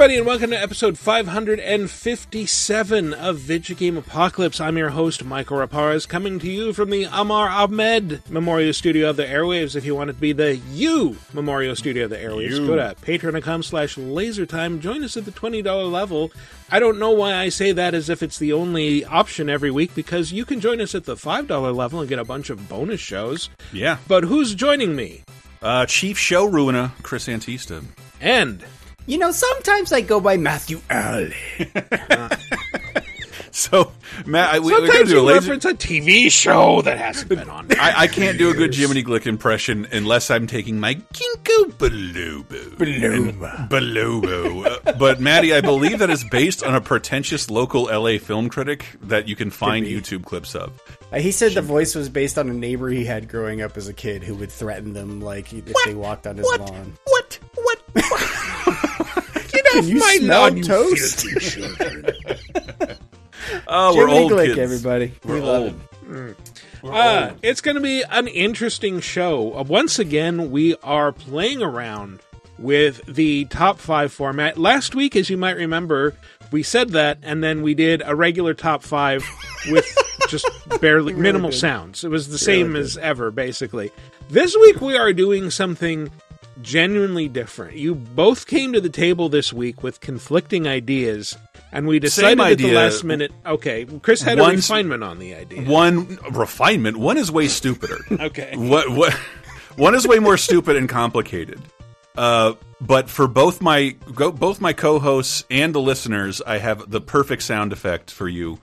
everybody, and welcome to episode 557 of Vidjagame Apocalypse. I'm your host, Michael Raparez, coming to you from the Amar Ahmed Memorial Studio of the Airwaves. If you want it to be the U Memorial Studio of the Airwaves, You. go to patreon.com slash lasertime. Join us at the $20 level. I don't know why I say that as if it's the only option every week, because you can join us at the $5 level and get a bunch of bonus shows. Yeah. But who's joining me? Uh, Chief Show Ruiner, Chris Antista. And You know, sometimes I go by Matthew Alley. So, Matt, I, we, going to sometimes do a you laser. reference a TV show that hasn't been on. I, I can't do a good Jiminy Glick impression unless I'm taking my ginkgo bilobo. Biloba. Bilobo. Uh, but, Maddie, I believe that is based on a pretentious local LA film critic that you can find YouTube clips of. Uh, he said the voice was based on a neighbor he had growing up as a kid who would threaten them, like if they walked on his lawn. What? What? Get off you my smell lawn, you toast? filthy children. Oh, we're Jiminy old Glick, kids. everybody. We're we love old. it. Uh, it's going to be an interesting show. Uh, once again, we are playing around with the top five format. Last week, as you might remember, we said that, and then we did a regular top five with just barely minimal sounds. It was the same as ever, basically. This week, we are doing something genuinely different. You both came to the table this week with conflicting ideas, and we decided at the last minute. Okay, Chris had a refinement on the idea. One refinement. One is way stupider. Okay. What? What? One is way more stupid and complicated. Uh, but for both my go, both my co-hosts and the listeners, I have the perfect sound effect for you.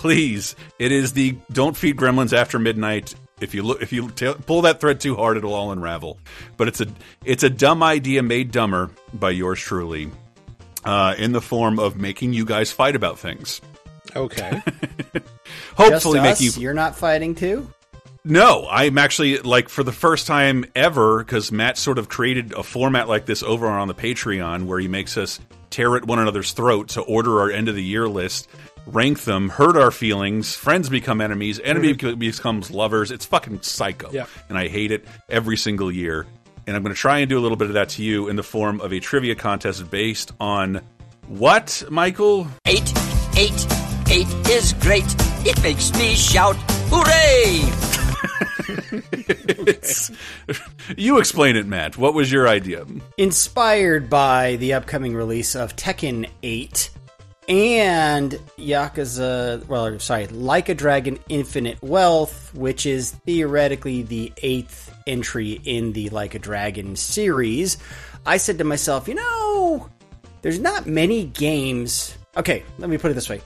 Please, it is the "Don't Feed Gremlins After Midnight." If you look, if you ta pull that thread too hard, it'll all unravel. But it's a it's a dumb idea made dumber by yours truly, uh, in the form of making you guys fight about things. Okay. Just Hopefully, us? make you You're not fighting too? No, I'm actually like for the first time ever because Matt sort of created a format like this over on the Patreon where he makes us tear at one another's throat to order our end of the year list, rank them, hurt our feelings, friends become enemies, enemy mm-hmm. becomes lovers. It's fucking psycho, Yeah. and I hate it every single year. And I'm going to try and do a little bit of that to you in the form of a trivia contest based on what, Michael? Eight, eight, eight is great. It makes me shout, hooray! You explain it, Matt. What was your idea? Inspired by the upcoming release of Tekken 8 and Yakuza, well, sorry, Like a Dragon Infinite Wealth, which is theoretically the eighth entry in the Like a Dragon series, I said to myself, you know, there's not many games. Okay, let me put it this way.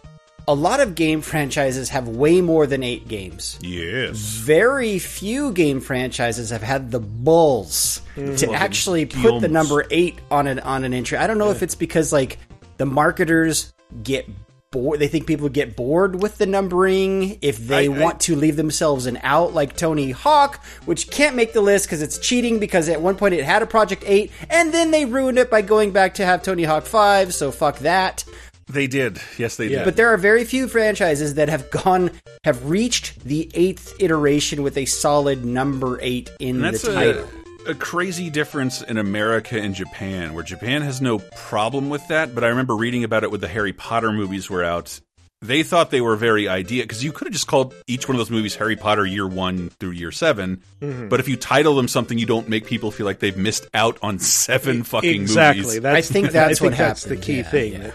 A lot of game franchises have way more than eight games Yes. very few game franchises have had the balls mm-hmm. to actually put the number eight on an on an entry. I don't know if it's because like the marketers get bored. They think people get bored with the numbering if they I- I- want to leave themselves an out, like Tony Hawk, which can't make the list because it's cheating. Because at one point it had a Project Eight, and then they ruined it by going back to have Tony Hawk Five. So fuck that. They did. Yes, they did. But there are very few franchises that have gone have reached the eighth iteration with a solid number eight in that's the title. a, a crazy difference in America and Japan, where Japan has no problem with that. But I remember reading about it when the Harry Potter movies were out. They thought they were very idea because you could have just called each one of those movies Harry Potter year one through year 7 Mm-hmm. But if you title them something, you don't make people feel like they've missed out on seven fucking exactly. movies. That's, I think that's I think what that's the key Yeah, thing. yeah.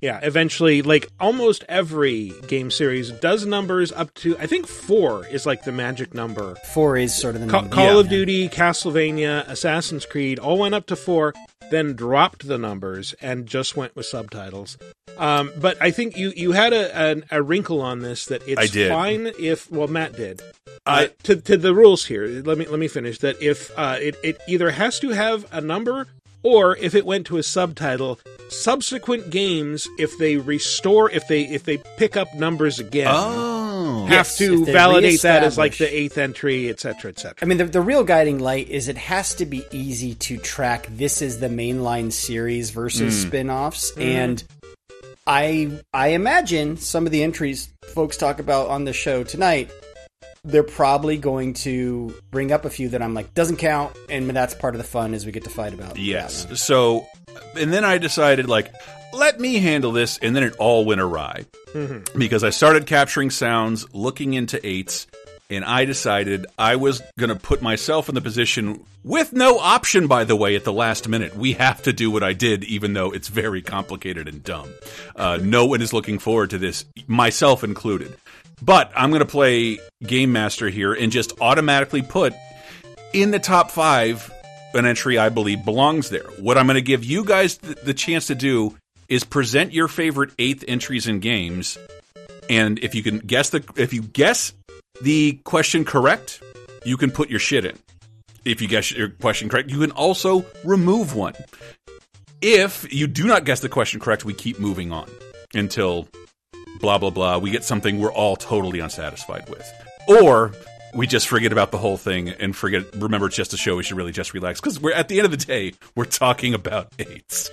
Yeah, eventually, like almost every game series does numbers up to I think four is like the magic number. Four is sort of the Ca- number. Call Yeah. of Duty, Castlevania, Assassin's Creed all went up to four, then dropped the numbers and just went with subtitles. Um, but I think you you had a, an a wrinkle on this that it's I did. fine if well Matt did. I- Uh, to to the rules here. Let me let me finish that. If uh, it it either has to have a number or if it went to a subtitle, subsequent games if they restore if they if they pick up numbers again Oh. have Yes, to validate that as like the eighth entry, etc., etc. I mean, the, the real guiding light is it has to be easy to track. This is the mainline series versus Mm. spin-offs, and I I imagine some of the entries folks talk about on the show tonight they're probably going to bring up a few that I'm like doesn't count, and that's part of the fun as we get to fight about. Yes. that. So, and then I decided, like, let me handle this, and then it all went awry because I started capturing sounds, looking into eights, and I decided I was going to put myself in the position with no option, by the way, at the last minute. We have to do what I did, even though it's very complicated and dumb. Uh, no one is looking forward to this, myself included. But I'm going to play Game Master here and just automatically put in the top five an entry I believe belongs there. What I'm going to give you guys th the chance to do is present your favorite eighth entries in games, and if you can guess the if you guess the question correct, you can put your shit in. If you guess your question correct, you can also remove one. If you do not guess the question correct, we keep moving on until blah blah blah. We get something we're all totally unsatisfied with, or we just forget about the whole thing and forget. Remember, it's just a show. We should really just relax because we're at the end of the day, we're talking about eights.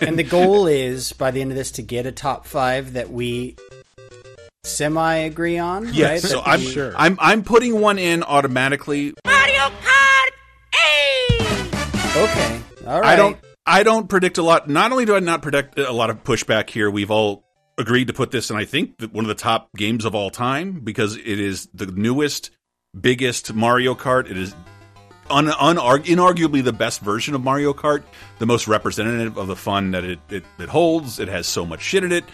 and the goal is by the end of this to get a top five that we semi agree on. Yes, right? so That I'm we- Sure. I'm I'm putting one in automatically. Mario Kart 8! okay. All right. I don't I don't predict a lot. Not only do I not predict a lot of pushback here, we've all agreed to put this in I think that one of the top games of all time because it is the newest, biggest Mario Kart. It is un, unarg- inarguably the best version of Mario Kart, the most representative of the fun that it, it, it holds. It has so much shit in it.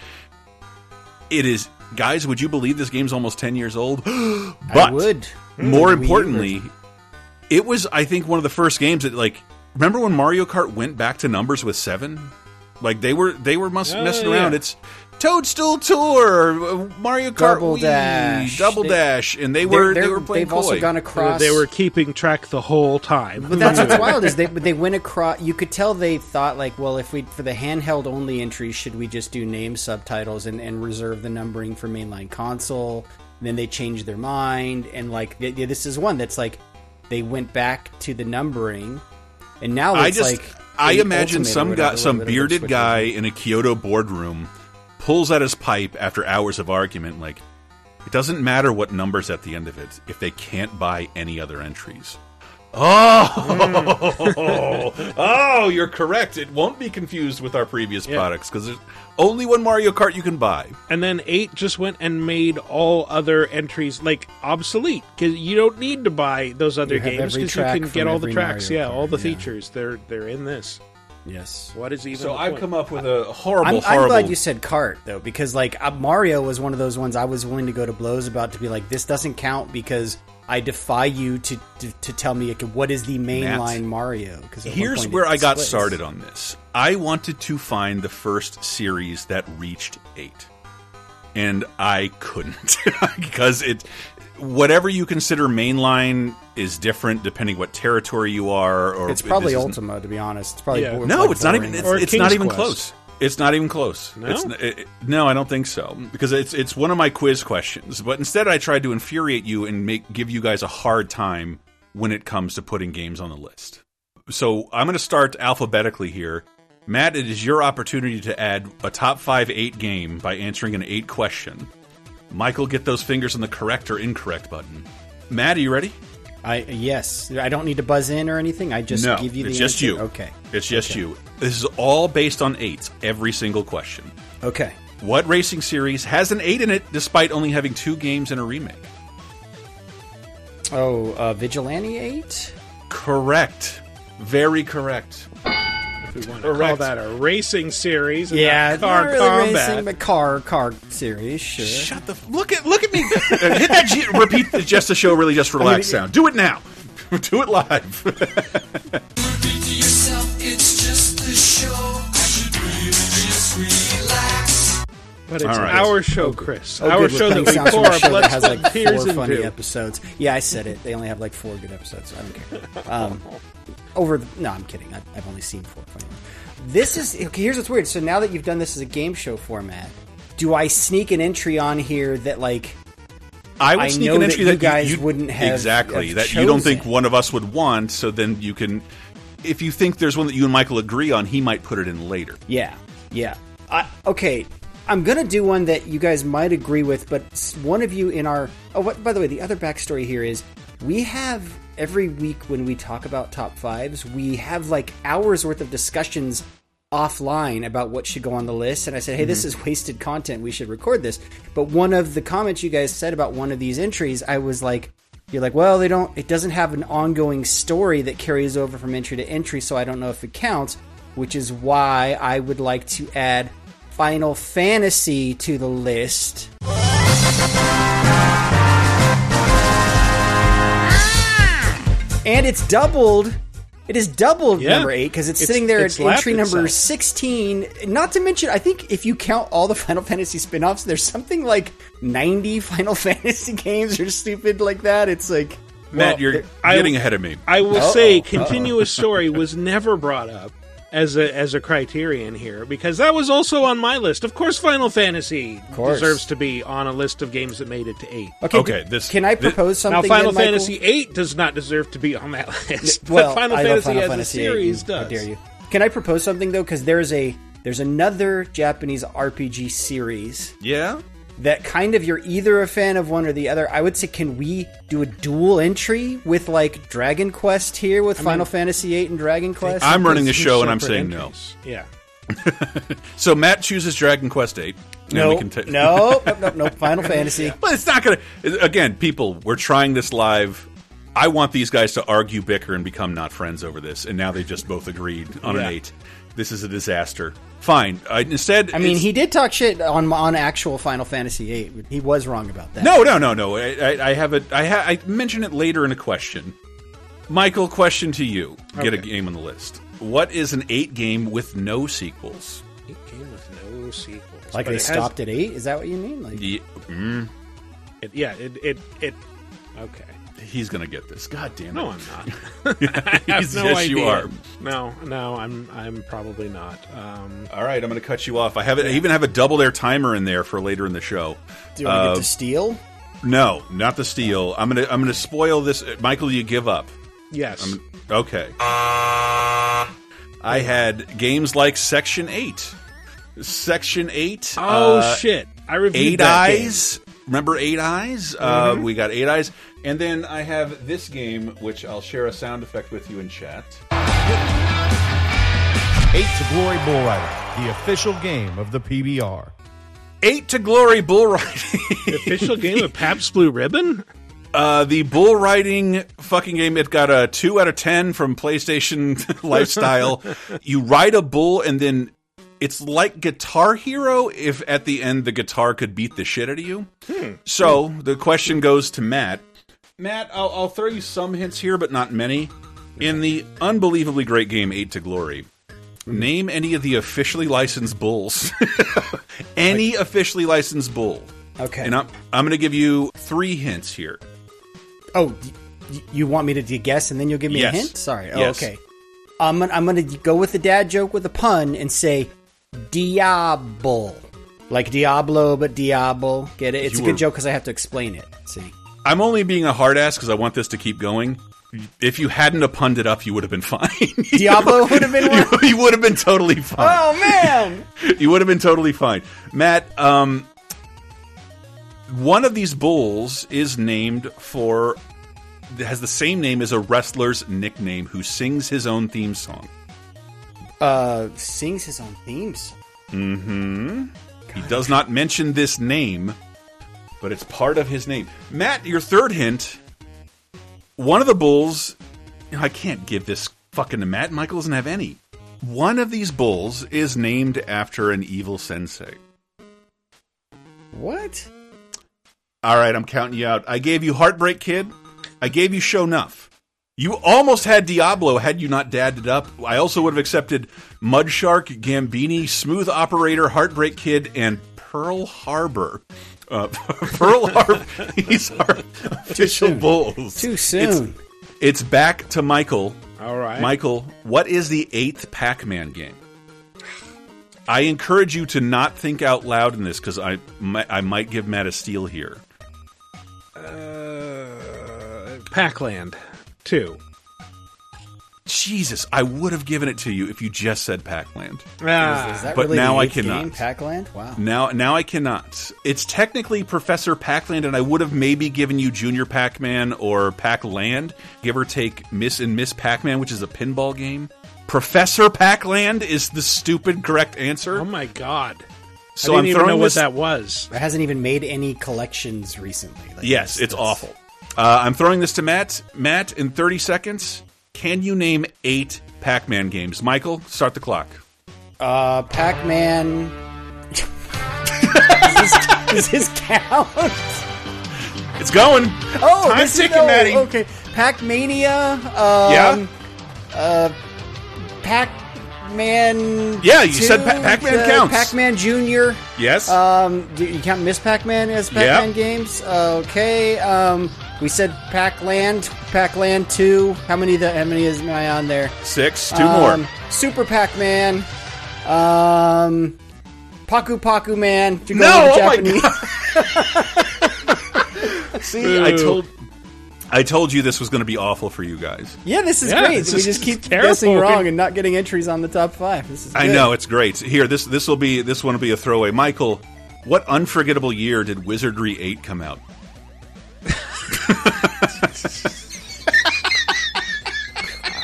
It is guys, would you believe this game's almost 10 years old? but I would. more The importantly, version. it was I think one of the first games that like remember when Mario Kart went back to numbers with seven? Like they were they were mess- Oh, messing yeah. around. It's Toadstool Tour, uh, Mario Kart Double Wii, Dash. Double They- Dash, and they were they were playing they've also gone across. They were keeping track the whole time. But that's what's wild is they they went across. You could tell they thought like, well, if we for the handheld only entries, should we just do name subtitles and, and reserve the numbering for mainline console? And then they changed their mind, and like th- yeah, this is one that's like they went back to the numbering, and now I just like I imagine some whatever, guy, some bearded guy in a Kyoto boardroom pulls out his pipe after hours of argument. Like it doesn't matter what numbers at the end of it if they can't buy any other entries. Oh, hmm. oh, you're correct. It won't be confused with our previous Yeah. products because there's only one Mario Kart you can buy. And then eight just went and made all other entries like obsolete because you don't need to buy those other games because you can get all the tracks. Mario yeah, all the yeah. features. They're they're in this. Yes. What is even? So the I've point? come up with a horrible, I'm, I'm horrible. glad you said cart though, because like uh, Mario was one of those ones I was willing to go to blows about to be like, this doesn't count because I defy you to to, to tell me okay, what is the mainline Mario. Because Here's where I got started on this. I wanted to find the first series that reached eight, and I couldn't because it. Whatever you consider mainline is different depending what territory you are. Or It's probably this Ultima, to be honest. It's probably Yeah. bo- No, like it's not even. It's, it's not even Quest. close. It's not even close. No? It's, it, it- no, I don't think so because it's it's one of my quiz questions. But instead, I tried to infuriate you and make give you guys a hard time when it comes to putting games on the list. So I'm going to start alphabetically here. Matt, it is your opportunity to add a top five eight game by answering an eight question. Michael, get those fingers on the correct or incorrect button. Matt, are you ready? I yes, I don't need to buzz in or anything. I just no, give you the it's just answer. you. Okay, It's just you. This is all based on eights, every single question. okay. What racing series has an 8 in it despite only having two games and a remake? Oh, uh, Vigilante Eight. Correct. Very correct. If we want to call that a racing series, and Yeah, not car not really combat. racing, but car car series. Sure. Shut the f- look at look at me. Uh, Hit that G, repeat the just a show really just relax sound. Do it now. Do it live. But it's All right. our show, Chris. Oh, our good, show that we sounds from pour a our show blood, has like and four funny into. episodes. Yeah, I said it. They only have like four good episodes. So I don't care. Um, over the, no, I'm kidding. I, I've only seen four funny ones. This is okay. Here's what's weird. So now that you've done this as a game show format, do I sneak an entry on here that like I would I sneak know an that entry you guys you, wouldn't have- exactly have that you don't think one of us would want. So then you can, if you think there's one that you and Michael agree on, he might put it in later. Yeah, yeah. I, okay, I'm gonna do one that you guys might agree with, but one of you in our oh, what, by the way, the other backstory here is we have every week when we talk about top fives, we have like hours worth of discussions offline about what should go on the list. And I said, hey, this mm-hmm. is wasted content. We should record this. But one of the comments you guys said about one of these entries, I was like. You're like, well, they don't. It doesn't have an ongoing story that carries over from entry to entry, so I don't know if it counts. Which is why I would like to add Final Fantasy to the list. Ah! And it's doubled. It is doubled Yeah. number eight because it's, It's- sitting there it's at entry number itself. 16. Not to mention, I think if you count all the Final Fantasy spin offs, there's something like 90 Final Fantasy games or stupid like that. It's like. Matt, well, you're there- I- getting ahead of me. I will Uh-oh, say uh-oh. continuous story was never brought up as a as a criterion here because that was also on my list. Of course, Final Fantasy course. deserves to be on a list of games that made it to eight. Okay, Okay, d- this- Can I propose Now, something? Now, Final then, Michael? Fantasy VIII does not deserve to be on that list. Well, but Final I Fantasy Final as Fantasy a series How does. dare you? Can I propose something though? Because there's a there's another Japanese RPG series Yeah? That kind of you're either a fan of one or the other. I would say, can we do a dual entry with like Dragon Quest here with Final Fantasy VIII and Dragon Quest? I'm running the show and I'm saying no. Yeah. So Matt chooses Dragon Quest VIII. no, we can ta- no, no, no, no, Final Fantasy. But it's not going to. Again, people, we're trying this live. I want these guys to argue, bicker, and become not friends over this. And now they just both agreed on Yeah. an eight. This is a disaster. Fine. I, instead, I mean, he did talk shit on on actual Final Fantasy VIII. He was wrong about that. No, no, no, no. I, I, I have a. I, ha, I mention it later in a question. Michael, question to you. Get a game on the list. What is an eight game with no sequels? Eight game with no sequels. like But they it has- stopped at eight. Is that what you mean? Like, Ye- mm, It, yeah. It. It. it okay. He's gonna get this. God damn it! No, I'm not. I have He's- no yes, idea. you are. No, no, I'm. I'm probably not. Um, All right, I'm going to cut you off. I have it. I even have a double dare timer in there for later in the show. do you want to Uh, get to steal? No, not the steal. I'm gonna I'm gonna spoil this. Michael, you give up. yes. Okay. I had games like Section Eight. Section Eight. oh uh, shit! I reviewed Eight that game. Eyes. Remember Eight Eyes? Uh, we got Eight Eyes, and then I have this game, which I'll share a sound effect with you in chat. Eight to Glory Bull Rider, the official game of the PBR. Eight to Glory Bull Riding. The official game of Pabst Blue Ribbon. Uh, the bull riding fucking game, it got a 2 out of 10 from PlayStation Lifestyle. you ride a bull and then it's like Guitar Hero if at the end the guitar could beat the shit out of you. Hmm. So the question goes to Matt. Matt, I'll, I'll throw you some hints here, but not many. In the unbelievably great game 8 to Glory, name any of the officially licensed bulls. any officially licensed bull. Okay. And I'm, I'm going to give you three hints here. Oh, you want me to guess and then you'll give me Yes. a hint? Sorry. Oh, Yes. okay. I'm gonna, I'm going to go with the dad joke with a pun and say Diablo. Like Diablo, but Diablo. Get it? It's You a good were- joke because I have to explain it. See? I'm only being a hard ass because I want this to keep going. If you hadn't have punned it up, you would have been fine. Diablo would have been you, you would have been totally fine. Oh, man! You would have been totally fine. Matt, um, one of these bulls is named for has the same name as a wrestler's nickname who sings his own theme song. Uh, sings his own themes. Mm-hmm. He does not mention this name, but it's part of his name. Matt, your third hint. One of the bulls. I can't give this fucking to Matt. Michael doesn't have any. One of these bulls is named after an evil sensei. What? All right, I'm counting you out. I gave you Heartbreak Kid. I gave you Show Nuff. You almost had Diablo had you not dadded it up. I also would have accepted Mud Shark, Gambini, Smooth Operator, Heartbreak Kid, and Pearl Harbor. Uh, Pearl Harbor. These are official soon. bulls. Too It's, soon. it's back to Michael. All right. Michael, what is the eighth Pac Man game? I encourage you to not think out loud in this because I, I might give Matt a steal here. Uh, Pac-Land two. Jesus, I would have given it to you if you just said Pac-Land. Ah, Is that But really now the I cannot. game, Pac-Land? Wow. Now, now I cannot. It's technically Professor Pac-Land, and I would have maybe given you Junior Pac-Man or Pac-Land, give or take Miss and Miss Pac-Man, which is a pinball game. Professor Pac-Land is the stupid correct answer. oh my god! so I I'm didn't even know this. what that was. It hasn't even made any collections recently. Like, yes, this- it's that's- awful. Uh, I'm throwing this to Matt. Matt, in 30 seconds, can you name eight Pac-Man games? Michael, start the clock. Uh, Pac-Man. does, this, does this count? It's going. Oh, Time this is- ticking, oh, Maddie. Okay, Pac-Mania. Um, Yeah? Pac-Man. Yeah, you said Pa- Pac-Man uh, counts. Pac-Man Junior. Yes. Um, do you count Miss Pac-Man as Pac-Man Yep. games? Okay. Um, we said Pac-Land, Pac-Land Two. How many? The how many is am I on there? Six. Two Um, more. Super Pac-Man. Um, Paku Paku Man. No, oh my Japanese. See, I told. I told you this was going to be awful for you guys. Yeah, this is Yeah, great. this we is just keep terrible. guessing wrong and not getting entries on the top five. This is. I know it's great. Here, this this will be this one will be a throwaway. Michael, what unforgettable year did Wizardry Eight come out?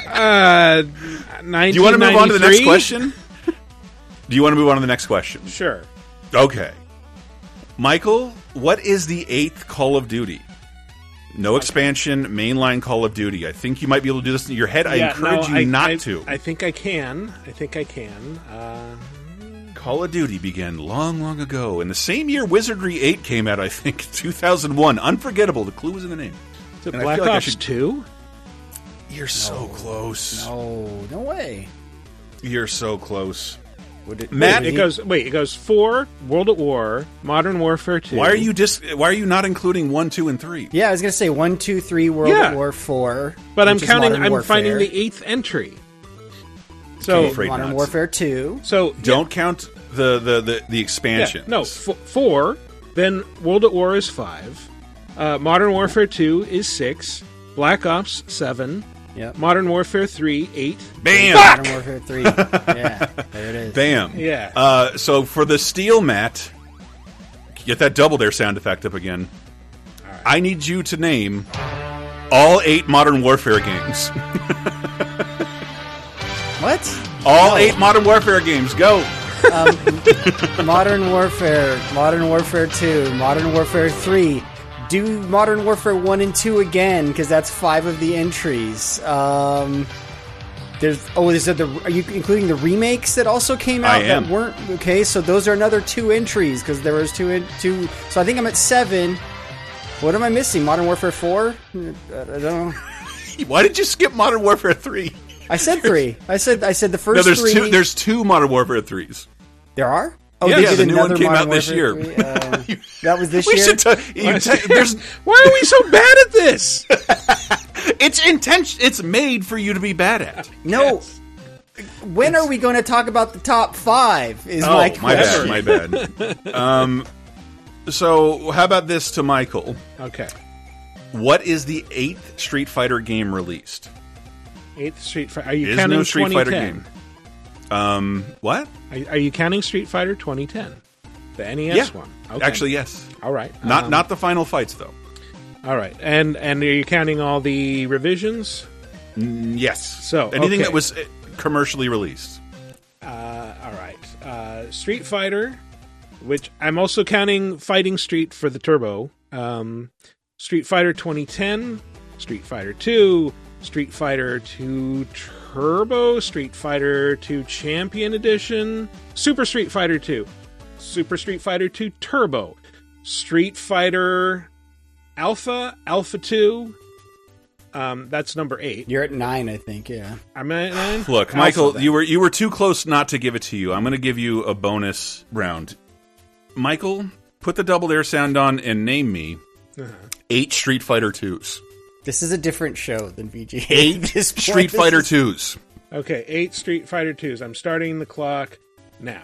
Uh, Do you want to move on to the next question? Do you want to move on to the next question? Sure. Okay. Michael, what is the eighth Call of Duty? No expansion, mainline Call of Duty. I think you might be able to do this in your head. I Yeah, encourage no, you I- not I- to. I think I can. I think I can. Uh, Call of Duty began long, long ago. In the same year Wizardry 8 came out, I think, 2001. Unforgettable. The clue was in the name. is it And I Black feel like I Ops should- Two? You're so close. Oh no way. You're so close. Would it, Matt, would It goes. Wait, it goes four. World at War, Modern Warfare Two. Why are you just why are you not including 1, 2 and 3? Yeah, I was gonna say one, two, three, World Yeah. at War Four. But I'm counting. I'm Warfare. finding the eighth entry. So afraid Modern not. Warfare Two. so Don't count the the the, the yeah, expansion. no f- four. Then World at War is five. Uh, Modern Warfare Two is six. Black Ops seven. Yep. Modern Warfare three eight. Bam. Modern Warfare Three. yeah, there it is. Bam. Yeah. Uh, so for the steal Matt, get that double dare sound effect up again. I need you to name all eight Modern Warfare games. What? All eight Modern Warfare games. Go. Modern Warfare, Modern Warfare 2, Modern Warfare 3. Do Modern Warfare 1 and 2 again, because that's five of the entries. Um, there's oh, is it the are you including the remakes that also came out that weren't okay? So those are another two entries because there was two in, two. So I think I'm at seven. What am I missing? Modern Warfare 4? I don't know. Why did you skip Modern Warfare three? I said three. I said I said the first No, there's three. two. There's two Modern Warfare threes. there are. Oh, Yeah, yeah, the new one another came out this year. Uh, that was this We year. should. T- you te- there's. Why are we so bad at this? It's intention. It's made for you to be bad at. No. When are we going to talk about the top five? Is Oh, my my bad. My bad. um. So how about this to Michael? okay. What is the eighth Street Fighter game released? Eighth Street Fighter. Are you Is counting no Street Fighter game. Um. What? Are, are you counting Street Fighter 2010? The NES yeah. one. Okay. Actually, yes. all right. Not Um, not the final fights though. all right. And and are you counting all the revisions? Yes. So, anything okay. that was uh, commercially released. Uh, all right. Uh, Street Fighter, which I'm also counting Fighting Street for the Turbo. Um, Street Fighter 2010, Street Fighter 2, Street Fighter 2 Turbo, Street Fighter 2 Champion Edition, Super Street Fighter 2, Super Street Fighter 2 Turbo, Street Fighter Alpha, Alpha 2. Um, that's number eight. You're at nine, I think. Yeah. I'm at nine. Look, Alpha, Michael, then. you were you were too close not to give it to you. I'm going to give you a bonus round. Michael, put the double dare sound on and name me Uh-huh. eight Street Fighter twos. This is a different show than VGA. Eight At this point, Street this Fighter is- twos. Okay, eight Street Fighter 2s. I'm starting the clock now.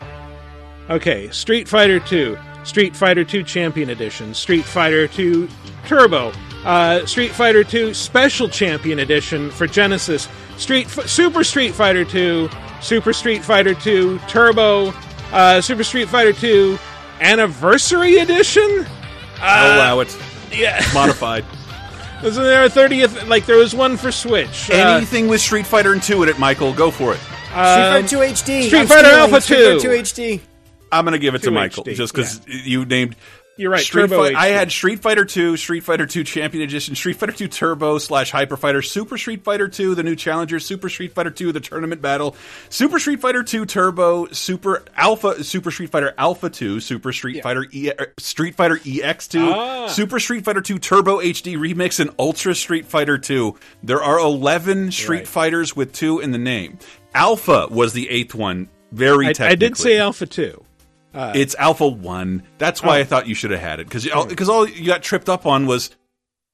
Okay, Street Fighter 2, Street Fighter 2 Champion Edition, Street Fighter 2 Turbo, uh, Street Fighter 2 Special Champion Edition for Genesis, Street F- Super Street Fighter 2, Super Street Fighter 2 Turbo, uh, Super Street Fighter 2 Anniversary Edition. I'll allow it. Yeah, Modified. Wasn't there a 30th? Like there was one for Switch. Uh, Anything with Street Fighter and 2 in it, Michael, go for it. Street Fighter 2 HD. Street I'm Fighter stealing Alpha Street 2. Fighter 2 HD. I'm going to give it to 2 Michael HD, just because you named. You're right, Street Turbo Fi- I had Street Fighter 2, Street Fighter 2 Champion Edition, Street Fighter 2 Turbo slash Hyper Fighter, Super Street Fighter 2, the new Challenger, Super Street Fighter 2, the Tournament Battle, Super Street Fighter 2 Turbo, Super Alpha, Super Street Fighter Alpha 2, Super Street Fighter e- er, Street Fighter EX2, Ah. Super Street Fighter 2 Turbo HD Remix, and Ultra Street Fighter 2. There are 11 Street Right. Fighters with 2 in the name. Alpha was the eighth one. Very I, technically. I did say Alpha 2. It's Alpha One. That's why Oh. I thought you should have had it because because all you got tripped up on was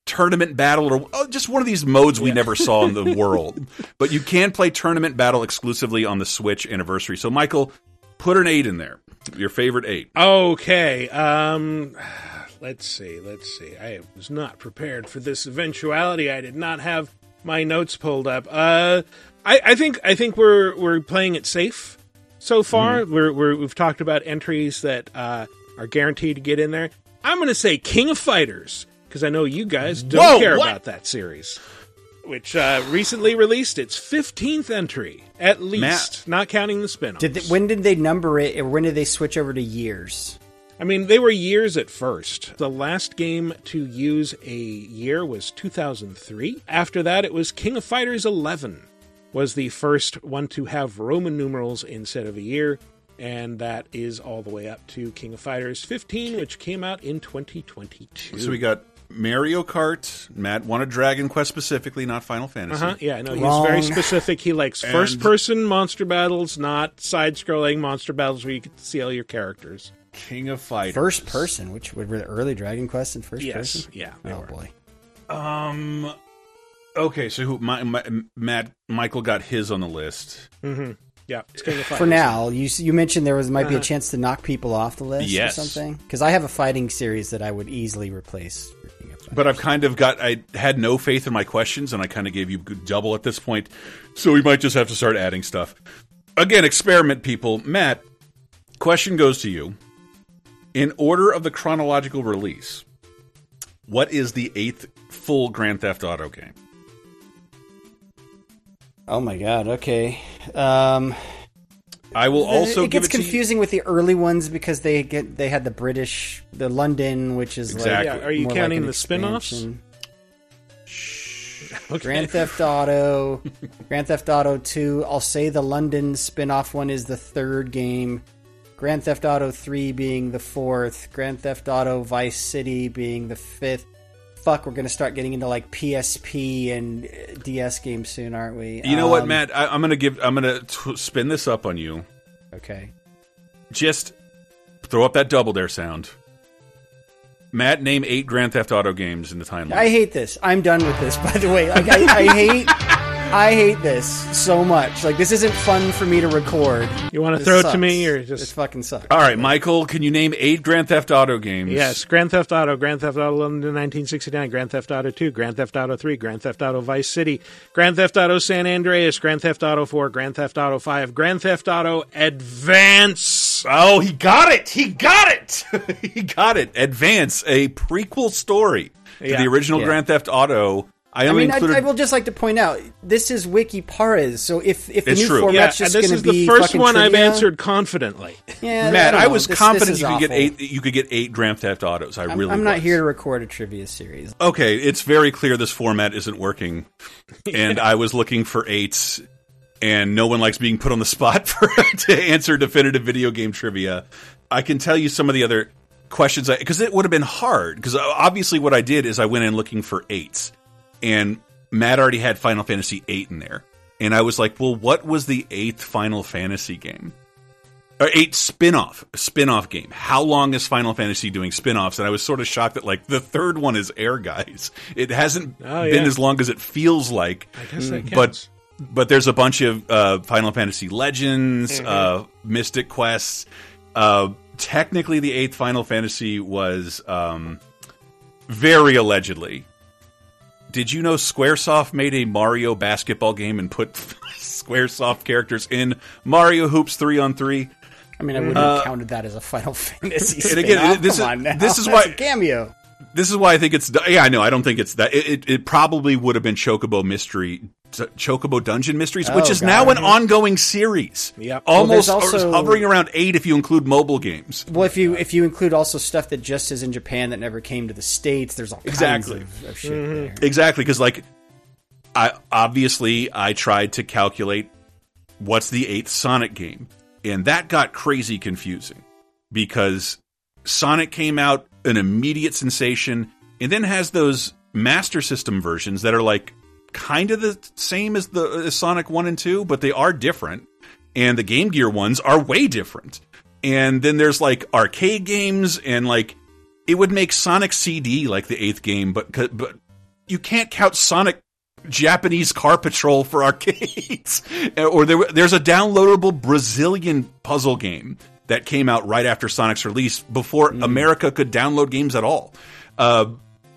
tournament battle or oh, just one of these modes we never saw in the world. But you can play tournament battle exclusively on the Switch anniversary. So Michael, put an eight in there. Your favorite eight. Okay. Um let's see. Let's see. I was not prepared for this eventuality. I did not have my notes pulled up. Uh I, I think I think we're we're playing it safe so far. Mm-hmm. We're, we're we've talked about entries that uh are guaranteed to get in there. I'm going to say King of Fighters because I know you guys don't Whoa, care what? about that series. Which uh, recently released its 15th entry, at least, not counting the spin-offs. Did they, when did they number it, or when did they switch over to years? I mean, they were years at first. The last game to use a year was 2003. After that, it was King of Fighters 11 was the first one to have Roman numerals instead of a year, and that is all the way up to King of Fighters 15, which came out in 2022. So we got Mario Kart. Matt wanted Dragon Quest specifically, not Final Fantasy. Uh-huh, yeah, I know. He's Wrong. very specific. He likes And- first person monster battles, not side scrolling monster battles where you can see all your characters. King of Fighters. First person, which were the early Dragon Quest and first Yes. person? Yeah. Oh were. boy. Um. Okay, so who? My, my, Matt Michael got his on the list. Yeah. It's King of Fighters. For now, you you mentioned there was might be a Uh-huh. chance to knock people off the list Yes. or something. Because I have a fighting series that I would easily replace. for King of Fighters. But I've kind of got I had no faith in my questions, and I kind of gave you double at this point, so we might just have to start adding stuff. Again, experiment people. Matt, question goes to you. In order of the chronological release, what is the eighth full Grand Theft Auto game? Oh my god. Okay. Um, I will also it give gets it to you- confusing with the early ones because they get they had the British, the London, which is Exactly. like Yeah, are you more like counting the spin-offs? expansion. Okay. Grand Theft Auto, Grand Theft Auto 2. I'll say the London spin-off one is the third game. Grand Theft Auto 3 being the fourth. Grand Theft Auto Vice City being the fifth. Fuck, we're gonna start getting into like PSP and uh, DS games soon, aren't we? You know what, Um, Matt? I, I'm gonna give. I'm gonna spin this up on you. Okay. Just throw up that double dare sound. Matt, name eight Grand Theft Auto games in the timeline. I hate this. I'm done with this. By the way, like I, I hate, I hate this so much. Like this isn't fun for me to record. You want to This throw it to me or This just fucking sucks. All right, Michael, can you name eight Grand Theft Auto games? Yes, Grand Theft Auto, Grand Theft Auto London 1969, Grand Theft Auto 2, Grand Theft Auto 3, Grand Theft Auto Vice City, Grand Theft Auto San Andreas, Grand Theft Auto 4, Grand Theft Auto 5, Grand Theft Auto Advance. Oh, he got it. He got it. he got it. Advance, a prequel story to Yeah. the original Yeah. Grand Theft Auto. I I mean, I. I will just like to point out this is Wiki Pares, so if if the new true. format's Yeah, just this going is to be the first one I've answered confidently. Yeah, Matt, don't I, was This- confident this is you could get eight. You could get eight Grand Theft Autos. I I'm, really. I'm not was. here to record a trivia series. Okay, it's very clear this format isn't working, and I was looking for eights, and no one likes being put on the spot for to answer definitive video game trivia. I can tell you some of the other questions because it would have been hard. Because uh, obviously, what I did is I went in looking for eights, and Matt already had Final Fantasy VIII in there, and I was like, "Well, what was the eighth Final Fantasy game?" or eight spin-off spin-off game. How long is final fantasy doing spin-offs? And i was sort of shocked that like the third one is air guys. It hasn't Oh, been yeah. as long as it feels like. I guess that but but there's a bunch of uh, final fantasy legends Mm-hmm. uh, mystic quests. Uh, technically the eighth final fantasy was um, very allegedly did you know Squaresoft made a Mario basketball game and put Squaresoft characters in Mario Hoops three on three? I mean, I wouldn't uh, have counted that as a Final Fantasy. And again, this Come is- on now. this is That's why- cameo. This is why I think it's yeah I know I don't think it's that it, it, it probably would have been Chocobo Mystery Chocobo Dungeon Mysteries which Oh, is God. now an ongoing series. yeah almost there's also- hovering around eight if you include mobile games. Well, if you if you include also stuff that just is in Japan that never came to the states, there's all Exactly. kinds of, of shit mm-hmm. there. Exactly, because like, I obviously I tried to calculate what's the eighth Sonic game, and that got crazy confusing because Sonic came out an immediate sensation, and then has those Master System versions that are like kind of the same as the as Sonic One and Two, but they are different, and the Game Gear ones are way different. And then there's like arcade games and like it would make Sonic CD like the eighth game, but but you can't count Sonic Japanese Car Patrol for arcades. or there, there's a downloadable Brazilian puzzle game that came out right after Sonic's release before America could download games at all. Uh,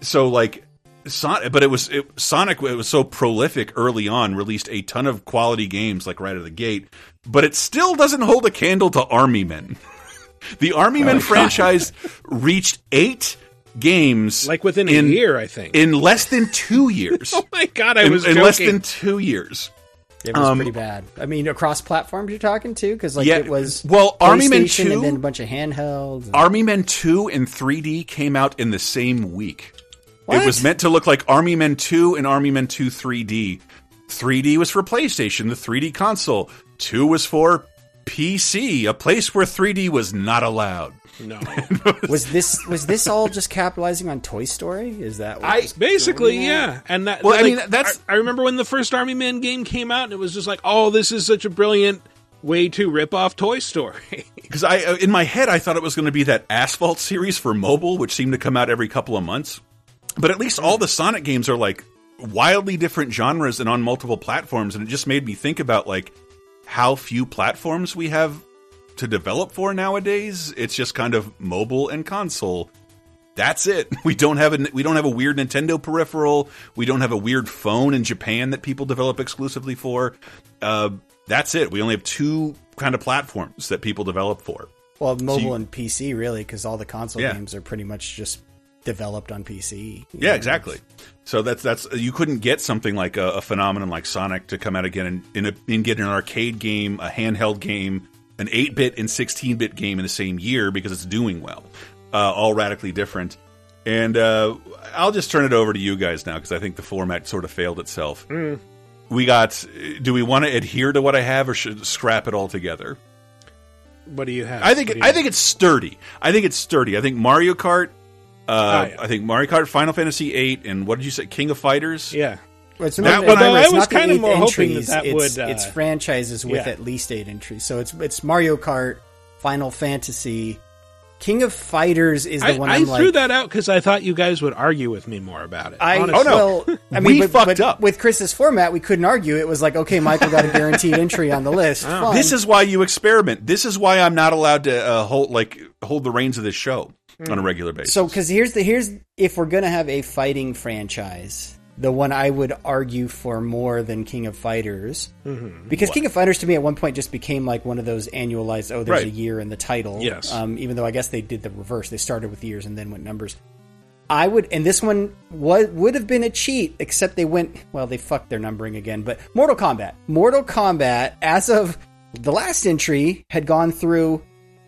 so like. Sonic, but it was it, Sonic. It was so prolific early on, released a ton of quality games like right out of the gate. But it still doesn't hold a candle to Army Men. The Army Men franchise reached eight games Like within a in- year, I think. in less than two years. oh my god, I in, was in less than two years. It was Um, pretty bad. I mean, across platforms you're talking to because like Yeah, it was well, Army Men 2 and then a bunch of handhelds. Army Men 2 and 3D came out in the same week. What? It was meant to look like Army Men 2 and Army Men 2 3D. 3D was for PlayStation, the 3D console. 2 was for PC, a place where 3D was not allowed. No. was this was this all just capitalizing on Toy Story? Is that what I- Basically, yeah. And that Well, I mean, that's- I, I remember when the first Army Man game came out and it was just like, "Oh, this is such a brilliant way to rip off Toy Story." Because I, uh, in my head, I thought it was going to be that Asphalt series for mobile, which seemed to come out every couple of months. But at least all the Sonic games are like wildly different genres and on multiple platforms, and it just made me think about like how few platforms we have to develop for nowadays. It's just kind of mobile and console. That's it. We don't have a we don't have a weird Nintendo peripheral. We don't have a weird phone in Japan that people develop exclusively for. Uh, that's it. We only have two kind of platforms that people develop for. Well, mobile you- and PC really, because all the console Yeah. games are pretty much just developed on PC. Yeah, know? exactly. So that's that's you couldn't get something like a, a phenomenon like Sonic to come out again and a, and get an arcade game, a handheld game, an eight bit and sixteen bit game in the same year because it's doing well, uh, all radically different. And uh, I'll just turn it over to you guys now because I think the format sort of failed itself. We got. Do we want to adhere to what I have or should scrap it all together? what do you have? I think I have? think it's sturdy. I think it's sturdy. I think Mario Kart. Uh, Oh, yeah. I think Mario Kart, Final Fantasy VIII, and what did you say, King of Fighters? yeah. Well, it's That not, one I remember, was- I was kinda eight more hoping that that it's, would, uh, it's franchises with yeah. at least eight entries. So it's it's Mario Kart, Final Fantasy, King of Fighters is the I, one I I'm threw like. that out because I thought you guys would argue with me more about it. I, honestly. Oh, no. well, I We mean, but, fucked but up. with Chris's format. We couldn't argue. It was like, okay, Michael got a guaranteed entry on the list. Fine. This is why you experiment. This is why I'm not allowed to uh, hold like hold the reins of this show on a regular basis. So, because here's the here's if we're gonna have a fighting franchise, the one I would argue for more than King of Fighters, Mm-hmm. because King of Fighters to me at one point just became like one of those annualized. Oh, there's Right. a year in the title. Yes. Um, even though I guess they did the reverse. They started with years and then went numbers. I would, and this one was, would have been a cheat, except they went, well, they fucked their numbering again. But Mortal Kombat. Mortal Kombat, as of the last entry, had gone through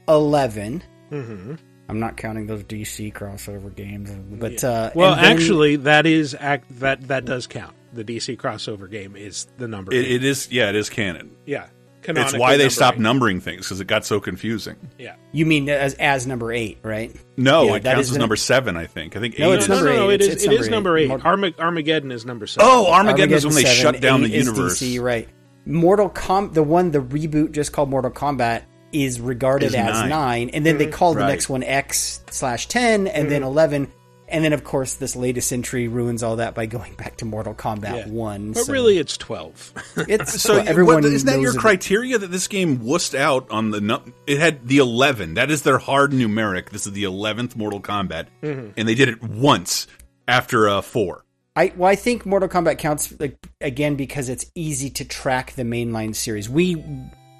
11. Mm-hmm. I'm not counting those DC crossover games, but uh, Well, then- actually, that is act that that does count. The DC crossover game is the number. it, it is, yeah, it is canon. yeah, It's canonically why they stopped numbering. numbering things because it got so confusing. Yeah. you mean as as number eight, right? No, Yeah, it that counts is as number seven. I think. I think No, eight it's is- no, number no, no, eight. it It's- is. it's it is number eight. Mar- Arma- Armageddon is number seven. Oh, Armageddon is when they seven, shut down the eight is universe. DC, right? Mortal Com, the one the reboot just called Mortal Kombat is regarded Is as nine. nine, and then they called the Right. next one X slash ten, and then eleven, and then of course this latest entry ruins all that by going back to Mortal Kombat Yeah. one. but so really, it's twelve. it's So well, everyone what, isn't that your knows it. criteria that this game wussed out on the? It had the eleven. That is their hard numeric. This is the eleventh Mortal Kombat, Mm-hmm. and they did it once after uh, four. I well, I think Mortal Kombat counts like again because it's easy to track the mainline series. We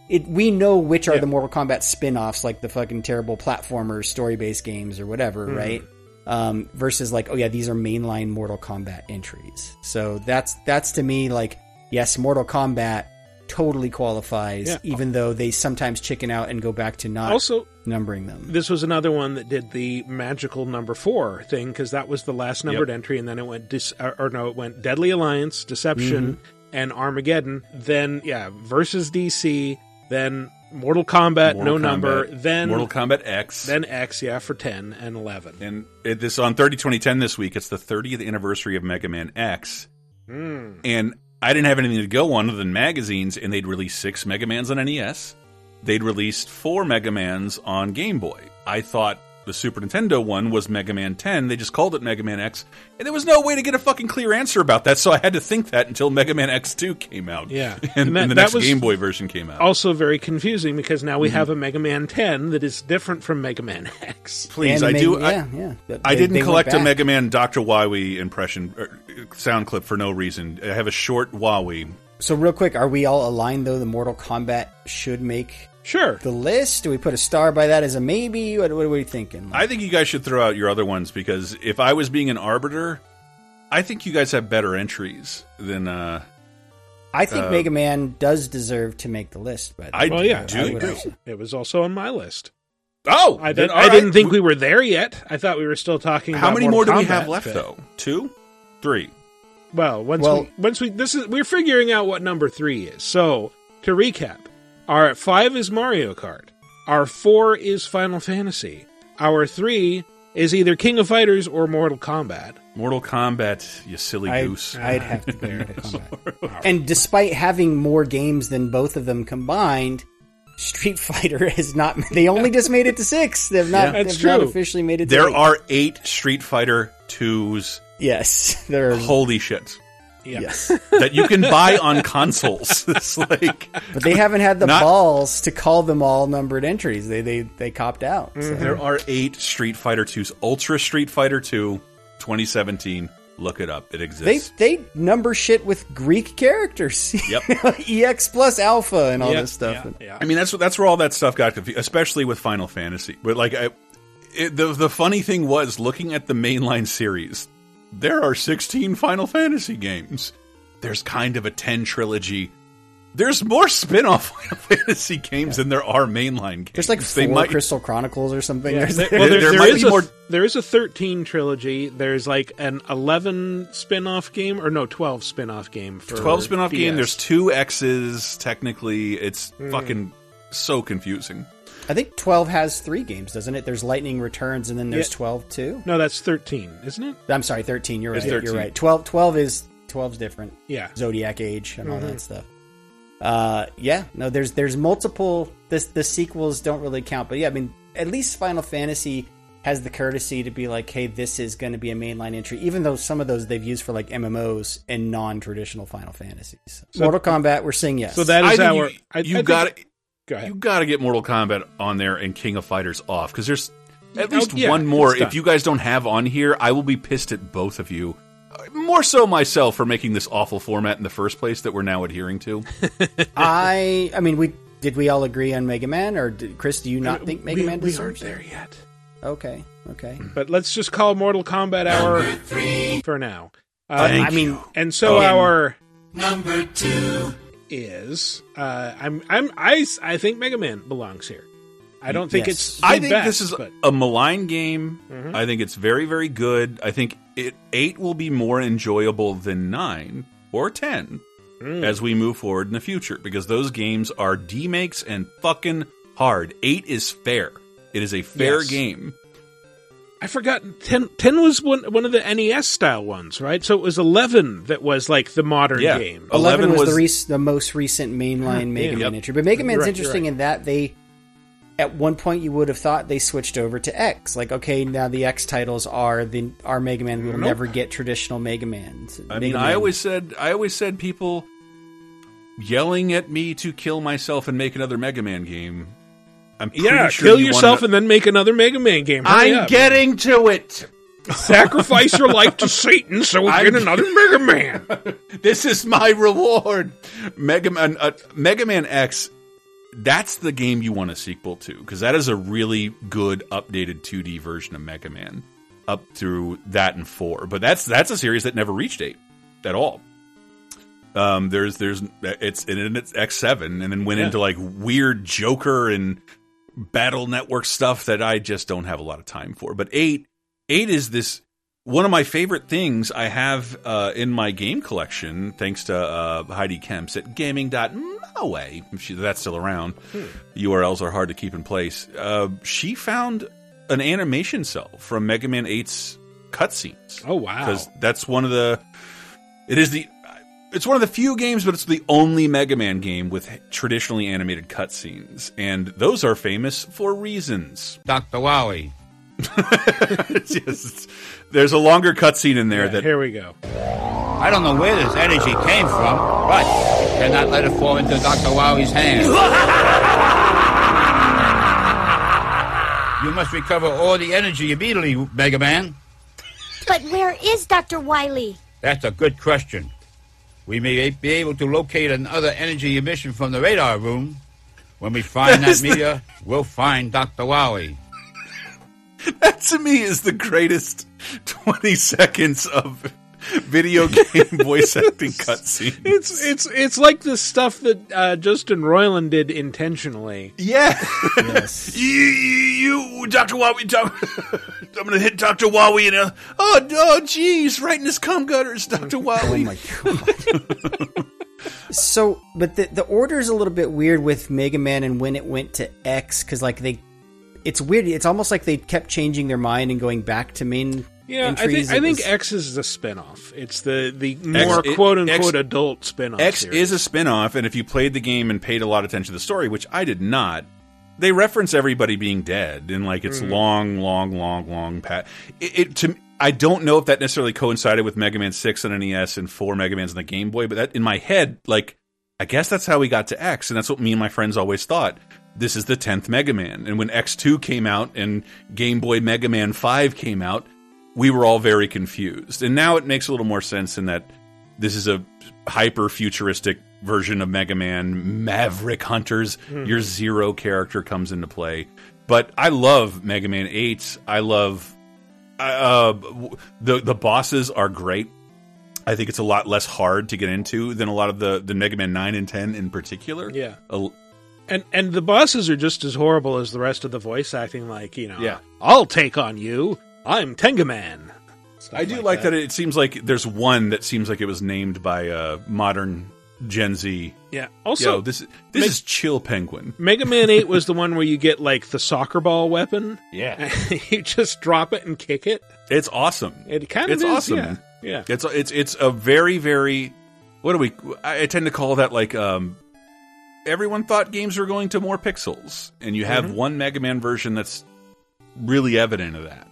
it we know which are Yeah. the Mortal Kombat spin-offs, like the fucking terrible platformer story-based games or whatever, Mm-hmm. right? Um, versus like, oh yeah, these are mainline Mortal Kombat entries. So that's that's to me like, yes, Mortal Kombat totally qualifies, Yeah. even though they sometimes chicken out and go back to not Also, numbering them. this was another one that did the magical number four thing because that was the last numbered entry, and then it went dis- or, or no, it went Deadly Alliance, Deception, Mm-hmm. and Armageddon. Then yeah, versus DC. Then Mortal Kombat, Mortal no number. Then Mortal Kombat X. then X, yeah, for ten and eleven. and it, this on 30 2010 this week. It's the 30th anniversary of Mega Man X, Hmm. and I didn't have anything to go on other than magazines. And they'd released six Mega Mans on NES. They'd released four Mega Mans on Game Boy. I thought the Super Nintendo one was Mega Man 10. They just called it Mega Man X, and there was no way to get a fucking clear answer about that. So I had to think that until Mega Man X2 came out. Yeah. and, And that- and the next Game Boy version came out. Also very confusing because now Mm-hmm. we have a Mega Man 10 that is different from Mega Man X. Please, And I they- do. I- Yeah, yeah. They- I didn't collect a. Mega Man Dr. Wowie impression er, sound clip for no reason. I have a short Wowie. So real quick, are we all aligned though? The Mortal Kombat should make Sure. the list. Do we put a star by that as a maybe? What, what are we thinking? I think you guys should throw out your other ones because if I was being an arbiter, I think you guys have better entries than uh I think uh, Mega Man does deserve to make the list. But I Well, yeah, do. I would do. also- It was also on my list. Oh, I, did, all I right. didn't think we were there yet. I thought we were still talking How about many more do Mortal we have left but- though? Two, three. Well, once Well- we once we this is we're figuring out what number 3 is. So, to recap, our 5 is Mario Kart. Our 4 is Final Fantasy. Our 3 is either King of Fighters or Mortal Kombat. Mortal Kombat, you silly I, goose. I'd have to go Mortal Kombat. And despite having more games than both of them combined, Street Fighter has not. They only just made it to six. They've not. Yeah, they've not officially made it. To there eight. are eight Street Fighter twos. yes, there. Are, Holy shit! Yeah. yes, That you can buy on consoles. It's like but they haven't had the Not- balls to call them all numbered entries. They they they copped out. So. There are eight Street Fighter 2s. Ultra Street Fighter 2, 2017. Look it up. It exists. they they number shit with Greek characters. Yep. EX plus alpha and all Yeah, this stuff. yeah, yeah. I mean, that's that's where all that stuff got confused, especially with Final Fantasy. But like, I, it, the the funny thing was looking at the mainline series. There are 16 Final Fantasy games. There's kind of a 10 trilogy. There's more spin-off Final Fantasy games than there are mainline games. There's like They four might- Crystal Chronicles or something. Yeah, There's- there, well, there, there there might be a, more- there is a 13 trilogy. There's like an 11 spin-off game, or no, 12 spin-off game for 12 spin-off game. There's two X's. Technically, it's Hmm. fucking so confusing. I think 12 has three games, doesn't it? There's Lightning Returns, and then there's Yeah. 12 too. No, that's 13, isn't it? I'm sorry, 13. You're right. It's 13. You're right. 12, 12 is 12's different. Yeah. Zodiac Age and all Mm-hmm. that stuff. Uh, yeah, no, there's there's multiple. This the sequels don't really count, but yeah, I mean, at least Final Fantasy has the courtesy to be like, hey, this is going to be a mainline entry, even though some of those they've used for like MMOs and non-traditional Final Fantasies. So, Mortal Kombat, we're seeing yes. So that is I is think our. you, I, you I got think, to Go ahead. you got to get Mortal Kombat on there and King of Fighters off because there's at Oh, least yeah, one more. If you guys don't have on here, I will be pissed at both of you. Uh, More so myself for making this awful format in the first place that we're now adhering to. I, I mean, we did we all agree on Mega Man, or did, Chris? Do you not think Mega we, Man we deserves aren't it? there yet. Okay, okay. But let's just call Mortal Kombat Hour for now. Uh, Thank I mean, you. and so Again. our Number two. Is uh, I'm I'm I I think Mega Man belongs here. I don't think Yes. it's. I think this is but a malign game. Mhm. I think it's very, very good. I think it eight will be more enjoyable than nine or ten Mm. as we move forward in the future because those games are demakes and fucking hard. Eight is fair. It is a fair Yes. game. I forgot 10, 10 was one one of the NES style ones, right? So it was eleven that was like the modern Yeah. game. Oh, 11, 11 was, was- the, rec- the most recent mainline Mega Yep. Man entry. But Mega Man's right, interesting right. in that they, at one point, you would have thought they switched over to X. Like, okay, now the X titles are the our Mega Man. We will Nope. never get traditional Mega Man. I Mega mean, I always said, I always said people yelling at me to kill myself and make another Mega Man game. I'm pretty yeah, sure kill you yourself wanna- and then make another Mega Man game. Hurry I'm up. getting to it. Sacrifice your life to Satan so we I'm- get another Mega Man. this is my reward. Mega Man, uh, Mega Man X. That's the game you want a sequel to because that is a really good updated 2D version of Mega Man up through that and four. But that's that's a series that never reached eight at all. Um, there's there's it's and it's X seven and then went into like weird Joker and Battle Network stuff that I just don't have a lot of time for. But eight eight is this one of my favorite things I have uh, in my game collection, thanks to uh, Heidi Kemps at if she, that's still around. URLs are hard to keep in place. Uh, she found an animation cell from Mega Man 8's cutscenes. Oh wow! Because that's one of the. It is the. It's one of the few games, but it's the only Mega Man game with traditionally animated cutscenes, and those are famous for reasons. Dr. Wowie. Yes, there's a longer cutscene in there Yeah, that here we go. I don't know where this energy came from, but you cannot let it fall into Dr. Wowie's hands. you must recover all the energy immediately, Mega Man. But where is Dr. Wiley? That's a good question. We may be able to locate another energy emission from the radar room. When we find that meteor, we'll find Dr. Wowie. that to me is the greatest 20 seconds of video game voice acting cutscene. It's it's it's like the stuff that uh, Justin Roiland did intentionally. Yeah. Yes. you, you, you, Dr. Wowie, doc- I'm going to hit Dr. Wowie in a, oh, oh, geez, right in his cum gutters, Dr. Wowie. Oh my god. so, but the the order is a little bit weird with Mega Man and when it went to X because like they, it's weird. It's almost like they kept changing their mind and going back to main. Yeah, I think I think was- X is a spin-off. It's the the more it- quote unquote X- adult spin-off. X series. is a spin-off, and if you played the game and paid a lot of attention to the story, which I did not, they reference everybody being dead in like it's mm. long, long, long, long pat. It, it to I don't know if that necessarily coincided with Mega Man Six on NES and four Mega Mans on the Game Boy, but that in my head, like I guess that's how we got to X, and that's what me and my friends always thought. This is the tenth Mega Man, and when X two came out and Game Boy Mega Man Five came out, we were all very confused. And now it makes a little more sense in that this is a hyper futuristic version of Mega Man, Maverick Hunters. Your Zero character comes into play. But I love Mega Man 8. I love uh, the the bosses are great. I think it's a lot less hard to get into than a lot of the the Mega Man 9 and 10 in particular. Yeah. And and the bosses are just as horrible as the rest of the voice acting. Like you know, Yeah. I'll take on you. I'm Tengu Man. Stuff I do like, that. it seems like there's one that seems like it was named by a modern Gen Z. Yeah. Also, Yo, this this Meg- is Chill Penguin. Mega Man Eight was the one where you get like the soccer ball weapon. Yeah. you just drop it and kick it. It's awesome. It kind of It's is, awesome. Yeah. yeah. It's it's it's a very very what do we I I tend to call that like um everyone thought games were going to more pixels and you have one Mega Man version that's really evident of that.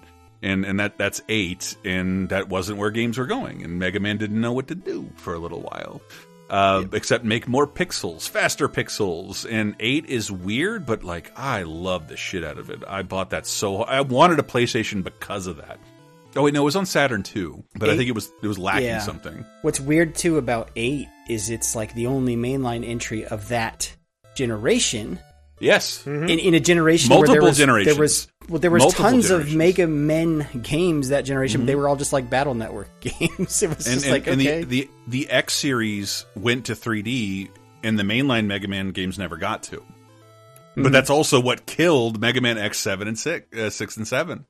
And and that that's 8 and that wasn't where games were going and Mega Man didn't know what to do for a little while. Uh, except make more pixels, faster pixels, and eight is weird, but like I love the shit out of it. I bought that so I wanted a PlayStation because of that. Oh wait, no, it was on Saturn too, but I think it was it was lacking Yeah. something. What's weird too about eight is it's like the only mainline entry of that generation. Yes, In, in a generation where Multiple there was, generations. There was well, there was Multiple tons of. Mm-hmm. Mega Men games that generation. but They were all just like Battle Network games. It was and, just and, like and okay, the, the the X series went to 3D, and the mainline Mega Man games never got to. Mm-hmm. But that's also what killed Mega Man X seven and six, uh, six and seven,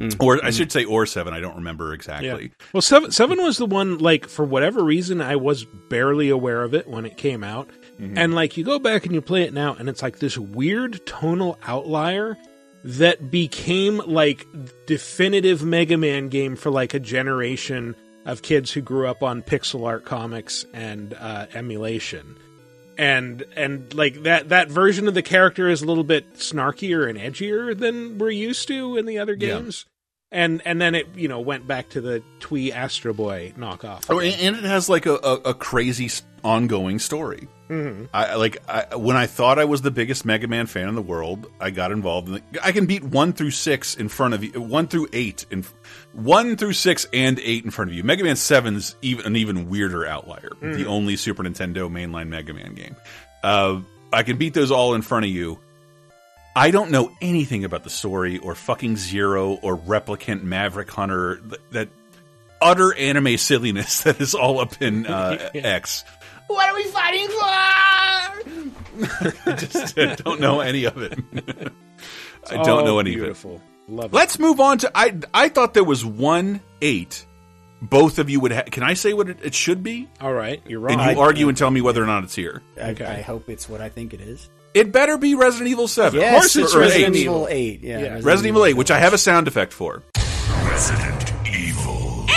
Mm-hmm. or I should say, or seven. I don't remember exactly. Well, seven seven was the one. Like for whatever reason, I was barely aware of it when it came out, Mm-hmm. and like you go back and you play it now, and it's like this weird tonal outlier that became like definitive Mega Man game for like a generation of kids who grew up on pixel art comics and uh, emulation. And and like that that version of the character is a little bit snarkier and edgier than we're used to in the other Yeah. games. And and then it you know went back to the twee Astro Boy knockoff. Oh, and and it has like a, a, a crazy ongoing story. Mm-hmm. I like I, when I thought I was the biggest Mega Man fan in the world. I got involved. in the, I can beat one through six in front of you. One through eight in one through six and eight in front of you. Mega Man Seven's even an even weirder outlier. The only Super Nintendo mainline Mega Man game. Uh, I can beat those all in front of you. I don't know anything about the story or fucking Zero or Replicant Maverick Hunter. That, that utter anime silliness that is all up in uh, X. What are we fighting for? I just uh, don't know any of it. I don't Oh, know any of beautiful. Love it. it. Let's move on to. I I thought there was one eight. Both of you would. Ha can I say what it, it should be? All right, you're wrong. And you argue and tell me whether or not it's here. I, Okay. I hope it's what I think it is. It better be Resident Evil Seven. Yes, course it's or Resident Resident Evil 8. Yeah, Yeah. Resident Evil Eight, which I have a sound effect for. Resident Evil.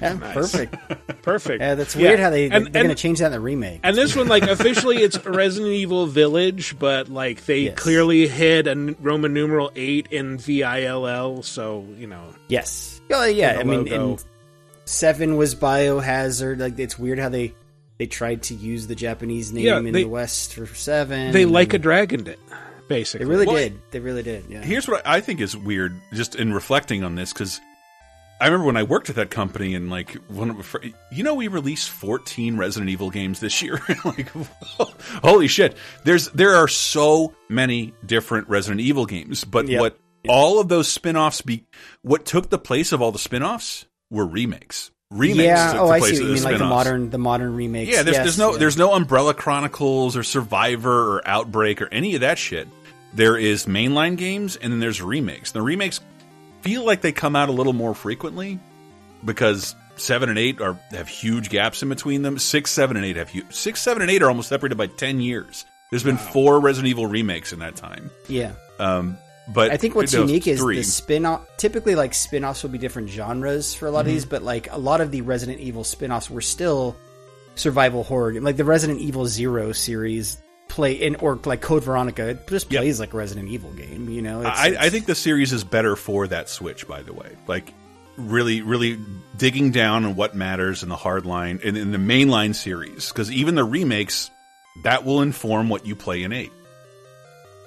Yeah, Perfect. Perfect. Yeah, that's Yeah. weird how they, And- they're going to change that in the remake. And this one, like, officially it's Resident Evil Village, but, like, they Yes. clearly hid a Roman numeral 8 in VILL, so, you know. Yes. Oh, yeah. the I mean, logo. seven was Biohazard. Like, it's weird how they they tried to use the Japanese name Yeah, in the West for seven. They like a dragoned it, basically. They really Well, did. They really did. Yeah. Here's what I think is weird, just in reflecting on this, because I remember when I worked at that company, and like, one of, you know, we released 14 Resident Evil games this year. like, holy shit! There's there are so many different Resident Evil games, but Yep. what all of those spin-offs be, what took the place of all the spin-offs were remakes. Remakes yeah. took Oh, the I see you mean, like the modern the modern remakes. Yeah, there's, Yes, there's no yeah. there's no Umbrella Chronicles or Survivor or Outbreak or any of that shit. There is mainline games and then there's remakes. The remakes feel like they come out a little more frequently because seven and eight are have huge gaps in between them. Six, seven, and eight have huge. Six, seven, and eight are almost separated by ten years. There's been four Resident Evil remakes in that time. Yeah. Um, but I think what's no, unique is three. the spin-off. Typically, like spin-offs will be different genres for a lot of Mm-hmm. these, but like a lot of the Resident Evil spin-offs were still survival horror. Like the Resident Evil Zero series play in, or like Code Veronica, it just Yep. plays like a Resident Evil game. You know, It's- I, I think the series is better for that switch. By the way, like really, really digging down on what matters in the hard line and in the mainline series, because even the remakes that will inform what you play in eight.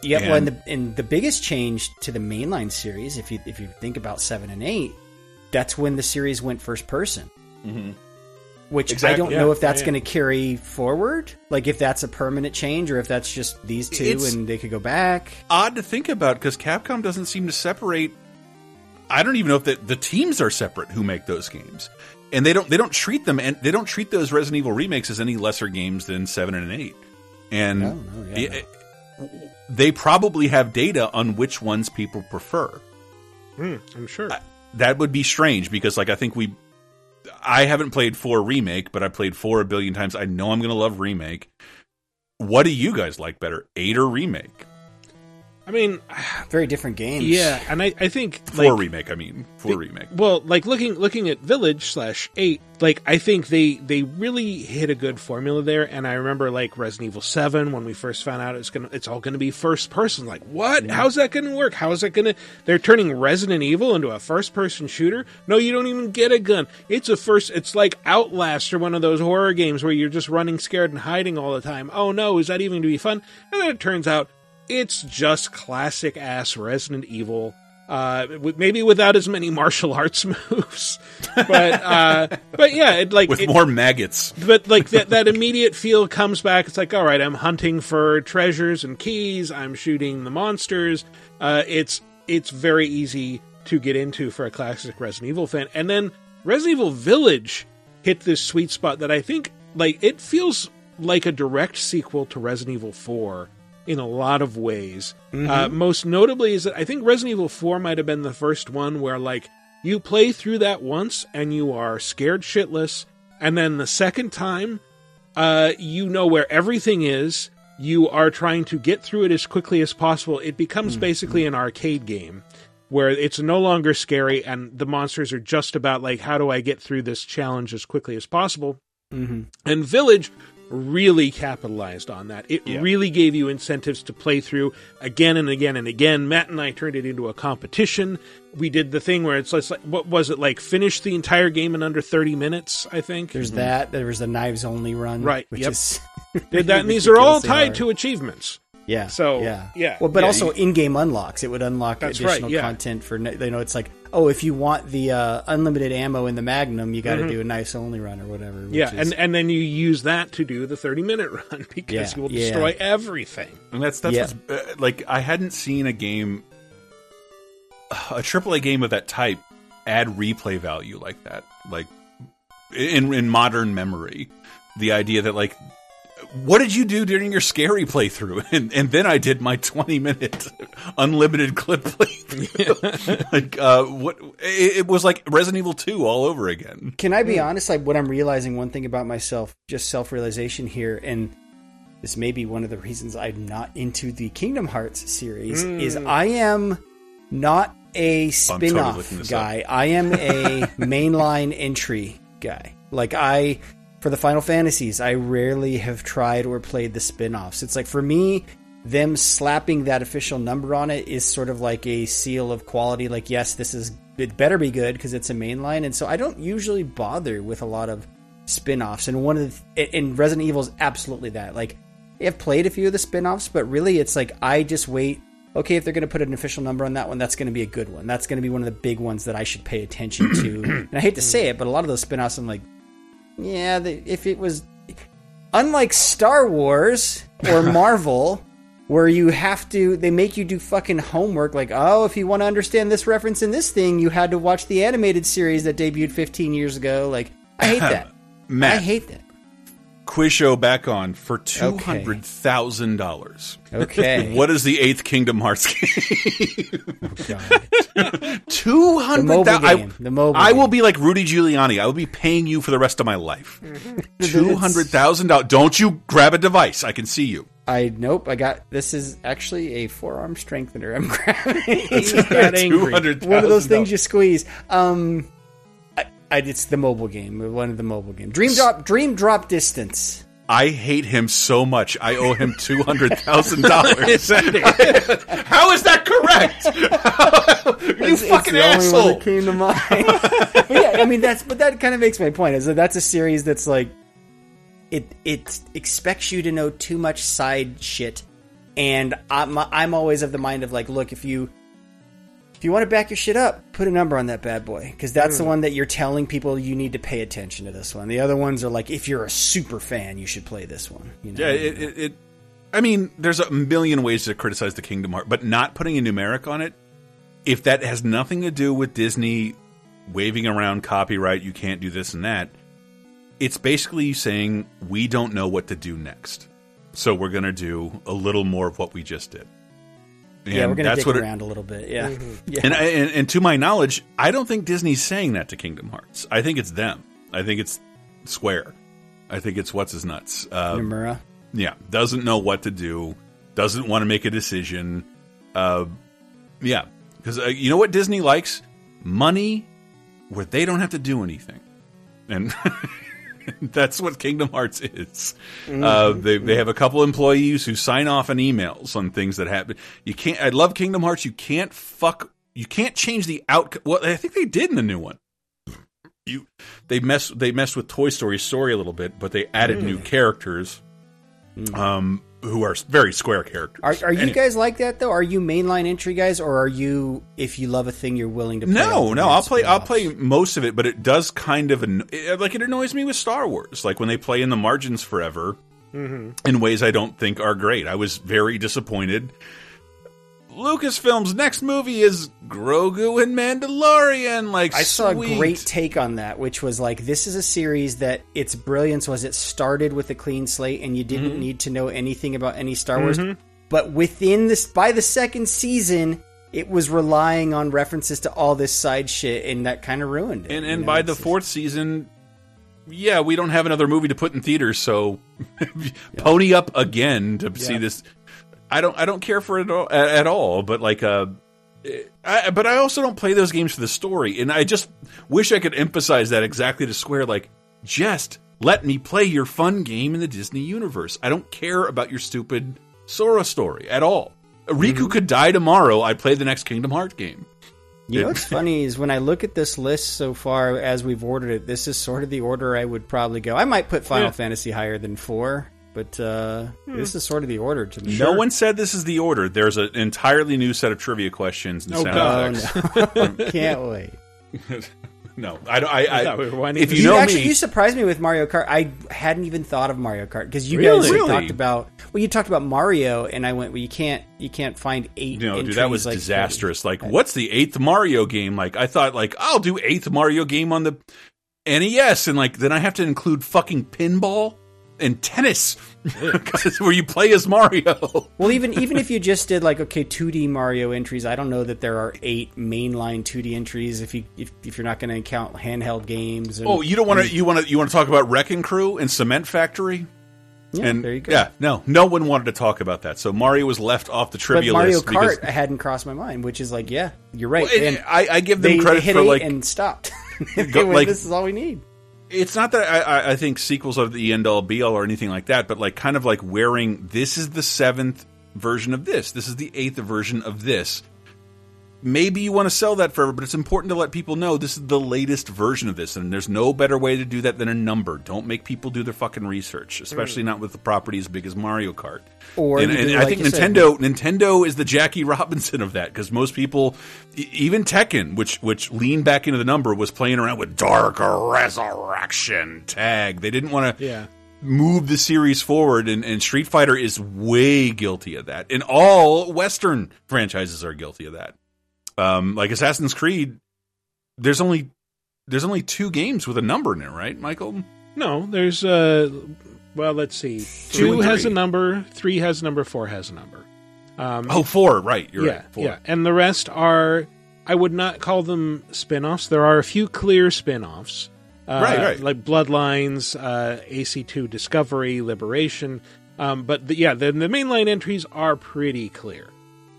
Yeah, well, and the and the biggest change to the mainline series, if you if you think about seven and eight, that's when the series went first person. Mm-hmm. Which I don't yeah, know if that's yeah. going to carry forward, like if that's a permanent change or if that's just these two It's- and they could go back. Odd to think about because Capcom doesn't seem to separate. I don't even know if the, the teams are separate who make those games, and they don't they don't treat them and they don't treat those Resident Evil remakes as any lesser games than seven and eight. And No, no, yeah, it- they probably have data on which ones people prefer. Hmm, I'm sure. that would be strange because like I think we I haven't played 4 remake, but I played 4 a billion times. I know I'm going to love remake. What do you guys like better, 8 or remake? I mean, Very different games. yeah, and I, I think for like, remake, I mean, 4 remake. Well, like looking looking at Village slash Eight, like I think they they really hit a good formula there. And I remember like Resident Evil Seven when we first found out it's gonna it's all gonna be first person. Like what? How's that gonna work? How is that gonna? They're turning Resident Evil into a first person shooter. No, you don't even get a gun. It's a first. It's like Outlast or one of those horror games where you're just running scared and hiding all the time. Oh no, is that even going to be fun? And then it turns out it's just classic ass Resident Evil. Uh, maybe without as many martial arts moves, but uh, but yeah, it like With it- more maggots. but like that that immediate feel comes back. It's like, all right, I'm hunting for treasures and keys. I'm shooting the monsters. Uh, it's it's very easy to get into for a classic Resident Evil fan. And then Resident Evil Village hit this sweet spot that I think like it feels like a direct sequel to Resident Evil 4 in a lot of ways. Uh, most notably is that I think Resident Evil 4 might have been the first one where like you play through that once and you are scared shitless, and then the second time, uh, you know where everything is. You are trying to get through it as quickly as possible. It becomes basically an arcade game where it's no longer scary and the monsters are just about like how do I get through this challenge as quickly as possible. Mhm. And Village really capitalized on that. It Yeah. really gave you incentives to play through again and again and again. Matt and I turned it into a competition. We did the thing where it's just like, what was it like? Finish the entire game in under 30 minutes, I think. There's mm-hmm. that. There was the knives only run, Right, Which yep. is Did that, and these are all tied hard. to achievements. Yeah. So, yeah, yeah. Well, but Yeah, also you- in-game unlocks. It would unlock That's right, additional yeah. content for you know. It's like, oh, if you want the uh, unlimited ammo in the Magnum, you got Mm-hmm. to do a nice only run or whatever. which Yeah, is- and, and then you use that to do the 30 minute run because Yeah, you will yeah. destroy everything. And that's that's Yeah. what's, uh, like I hadn't seen a game, a AAA game of that type, add replay value like that. Like in in modern memory, the idea that like. What did you do during your scary playthrough? And and then I did my twenty minute unlimited clip playthrough. like uh, what? It, it was like Resident Evil Two all over again. Can I be honest? Like, what I'm realizing, one thing about myself, just self realization here, and this may be one of the reasons I'm not into the Kingdom Hearts series, is I am not a spin off looking this guy. I am a mainline entry guy. Like, I, for the Final Fantasies, I rarely have tried or played the spin offs. It's like, for me, them slapping that official number on it is sort of like a seal of quality. Like, yes, this is it better be good because it's a mainline, and so I don't usually bother with a lot of spin-offs. And one of the and Resident Evil is absolutely that. Like, I've played a few of the spin-offs, but really, it's like I just wait. Okay, if they're going to put an official number on that one, that's going to be a good one. That's going to be one of the big ones that I should pay attention to. and I hate to say it, but a lot of those spin-offs, I'm like, yeah, the, if it was unlike Star Wars or Marvel, where you have to, they make you do fucking homework. Like, oh, if you want to understand this reference in this thing, you had to watch the animated series that debuted 15 years ago. Like, I hate that. Matt, I hate that. quiz show back on for two hundred thousand dollars. Okay. What is the eighth Kingdom Hearts game? Oh, God. Two hundred mobile thousand. game. The mobile I will be like Rudy Giuliani. I will be paying you for the rest of my life. Mm-hmm. Two hundred thousand dollars. Don't you grab a device? I can see you. I nope. I got this is actually a forearm strengthener. I'm grabbing angry. One of those things you squeeze. Um, I, I, it's the mobile game. One of the mobile game. Dream drop. Dream drop distance. I hate him so much. I owe him two hundred thousand dollars. Is that it? How is that correct? you It's- fucking it's the only one asshole. that came to mind. yeah, I mean that's but that kind of makes my point. Is that that's a series that's like it it expects you to know too much side shit, and I'm I'm always of the mind of like, look, if you if you want to back your shit up, put a number on that bad boy because that's the hmm. one that you're telling people you need to pay attention to this one. The other ones are like, if you're a super fan, you should play this one. You know? Yeah, it, it, it. I mean, there's a million ways to criticize the Kingdom Heart, but not putting a numeric on it. If that has nothing to do with Disney waving around copyright, you can't do this and that. It's basically saying we don't know what to do next, so we're going to do a little more of what we just did. yeah, we're gonna that's dig what it- around a little bit. Yeah, yeah. and, I- and and to my knowledge, I don't think Disney's saying that to Kingdom Hearts. I think it's them. I think it's Square. I think it's what's his nuts. Uh, Nomura. yeah, doesn't know what to do, doesn't want to make a decision. Uh, yeah, because uh, you know what Disney likes? Money where they don't have to do anything, and that's what Kingdom Hearts is. Uh, they they have a couple employees who sign off on emails on things that happen. You can't. I love Kingdom Hearts. You can't fuck. You can't change the outcome. Well, I think they did in the new one. You they mess they messed with Toy Story story a little bit, but they added new characters, um, who are very square characters. Are, are you Anyway. guys like that though? Are you mainline entry guys, or are you if you love a thing, you're willing to? Play No, no, I'll play. I'll play most of it, but it does kind of anno- it, like it annoys me with Star Wars, like when they play in the margins forever mm-hmm. in ways I don't think are great. I was very disappointed. Lucasfilm's next movie is Grogu and Mandalorian. Like I saw sweet. a great take on that, which was like, this is a series that its brilliance was it started with a clean slate, and you didn't Mm-hmm. need to know anything about any Star Wars. But within this, by the second season, it was relying on references to all this side shit, and that kind of ruined it. and you and know? by the fourth season, yeah, we don't have another movie to put in theaters, so pony up again to see this. I don't I don't care for it at all, at, all but like uh. I, but I also don't play those games for the story, and I just wish I could emphasize that exactly to Square. Like, just Let me play your fun game in the Disney universe. I don't care about your stupid Sora story at all. Riku Mm-hmm. could die tomorrow. I'd play the next Kingdom Heart game. You know what's funny is when I look at this list so far as we've ordered it, this is sort of the order I would probably go. I might put Final Yeah. Fantasy higher than four, but uh, Hmm. this is sort of the order to me. No one said this is the order. There's an entirely new set of trivia questions and Oh, sound God. effects. Can't wait. No, I, don't- I, I, thought we were winding if you You know actually me, you surprised me with Mario Kart. I hadn't even thought of Mario Kart because you Really? guys Really? talked about well, you talked about Mario, and I went, well, you can't you can't find eight. No, dude, that was like disastrous. Like, what's the eighth Mario game? Like, I thought, like, I'll do eighth Mario game on the NES, and like, then I have to include fucking pinball and tennis where you play as Mario. Well, even even if you just did like okay, two D Mario entries, I don't know that there are eight mainline two D entries. If you if, if you're not going to count handheld games. And, Oh, you don't want to? You want to? You want to talk about Wrecking Crew and Cement Factory? Yeah, and there you go. yeah, no, no one wanted to talk about that. So Mario was left off the but trivia Mario list Kart because hadn't crossed my mind, which is like, yeah, you're right. Well, And I, I give them they, credit they hit for eight like and stopped. They Go- went, like- this is all we need. It's not that I, I, think sequels are the end all be all or anything like that, but like kind of like wearing this is the seventh version of this, this is the eighth version of this. Maybe you want to sell that forever, but it's important to let people know this is the latest version of this, and there's no better way to do that than a number. Don't make people do their fucking research, especially not with the property as big as Mario Kart. Or and, and do I like think you said. Nintendo Nintendo is the Jackie Robinson of that because most people, even Tekken, which which leaned back into the number, was playing around with Dark Resurrection tag. They didn't want to Yeah. move the series forward, and, and Street Fighter is way guilty of that. And all Western franchises are guilty of that. Um, like Assassin's Creed, there's only there's only two games with a number in it, right, Michael? No, there's uh well, let's see. Two Two has a number, three has a number, four has a number. Um, Oh, four, right? You're yeah, right. Four. yeah, and the rest are. I would not call them spin-offs. There are a few clear spin-offs, uh, Right, right. like Bloodlines, uh, AC2 Discovery, Liberation. Um, but the, yeah, the, the mainline entries are pretty clear.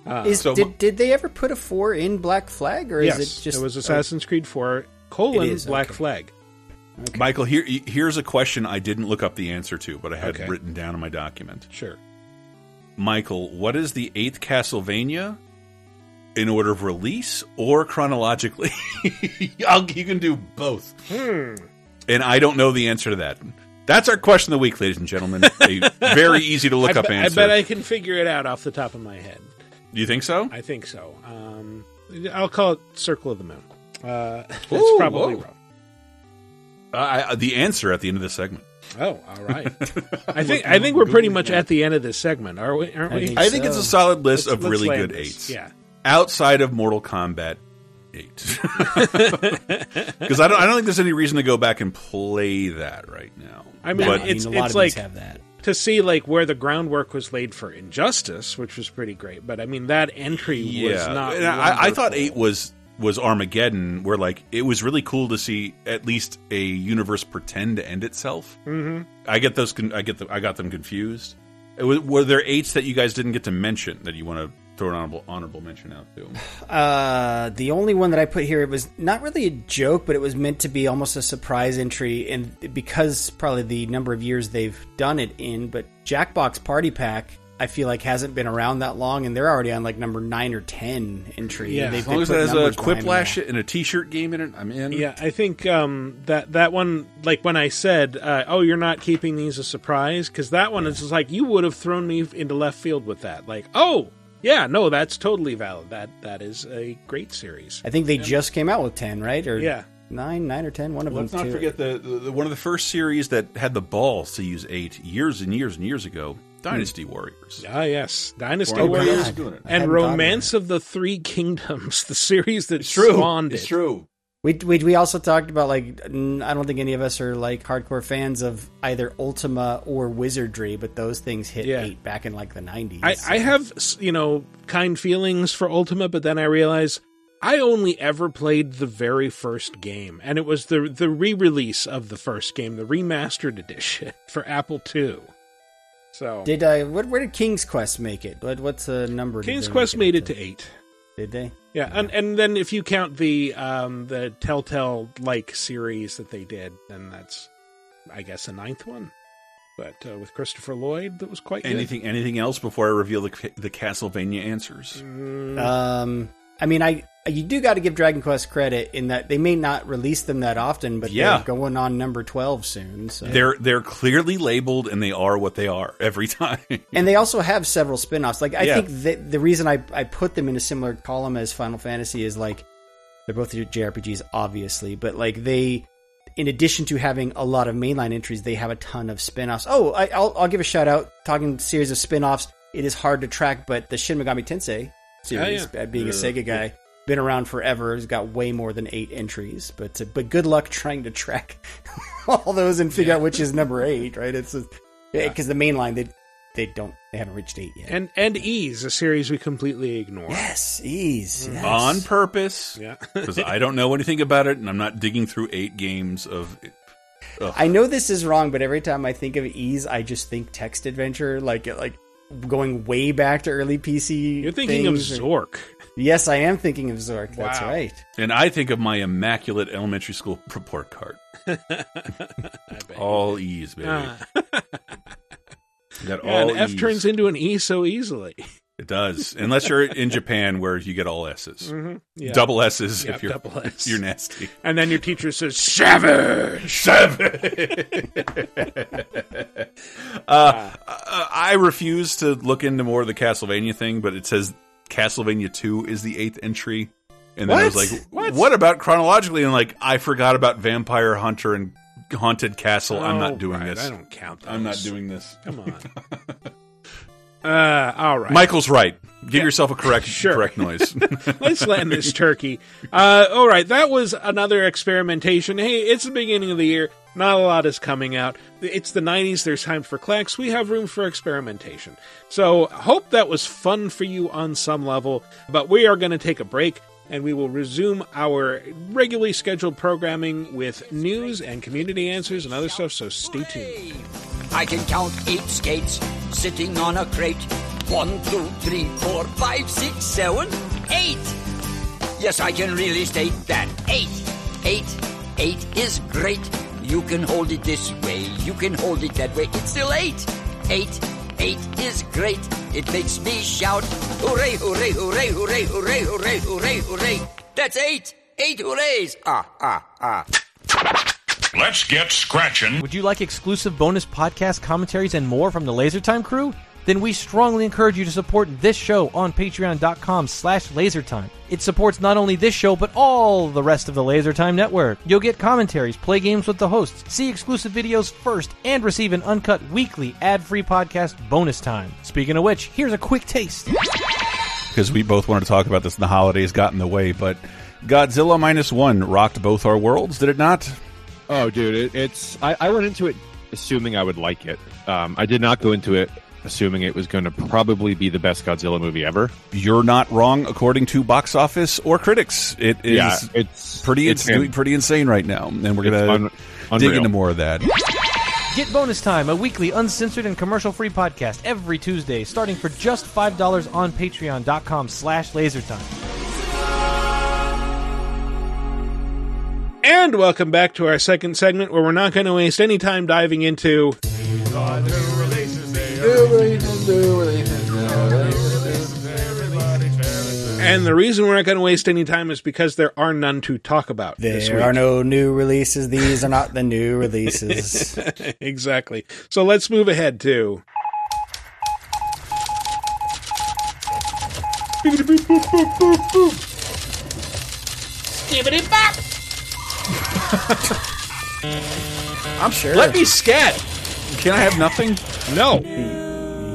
Is, so- did, did they ever put a four in Black Flag, or yes, is it just it was Assassin's Creed 4 colon It is, Black okay. Flag. Michael, here here's a question I didn't look up the answer to, but I had Okay. written down in my document. Sure. Michael, what is the eighth Castlevania in order of release or chronologically? I'll, you can do both. Hmm. And I don't know the answer to that. That's our question of the week, ladies and gentlemen. A very easy to look I, up be- I bet I can figure it out off the top of my head. You think so? I think so. Um, I'll call it Circle of the Moon. Uh, it's Ooh, probably whoa. wrong. Uh, I, the answer at the end of the segment. Oh, all right. I think I think we're pretty much at the end of this segment, are we? Aren't I we? think I think it's a solid list Let's- of let's really good this. eights. Yeah. outside of Mortal Kombat Eight, because I don't, I don't think there's any reason to go back and play that right now. I mean, But- I mean, it's a lot it's of like these have that. To see like where the groundwork was laid for Injustice, which was pretty great. But I mean, that entry was not. And I, I thought eight was was Armageddon, where like it was really cool to see at least a universe pretend to end itself. Mm-hmm. I get those. I get the, I got them confused. Was, were there eights that you guys didn't get to mention that you want to throw an honorable honorable mention out to? Uh, the only one that I put here, it was not really a joke, but it was meant to be almost a surprise entry, and because probably the number of years they've done it in, but Jackbox Party Pack, I feel like hasn't been around that long, and they're already on like number nine or ten entry. Yeah. and they- As they long as put it has a numbers behind quiplash and a T-shirt game in it, I'm in. Yeah, I think um, that that one, like when I said, uh, "Oh, you're not keeping these a surprise," because that one is just like you would have thrown me into left field with that. Like, oh, yeah, no, that's totally valid. That that is a great series. I think they just came out with ten, right? Or Yeah. nine, nine or ten. One of them. Let's not too. forget the, the, the one of the first series that had the balls to use eight years and years and years ago, Dynasty Warriors. Ah, yes, Dynasty Oh, Warriors God. Doing it. I and hadn't thought of Romance of the Three Kingdoms, the series that It's true. spawned It's it. true. We, we we also talked about like I don't think any of us are like hardcore fans of either Ultima or Wizardry, but those things hit Yeah. eight back in like the nineties. I, I have, you know, kind feelings for Ultima, but then I realize I only ever played the very first game, and it was the the re release of the first game, the remastered edition for Apple II. So Did I? what, where did King's Quest make it? What, what's the number? King's Quest made it up to eight. Did they? Yeah, and and then if you count the um the Telltale like series that they did, then that's I guess a ninth one, but uh, with Christopher Lloyd, that was quite good. Anything anything else before I reveal the the Castlevania answers? Um, I mean, I you do got to give Dragon Quest credit in that they may not release them that often, but Yeah. they're going on number twelve soon. So. They're they're clearly labeled and they are what they are every time. and they also have several spin-offs. Like I Yeah. think that the reason I I put them in a similar column as Final Fantasy is like they're both JRPGs, obviously, but like they. In addition to having a lot of mainline entries, they have a ton of spin-offs. Oh, I, I'll, I'll give a shout out. Talking series of spin-offs, it is hard to track, but the Shin Megami Tensei series, yeah. uh, being a Sega guy, been around forever. He's got way more than eight entries. But uh, but good luck trying to track all those and figure out which is number eight. Right? It's because the mainline they they don't they haven't reached eight yet. and and Ys, a series we completely ignore. yes, Ys yes. On purpose. Yeah. Because I don't know anything about it and I'm not digging through eight games of I know this is wrong, but every time I think of Ys, I just think text adventure, like like going way back to early PC. You're thinking of things. Zork. Yes, I am thinking of Zork. That's right. and I think of my immaculate elementary school report card. All E's, baby. Ah. Got and all F E's. turns into an E so easily. It does, unless you're in Japan where you get all S's, Mm-hmm. Yeah. double S's Yeah, if you're double S. you're nasty. And then your teacher says, Savage! Uh, I refuse to look into more of the Castlevania thing, but it says Castlevania Two is the eighth entry, and then I was like, "What? about chronologically?" And like, I forgot about Vampire Hunter and Haunted Castle. I'm Oh, not doing right, this. I don't count those. I'm not doing this. Come on. uh, all right. Michael's right. Give yourself a correct Sure. correct noise. Let's land this turkey. Uh, all right, that was another experimentation. Hey, it's the beginning of the year. Not a lot is coming out. It's the 90s. There's time for clacks. We have room for experimentation. So, hope that was fun for you on some level. But we are going to take a break and we will resume our regularly scheduled programming with news and community answers and other stuff. So, stay tuned. I can count eight skates sitting on a crate. One, two, three, four, five, six, seven, eight. Yes, I can really state that. Eight, eight, eight is great. You can hold it this way, you can hold it that way. It's still eight. Eight, eight is great. It makes me shout, hooray, hooray, hooray, hooray, hooray, hooray, hooray, hooray. That's eight. Eight hoorays. Ah, ah, ah. Let's get scratching. Would you like exclusive bonus podcast commentaries and more from the LaserTime crew? Then we strongly encourage you to support this show on patreon.com slash lasertime. It supports not only this show, but all the rest of the LaserTime network. You'll get commentaries, play games with the hosts, see exclusive videos first, and receive an uncut weekly ad-free podcast bonus time. Speaking of which, here's a quick taste. because we both wanted to talk about this and the holidays got in the way, but Godzilla minus one rocked both our worlds, did it not? Oh, dude, it, it's. I, I went into it assuming I would like it. Um, I did not go into it assuming it was going to probably be the best Godzilla movie ever. You're not wrong, according to box office or critics. It is Yeah, it's pretty it's it's doing pretty insane right now, and we're gonna un- dig unreal. into more of that. Get Bonus Time, a weekly uncensored and commercial-free podcast every Tuesday, starting for just $5 on patreon.com slash lasertime. And welcome back to our second segment where we're not going to waste any time diving into. And the reason we're not going to waste any time is because there are none to talk about this There week. are no new releases. These are not the new releases. exactly. So let's move ahead to. I'm sure. Let me scat. Can I have nothing? No.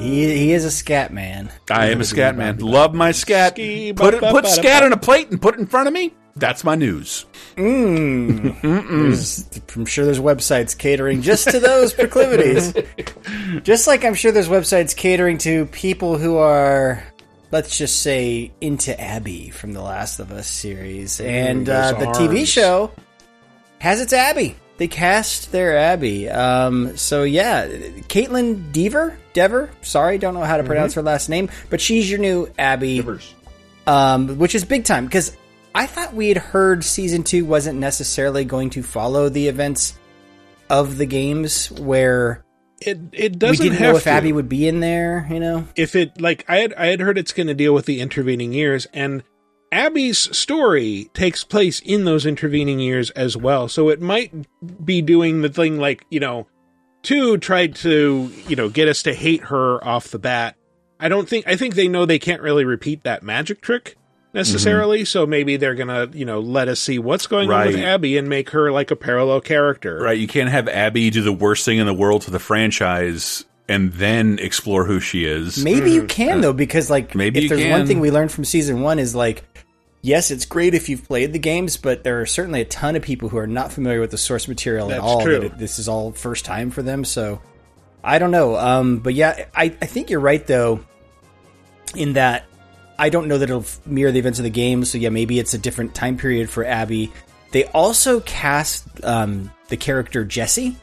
He, he is a scat man. I am a scat man. Love my scat. Put it, ba- ba- put scat on a plate and put it in front of me. That's my news. There's- I'm sure there's websites catering just to those proclivities. just like I'm sure there's websites catering to people who are, let's just say, into Abby from the Last of Us series. And uh, those the TV arms. show has its Abby. They cast their Abby. Um, so yeah, Kaitlyn Dever, Dever. Sorry, don't know how to pronounce her last name, but she's your new Abby, um, which is big time because I thought we had heard season two wasn't necessarily going to follow the events of the games where it it doesn't we didn't have know if to. Abby would be in there. You know, if it like I had I had heard it's going to deal with the intervening years and Abby's story takes place in those intervening years as well. So it might be doing the thing like, you know, two tried to, you know, get us to hate her off the bat. I don't think I think they know they can't really repeat that magic trick necessarily, mm-hmm. so maybe they're going to, you know, let us see what's going on with Abby and make her like a parallel character. Right, you can't have Abby do the worst thing in the world to the franchise and then explore who she is. maybe you mm-hmm. can though, because like Maybe if there's can. one thing we learned from season one is like. Yes, it's great if you've played the games, but there are certainly a ton of people who are not familiar with the source material at That's all. true. this is all first time for them, so I don't know. Um, but yeah, I, I think you're right though, in that I don't know that it'll mirror the events of the game. So yeah, maybe it's a different time period for Abby. They also cast um, the character Jesse,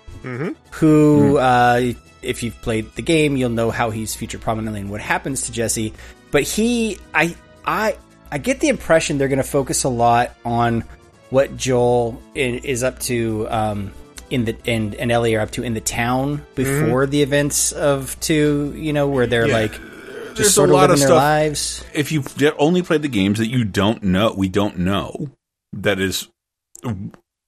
who, uh, if you've played the game, you'll know how he's featured prominently and what happens to Jesse. But he, I, I, I get the impression they're going to focus a lot on what Joel i- is up to um, in the and and Ellie are up to in the town before the events of two. You know, where they're Yeah. like There's just a sort of lot living of their stuff- lives. If you've only played the games that you don't know, we don't know. That is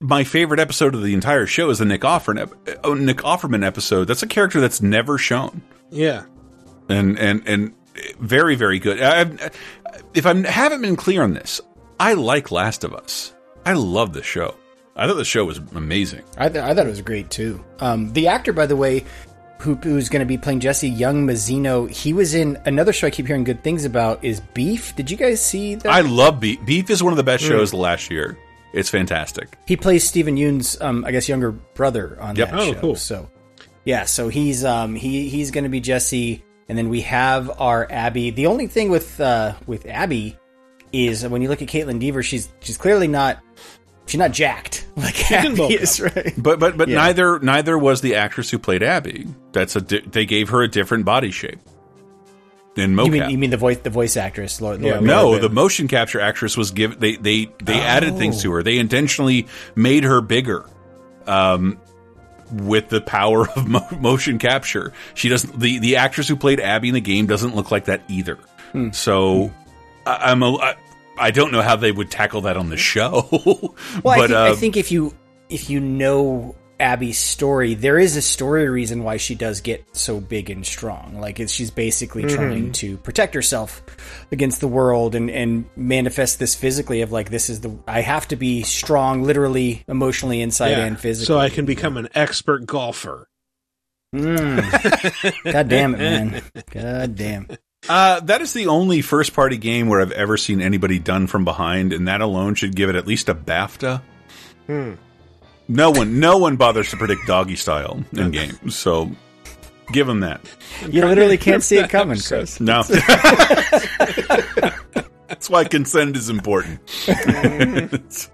my favorite episode of the entire show is the Nick Offerman, oh, Nick Offerman episode. That's a character that's never shown. Yeah. and and and very very good. I, I- if I haven't been clear on this, I like Last of Us. I love the show. I thought the show was amazing. I, th- I thought it was great too. Um, the actor, by the way, who, who's going to be playing Jesse Young Mazino, he was in another show I keep hearing good things about. Is Beef? Did you guys see that? I love Beef. Beef is one of the best Mm. shows last year. It's fantastic. He plays Steven Yeun's, um, I guess, younger brother on Yep. that Oh, show. cool. So, yeah, so he's um, he he's going to be Jesse, and then we have our Abby. The only thing with uh, with Abby is when you look at Kaitlyn Dever, she's she's clearly not she's not jacked like can bulk Abby up. is, right? But but but Yeah. neither neither was the actress who played Abby. That's a di- they gave her a different body shape. In mocap. You mean you mean the voice the voice actress? Laura, Laura no, Bailey. the motion capture actress was given. They they they added things Oh. to her. They intentionally made her bigger, um, with the power of mo- motion capture. She doesn't. The the actress who played Abby in the game doesn't look like that either. Hmm. So I, I'm a. I, I don't know how they would tackle that on the show. Well, I, but think, uh, I think if you if you know Abby's story, there is a story reason why she does get so big and strong. Like it's, she's basically Mhm. trying to protect herself against the world and and manifest this physically of like this is the I have to be strong, literally, emotionally, inside Yeah. and physically. So I can become an expert golfer. Mm. God damn it, man! God damn. Uh, that is the only first party game where I've ever seen anybody done from behind, and that alone should give it at least a BAFTA. Hmm. No one, no one bothers to predict doggy style in games, so give them that. You literally can't see it coming, Chris. No, that's why consent is important.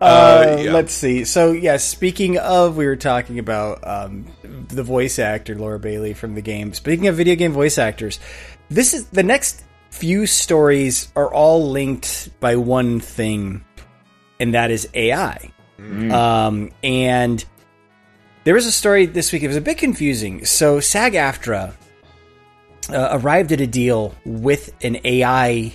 Uh, yeah. Let's see. So, yeah, speaking of, we were talking about um, the voice actor Laura Bailey from the game. Speaking of video game voice actors, this is the next few stories are all linked by one thing, and that is AI. Um, and there was a story this week. It was a bit confusing. So, SAG-AFTRA uh, arrived at a deal with an AI.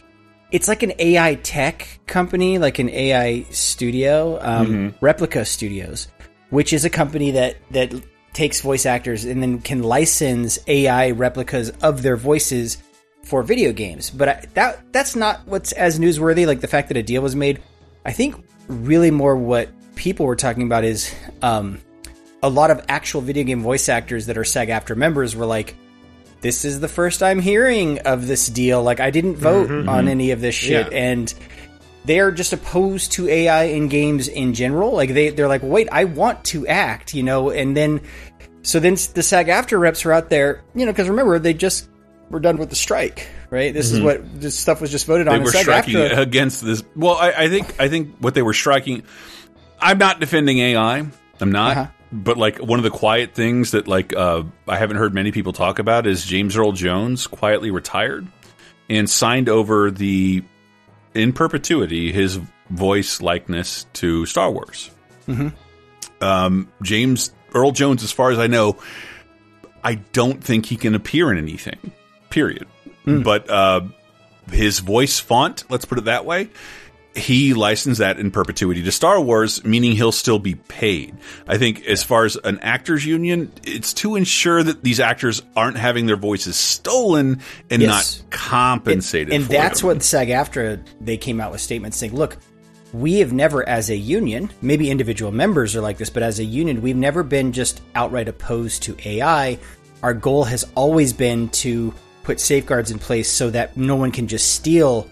It's like an AI tech company, like an AI studio, um, Mhm. Replica Studios, which is a company that that takes voice actors and then can license AI replicas of their voices for video games. But I, that that's not what's as newsworthy. Like the fact that a deal was made. I think really more what people were talking about is um, a lot of actual video game voice actors that are SAG-AFTRA members were like, "This is the first I'm hearing of this deal. Like, I didn't vote Mhm. on any of this shit." Yeah. And they are just opposed to AI in games in general. Like they they're like, "Wait, I want to act," you know. And then so then the SAG-AFTRA reps are out there, you know, because remember they just were done with the strike, right? This is Mhm. what this stuff was just voted on. they were striking SAG-AFTRA against this. Well, I, I think I think what they were striking. I'm not defending AI. I'm not. Uh-huh. But like one of the quiet things that like uh, I haven't heard many people talk about is James Earl Jones quietly retired and signed over the in perpetuity his voice likeness to Star Wars. Mhm. Um, James Earl Jones, as far as I know, I don't think he can appear in anything. Period. But uh, his voice font, let's put it that way, he licensed that in perpetuity to Star Wars, meaning he'll still be paid. I think as far as an actors union, it's to ensure that these actors aren't having their voices stolen and Yes. not compensated. and that's them. what SAG-AFTRA they came out with statements saying, look, we have never, as a union, maybe individual members are like this, but as a union, we've never been just outright opposed to AI. Our goal has always been to put safeguards in place so that no one can just steal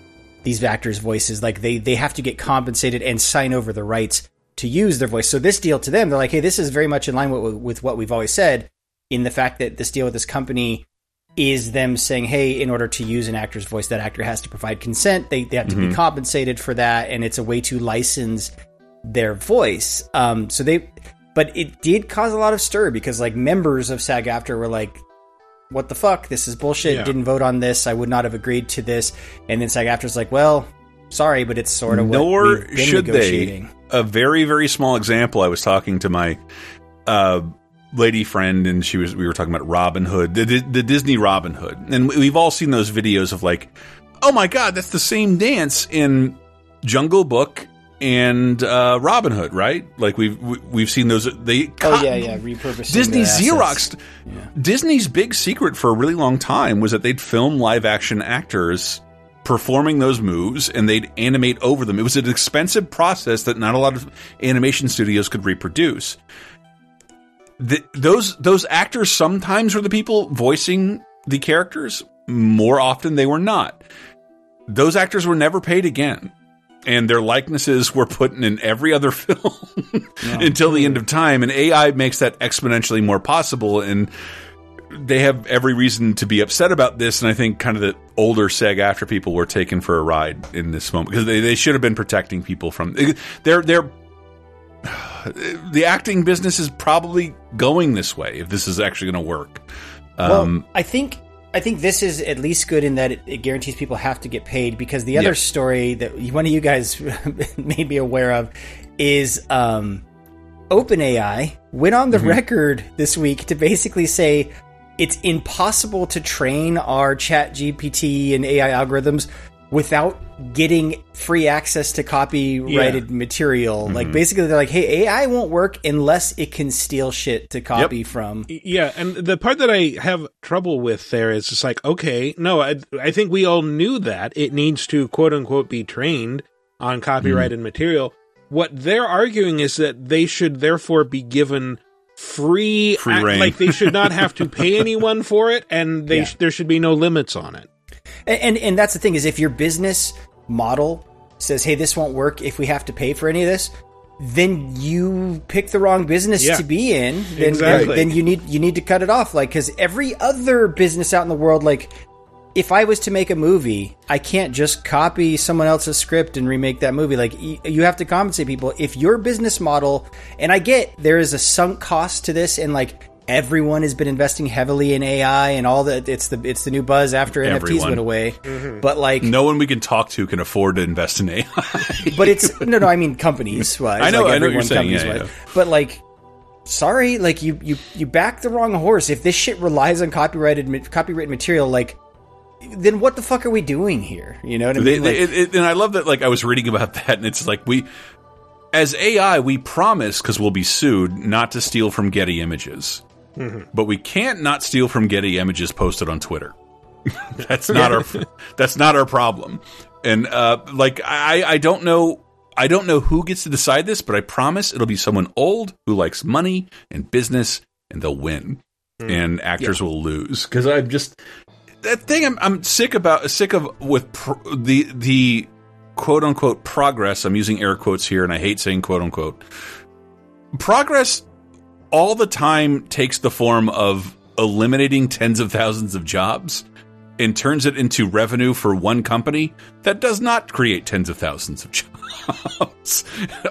these actors' voices. Like they, they have to get compensated and sign over the rights to use their voice. So this deal to them, they're like, hey, this is very much in line with, with what we've always said in the fact that this deal with this company is them saying, hey, in order to use an actor's voice, that actor has to provide consent. They, they have to be Mhm. compensated for that, and it's a way to license their voice. Um, so they, but it did cause a lot of stir because like members of SAG-AFTRA were like, what the fuck? This is bullshit. Yeah. Didn't vote on this. I would not have agreed to this. And then SAG-AFTRA's like, well, sorry, but it's sort of what nor should negotiating. they. A very very small example. I was talking to my uh, lady friend, and she was we were talking about Robin Hood, the, the Disney Robin Hood, and we've all seen those videos of like, oh my god, that's the same dance in Jungle Book and uh, Robin Hood, right? Like we've we- we've seen those. They Oh yeah, yeah, repurposing Disney assets. Xeroxed. Disney's big secret for a really long time was that they'd film live action actors performing those moves and they'd animate over them. It was an expensive process that not a lot of animation studios could reproduce. The, those those actors sometimes were the people voicing the characters. More often, they were not. Those actors were never paid again, and their likenesses were put in every other film until the end of time. And AI makes that exponentially more possible. And they have every reason to be upset about this. And I think kind of the older SAG-AFTRA people were taken for a ride in this moment because they, they should have been protecting people from they're they're the acting business is probably going this way if this is actually going to work. Um, well, I think I think this is at least good in that it, it guarantees people have to get paid because the other story that one of you guys made me aware of is um, OpenAI went on the Mhm. record this week to basically say it's impossible to train our Chat GPT and AI algorithms without getting free access to copyrighted material. Like Mhm. basically, they're like, "Hey, AI won't work unless it can steal shit to copy from." Yeah, and the part that I have trouble with there is just like, okay, no, I, I think we all knew that it needs to quote unquote be trained on copyrighted material. What they're arguing is that they should therefore be given free, Free ac- reign. like they should not have to pay anyone for it, and they Yeah. sh- there should be no limits on it. And, and and that's the thing is if your business model says, "Hey, this won't work if we have to pay for any of this," then you pick the wrong business Yeah. to be in. Then Exactly. then you need you need to cut it off. Like because every other business out in the world, like if I was to make a movie, I can't just copy someone else's script and remake that movie. Like you have to compensate people. If your business model, and I get there is a sunk cost to this, and like everyone has been investing heavily in AI and all that. It's the it's the new buzz after NFTs went away. Mm-hmm. But like, no one we can talk to can afford to invest in AI. but it's no, no. I mean companies. wise, I know- like I know what you're everyone saying, yeah, companies-wise. yeah. But like, sorry, like you you you back the wrong horse. If this shit relies on copyrighted ma- copyrighted material, like, then what the fuck are we doing here? You know what I mean? they- Like, it- it- and I love that. Like I was reading about that, and it's like we, as AI, we promise because we'll be sued not to steal from Getty Images, but we can't not steal from Getty Images posted on Twitter. that's not our. That's not our problem. And uh, like I, I don't know. I don't know who gets to decide this, but I promise it'll be someone old who likes money and business, and they'll win, and actors will lose. Because I'm just that thing I'm, I'm sick about sick of with the the quote unquote progress i'm using air quotes here and i hate saying quote unquote progress all the time takes the form of eliminating tens of thousands of jobs and turns it into revenue for one company that does not create tens of thousands of jobs.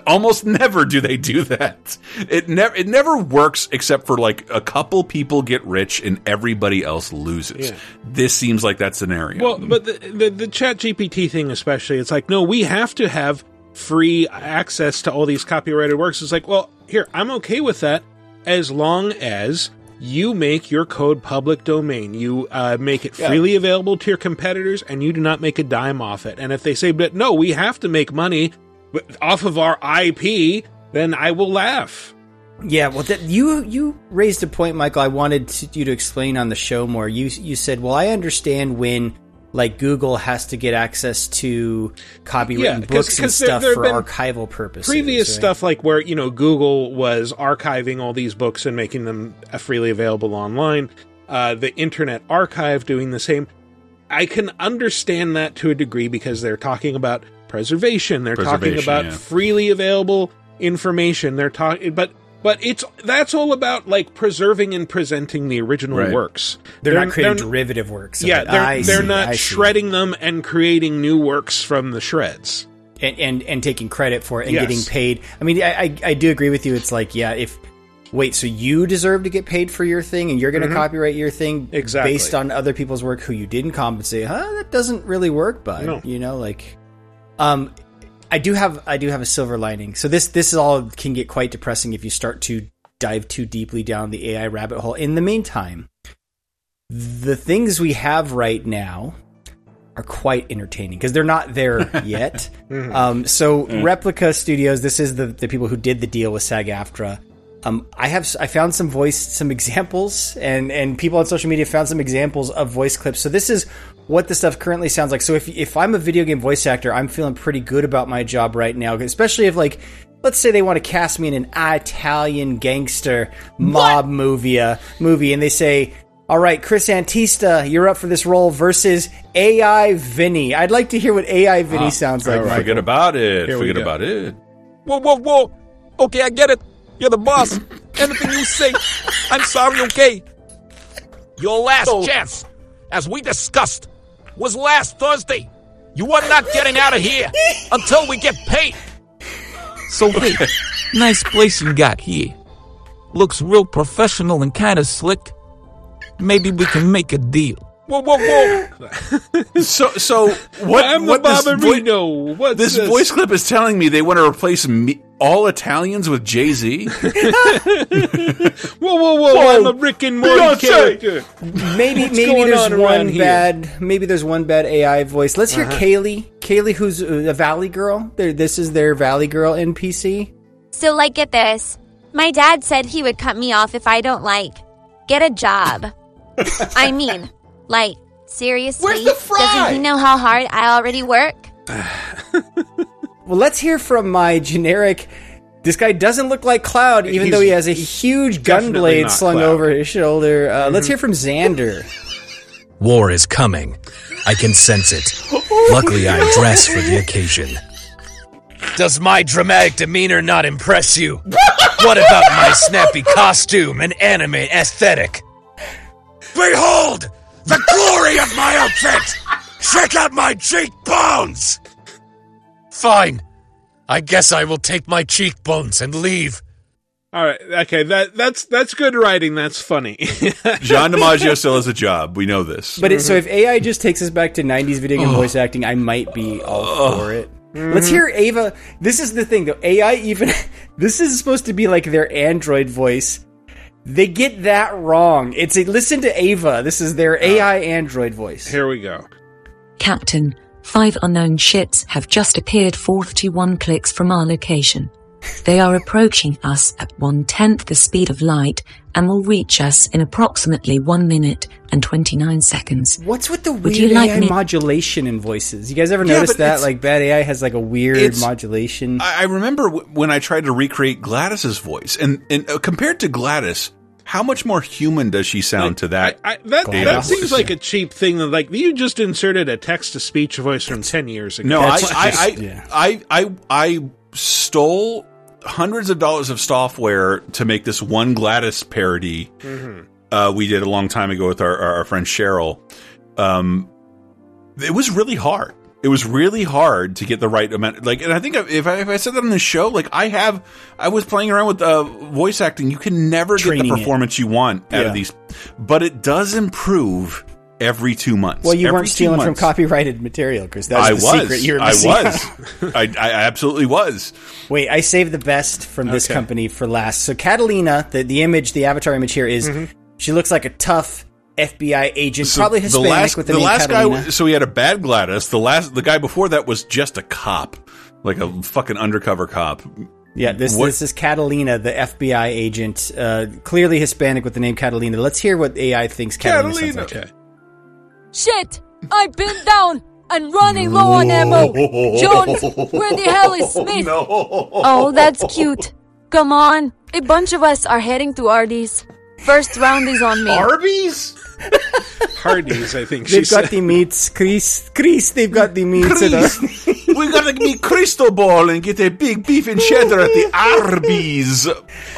Almost never do they do that. It never it never works except for like a couple people get rich and everybody else loses. Yeah. This seems like that scenario. Well, but the, the the Chat GPT thing, especially, it's like no, we have to have free access to all these copyrighted works. It's like, well, here, I'm okay with that as long as you make your code public domain. You uh, make it Yeah. freely available to your competitors and you do not make a dime off it. And if they say, but no, we have to make money off of our IP, then I will laugh. Yeah, well, that, you you raised a point, Michael. I wanted to, you to explain on the show more. You you said, "Well, I understand when like Google has to get access to copywritten Yeah, 'cause- books and 'cause there- stuff there have for been archival purposes." previous right? stuff like where you know google was archiving all these books and making them uh, freely available online uh, the internet archive doing the same i can understand that to a degree because they're talking about preservation they're talking about yeah. freely available information they're talking but but it's that's all about like preserving and presenting the original Right. works They're, not creating derivative works. of yeah it. they're, I they're see, not I see. shredding them and creating new works from the shreds and, and and taking credit for it and Yes. getting paid. I mean, I, I I do agree with you. It's like, yeah, if wait, so you deserve to get paid for your thing, and you're going to Mhm. copyright your thing Exactly. based on other people's work who you didn't compensate? Huh? That doesn't really work, bud. No. You know, like, um, I do have I do have a silver lining. So this this all can get quite depressing if you start to dive too deeply down the AI rabbit hole. In the meantime, the things we have right now are quite entertaining because they're not there yet. Mhm. um, so Mm. Replica Studios, this is the the people who did the deal with SAG-AFTRA. Um, I have I found some voice some examples and and people on social media found some examples of voice clips. So this is what the stuff currently sounds like. So if if I'm a video game voice actor, I'm feeling pretty good about my job right now, especially if like let's say they want to cast me in an Italian gangster mob movie uh, movie and they say all right, Chris Antista, you're up for this role versus AI Vinny. I'd like to hear what AI Vinny Ah, sounds like. Forget about it. Here Forget about it. Whoa, whoa, whoa. Okay, I get it. You're the boss. Anything you say. I'm sorry, okay? Your last chance, as we discussed, was last Thursday. You are not getting out of here until we get paid. So, hey, nice place you got here. Looks real professional and kind of slick. Maybe we can make a deal. Whoa, whoa, whoa. So, so what? I'm the what this voi- Barbarino. What's this, this? voice clip is telling me they want to replace me, all Italians with Jay Z. Whoa, whoa, whoa! I'm a Rick and Morty Beyonce! character. maybe What's maybe going there's on around one here? bad maybe there's one bad AI voice. Let's hear Uh-huh. Kaylee. Kaylee, who's a Valley girl. They're, this is their Valley girl NPC. So, like, get this. My dad said he would cut me off if I don't, like, get a job. I mean, like, seriously? Doesn't he know how hard I already work? Well, let's hear from my generic. This guy doesn't look like Cloud, even He's- though he has a huge gun blade slung Cloud. over his shoulder. Uh, Let's hear from Xander. War is coming. I can sense it. Luckily, I'm dressed for the occasion. Does my dramatic demeanor not impress you? What about my snappy costume and anime aesthetic? Behold the glory of my outfit! Check out my cheekbones! Fine. I guess I will take my cheekbones and leave. All right, okay, that that's that's good writing. That's funny. John DiMaggio still has a job. We know this. But it, so if AI just takes us back to 90s video game voice acting, I might be all for it. Let's hear Ava. This is the thing though. AI even this is supposed to be like their android voice. They get that wrong. It's a listen to Ava. This is their AI android voice. Here we go. Captain, five unknown ships have just appeared 41 clicks from our location. They are approaching us at one tenth the speed of light and will reach us in approximately one minute and 29 seconds. What's with the Would weird you like AI me? modulation in voices? You guys ever Yeah, notice but that? it's- Like bad AI has like a weird It's- modulation. I, I remember w- when I tried to recreate Gladys's voice, and and uh, compared to Gladys, how much more human does she sound to that? I, that that seems like a cheap thing. That like you just inserted a text to speech voice from ten years ago. No, I I, just- I, yeah. I I I stole hundreds of dollars of software to make this one Gladys parody. Mhm. Uh, we did a long time ago with our, our, our friend Cheryl. Um, it was really hard. It was really hard to get the right amount. Like, and I think if I, if I said that on the show, like I have, I was playing around with uh, voice acting. You can never get Training the it. performance you want out Yeah. of these, but it does improve every two months. Well, you Every weren't stealing from copyrighted material, because that's I the was. secret you're I was. I, I absolutely was. Wait, I saved the best from this Okay. company for last. So Catalina, the the image, the avatar image here is- Mhm. she looks like a tough FBI agent, So probably Hispanic the last, with the, the name last Catalina. guy. So he had a bad Gladys. The last, the guy before that was just a cop, like a fucking undercover cop. Yeah, this What- this is Catalina, the FBI agent, uh, clearly Hispanic with the name Catalina. Let's hear what AI thinks Catalina, sounds like. Shit! I've been down and running low on ammo. Jones, where the hell is Smith? Oh, that's cute. Come on. A bunch of us are heading to Arby's. First round is on me. Arby's? Hardee's, I think They've got said. the meats, Chris. Chris, they've got the meats. in us. we gotta meet ball and get a big beef and cheddar at the Arby's.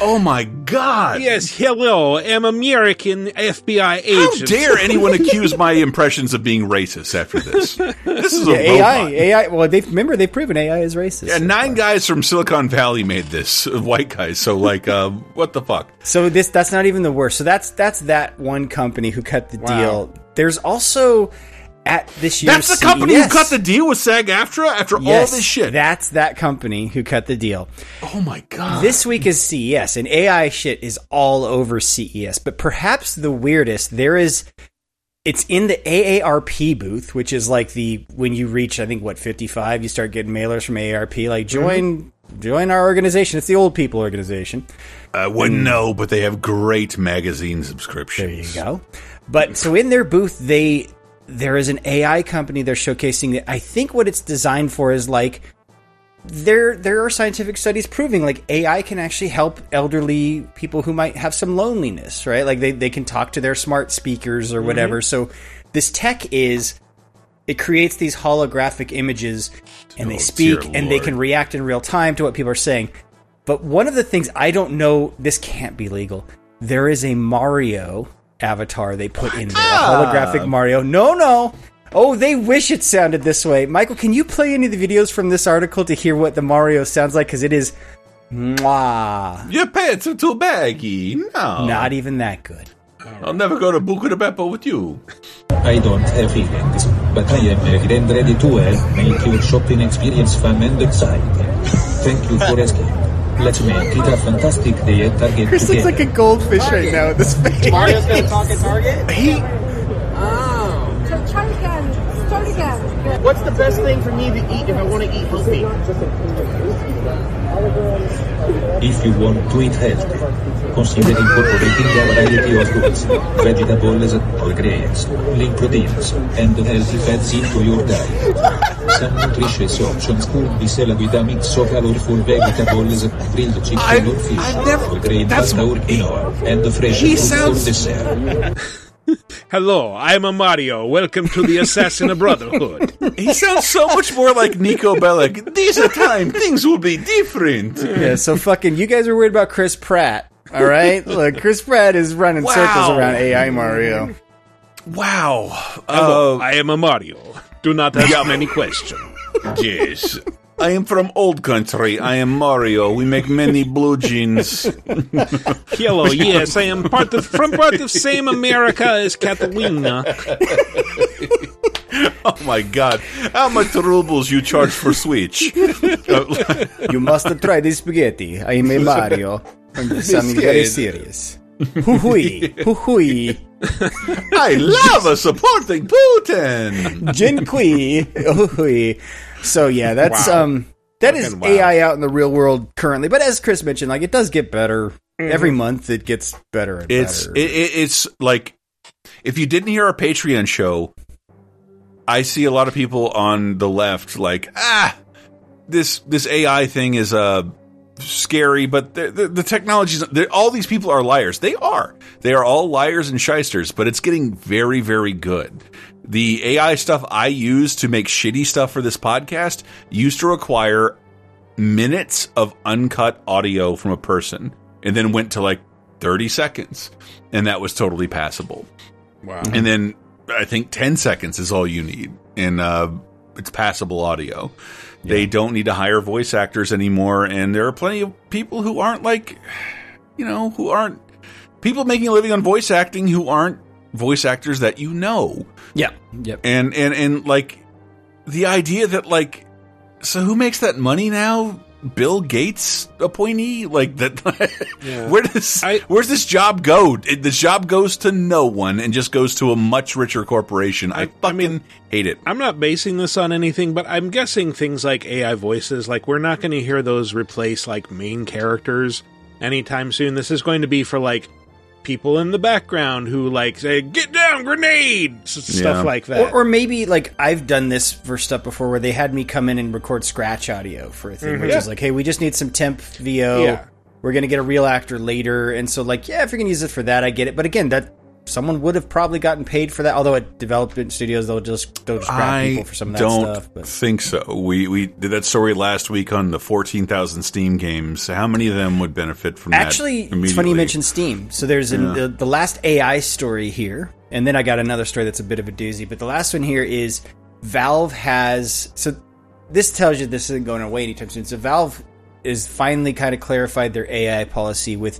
Oh my god! Yes, hello. I'm American FBI agent. How agent. dare anyone accuse my impressions of being racist after this? This is a AI, robot. AI. Well, they remember they've proven AI is racist. Yeah, nine guys from Silicon Valley made this, white guys. So, like, uh, what the fuck? So this that's not even the worst. So that's that's that one company who cut the Wow. deal. There's also at this year's That's the company who cut the deal with SAG-AFTRA after all this shit. That's that company who cut the deal. Oh my god! This week is CES, and AI shit is all over CES. But perhaps the weirdest, there is. It's in the AARP booth, which is like the when you reach, I think, what fifty five, you start getting mailers from AARP. Like mm-hmm. join, join our organization. It's the old people organization. I wouldn't know, but they have great magazine subscriptions. There you go. But so in their booth, they there is an AI company they're showcasing that I think what it's designed for is like there there are scientific studies proving like AI can actually help elderly people who might have some loneliness, right? Like they, they can talk to their smart speakers or whatever. Mhm. So this tech is it creates these holographic images and they Oh, speak dear and they can react in real time to what people are saying. But one of the things I don't know, this can't be legal. There is a Mario avatar they put in there, a ah. holographic Mario. No, no. Oh, they wish it sounded this way. Michael, can you play any of the videos from this article to hear what the Mario sounds like? Because it is, mwah. Your pants are too baggy. No, Not even that good. I'll never go to Buca di Beppo with you. I don't have feelings, but I am again ready to help make your shopping experience fun and exciting. Thank you for asking. Let's make it a fantastic day at Target Chris looks like a goldfish right now with this face. Mario's gonna talk at Target? He. Oh. So try again. Start again. What's the best thing for me to eat if I want to eat healthy? If you want to eat healthy, consider incorporating a variety of fruits, vegetables, whole grains, lean proteins, and healthy fats into your diet. Some nutritious options could be salad with a mix of colorful vegetables, grilled chicken or fish, whole grain pasta or quinoa, and fresh fruit for dessert. Hello, I'm a Mario. Welcome to the Assassin Brotherhood. He sounds so much more like Niko Bellic. This time things will be different. Yeah, so fucking, you guys are worried about Chris Pratt. All right? Look, Chris Pratt is running Wow. circles around AI Mario. Wow. Hello, Uh, I am a Mario. Do not ask many questions. yes. I am from old country. I am Mario. We make many blue jeans. Hello, yes, I am part of from part of same America as Catalina. Oh my god. How much rubles you charge for Switch? you must try this spaghetti. I am a Mario. I'm something very serious. Hoo-hooey. Hoo-hooey. I love supporting Putin. Jinqui. Hoo-hooey. So yeah, that's Wow. um that is Fucking wow. AI out in the real world currently. But as Chris mentioned, like it does get better. Mhm. Every month it gets better and It's better. it, it, it's like if you didn't hear our Patreon show, I see a lot of people on the left like ah this this AI thing is uh scary, but the the, the technologies all these people are liars. They are. They are all liars and shysters, but it's getting very very good. The AI stuff I use to make shitty stuff for this podcast used to require minutes of uncut audio from a person and then went to like 30 seconds and that was totally passable. Wow. and then i think 10 seconds is all you need and uh, it's passable audio. They don't need to hire voice actors anymore and there are plenty of people who aren't like you know who aren't people making a living on voice acting who aren't voice actors that you know. Yeah. Yep. And and and like the idea that like so who makes that money now? Bill Gates appointee? Like that where does where's this job go? It, the job goes to no one and just goes to a much richer corporation. I, fucking hate it. I'm not basing this on anything, but I'm guessing things like AI voices, like we're not going to hear those replace like main characters anytime soon. This is going to be for like people in the background who like say "Get down, grenade!" s- stuff like that. Or, or maybe like I've done this for stuff before where they had me come in and record scratch audio for a thing, Mhm. which Yeah. is like, hey, we just need some temp VO. Yeah. We're gonna get a real actor later, and so like, yeah, if you're gonna use it for that, I get it. But again, that someone would have probably gotten paid for that. Although at development studios, they'll just they'll just grab people for some of that don't stuff. But think so. We we did that story last week on the fourteen thousand Steam games. How many of them would benefit from Actually, that? it's funny you mentioned Steam. So there's an, the, the last AI story here, and then I got another story that's a bit of a doozy. But the last one here is Valve has. So this tells you this isn't going away anytime soon. So Valve is finally kind of clarified their AI policy with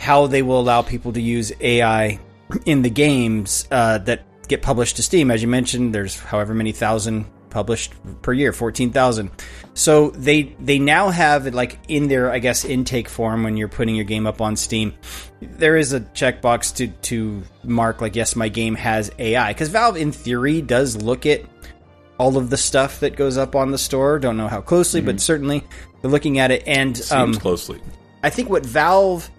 how they will allow people to use AI in the games uh, that get published to Steam. As you mentioned, there's however many thousand published per year, fourteen thousand. So they they now have it like in their I guess intake form when you're putting your game up on Steam. There is a checkbox to to mark like yes, my game has AI because Valve in theory does look at all of the stuff that goes up on the store. Don't know how closely, but certainly they're looking at it and Seems um, closely. I think what Valve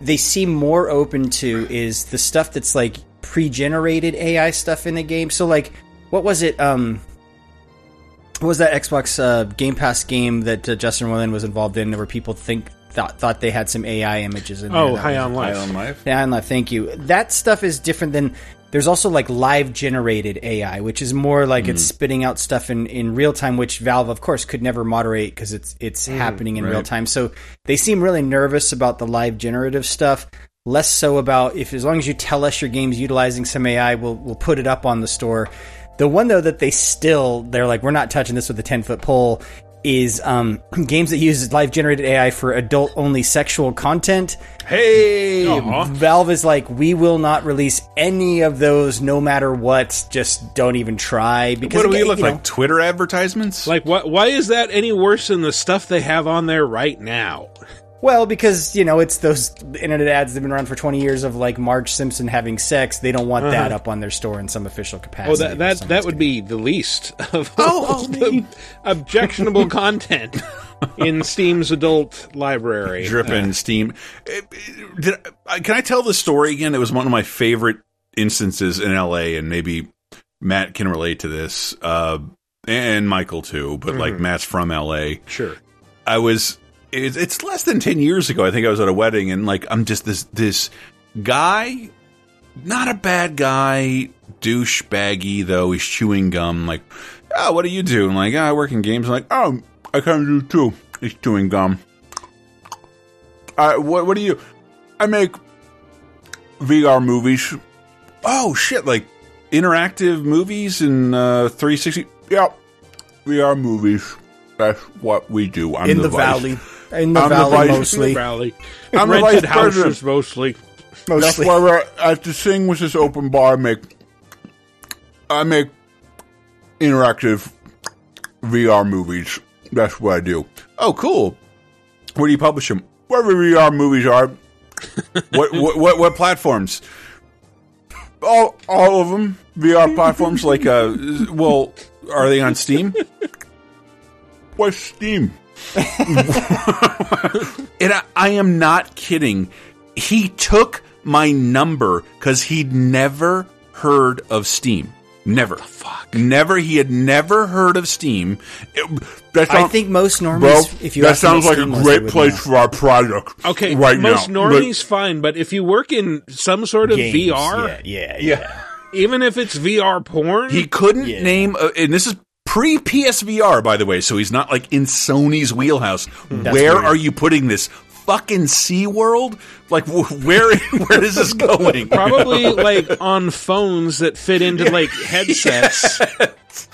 they seem more open to is the stuff that's like pre-generated AI stuff in the game. So like, what was it? Um, what was that Xbox uh, Game Pass game that uh, Justin Roiland was involved in, where people think thought thought they had some AI images in there? Oh, That High was- on Life. High on Life. yeah, and like, thank you. That stuff is different than. There's also like live generated AI, which is more like it's spitting out stuff in, in real time, which Valve, of course, could never moderate because it's it's Mm, happening in right. real time. So they seem really nervous about the live generative stuff. Less so about if as long as you tell us your game's utilizing some AI, we'll we'll put it up on the store. The one though that they still they're like we're not touching this with a ten foot pole is um, games that use live generated AI for adult only sexual content. Hey, Valve is like, we will not release any of those, no matter what. Just don't even try. Because what do we again, look you like? know, Twitter advertisements? Like, what? Why is that any worse than the stuff they have on there right now? Well, because you know it's those internet ads that've been around for twenty years of like Marge Simpson having sex. They don't want that Uh-huh. up on their store in some official Oh, capacity. that that that would be the least of all the objectionable content in Steam's adult library. dripping steam. Eh, Did, uh, can I tell the story again? It was one of my favorite instances in LA, and maybe Matt can relate to this, uh, and Michael too. But like Mhm. Matt's from LA. Sure. I was. It's, it's less than ten years ago. I think I was at a wedding, and like I'm just this this guy, not a bad guy, douche baggy though. He's chewing gum. Like, oh, what do you do? I'm like, oh, I work in games. I'm like, oh, I kind of do too. He's chewing gum. Uh, what what do you? I make VR movies. Oh shit! Like interactive movies in uh, 360. Yeah, VR movies. That's what we do. I'm in the, the, valley, in the I'm the valley vice- mostly. Rally. I'm the Rented vice president. houses mostly. That's Mostly. why we're at the thing with this open bar. I make I make interactive VR movies. That's what I do. Oh, cool. Where do you publish them? Wherever VR movies are. what, what what what platforms? All all of them VR platforms. Like uh, well, are they on Steam? What's Steam? and I, I am not kidding. He took my number because he'd never heard of Steam. Never. fuck. Never. He had never heard of Steam. It- that I think most normies, Bro, if you that sounds like a Steam was, great place for our product. Okay, right most now. normies fine, but if you work in some sort of Games, VR, yeah, yeah, yeah. even if it's VR porn, He couldn't name, a, and this is pre PSVR, by the way, so he's not like in Sony's wheelhouse. Mm-hmm. That's where weird. are you putting this? Fucking SeaWorld? Like, where where is this going? probably like on phones that fit into like headsets.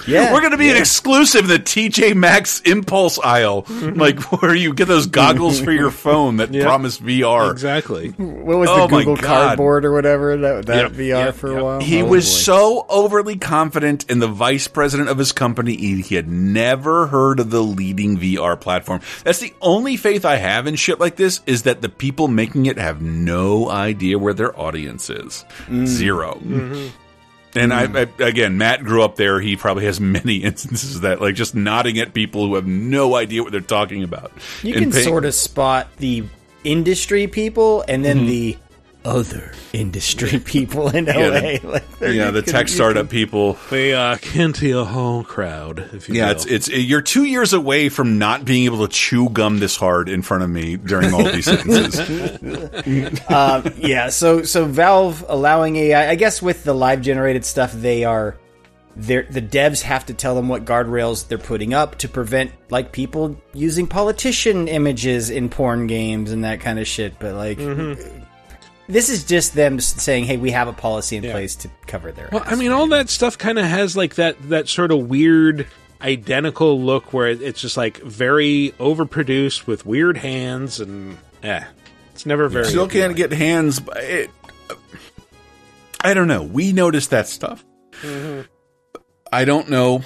Yeah, we're going to be an exclusive in the TJ Maxx impulse aisle, mm-hmm. like where you get those goggles for your phone that promise VR. Exactly. What was Oh the Google Cardboard or whatever that, that Yep, VR yep, for yep. a while? He Oh, was boy. so overly confident in the vice president of his company, he he had never heard of the leading VR platform. That's the only faith I have in shit like this is that the people making it have no idea where their audience is. Mm. Zero. Mm-hmm. And I, I, again, Matt grew up there. He probably has many instances of that, like just nodding at people who have no idea what they're talking about. You And can paying- sort of spot the industry people and then Mhm. the other industry people in LA. Yeah, the- like, they're- yeah, the tech you startup people. The uh, Kentia Hall crowd, if you Yeah, will. it's it's you're two years away from not being able to chew gum this hard in front of me during all these sentences. um, yeah, so so Valve allowing AI, I guess with the live generated stuff, they are they're, the devs have to tell them what guardrails they're putting up to prevent like people using politician images in porn games and that kind of shit. But like, this is just them saying, "Hey, we have a policy in place to cover their." Well, I mean, all that stuff kind of has like that that sort of weird identical look where it's just like very overproduced with weird hands and eh, it's never very. Still can't get hands. but It, I don't know. We noticed that stuff. Mhm. I don't know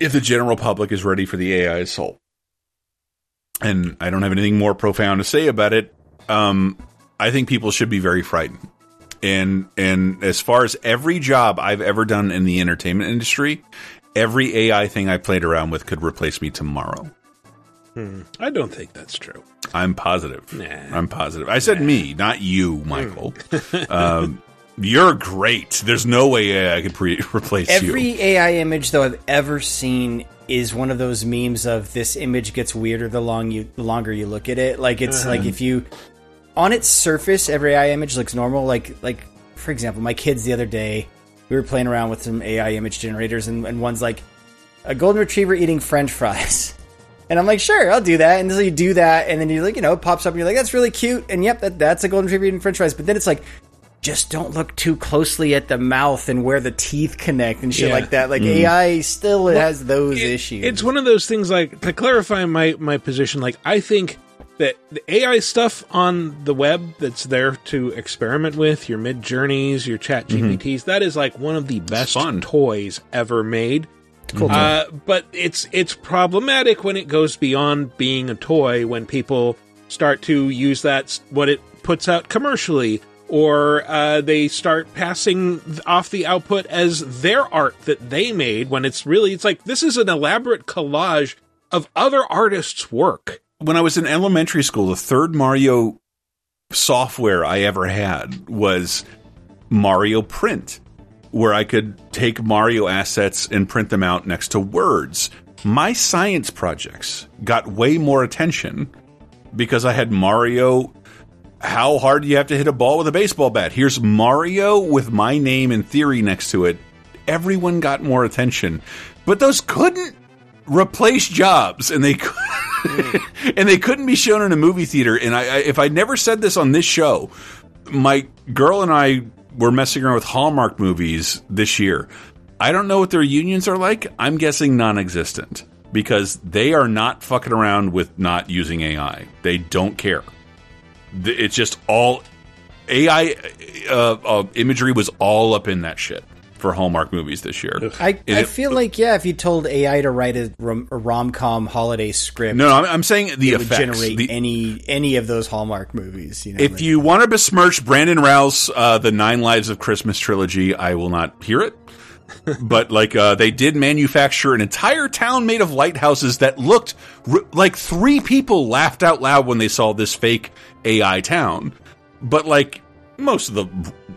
if the general public is ready for the AI assault. And I don't have anything more profound to say about it. Um, I think people should be very frightened. And and as far as every job I've ever done in the entertainment industry, every AI thing I played around with could replace me tomorrow. Hmm. I don't think that's true. I'm positive. Nah. I'm positive. I said me, not you, Michael. um, you're great. There's no way AI could pre- replace you. Every AI image though I've ever seen is one of those memes of this image gets weirder the long you the longer you look at it. Like it's Uh-huh. like if you on its surface every AI image looks normal. Like like for example, my kids the other day we were playing around with some AI image generators and, and one's like a golden retriever eating French fries. And I'm like, sure, I'll do that. And so you do that, and then you like, you know, it pops up, and you're like, that's really cute. And yep, that, that's a golden retriever eating French fries. But then it's like, just don't look too closely at the mouth and where the teeth connect and shit Yeah. like that. Like Mm. AI still Well, has those issues. It's one of those things like to clarify my my position. Like I think that the AI stuff on the web that's there to experiment with your mid journeys, your chat. GPTs, that is like one of the best fun. toys ever made. Cool. Uh, but it's it's problematic when it goes beyond being a toy when people start to use that what it puts out commercially or uh, they start passing off the output as their art that they made when it's really it's like this is an elaborate collage of other artists' work. When I was in elementary school, the third Mario software I ever had was Mario Print, where I could take Mario assets and print them out next to words. My science projects got way more attention because I had Mario. How hard do you have to hit a ball with a baseball bat? Here's Mario with my name and theory next to it. Everyone got more attention, but those couldn't replace jobs, and they and they couldn't be shown in a movie theater. And I, I, if I never said this on this show, my girl and I were messing around with Hallmark movies this year. I don't know what their unions are like. I'm guessing non-existent because they are not fucking around with not using AI. They don't care. It's just all AI uh, uh, imagery was all up in that shit for Hallmark movies this year. I, I it- feel like yeah, if you told AI to write a, rom- a rom com holiday script, No, no, I'm- I'm saying the it would effects, generate the- any any of those Hallmark movies. You know, if you want to besmirch Brandon Routh's uh, "The Nine Lives of Christmas" trilogy, I will not hear it. but like uh, they did manufacture an entire town made of lighthouses that looked r- like three people laughed out loud when they saw this fake AI town. But like most of the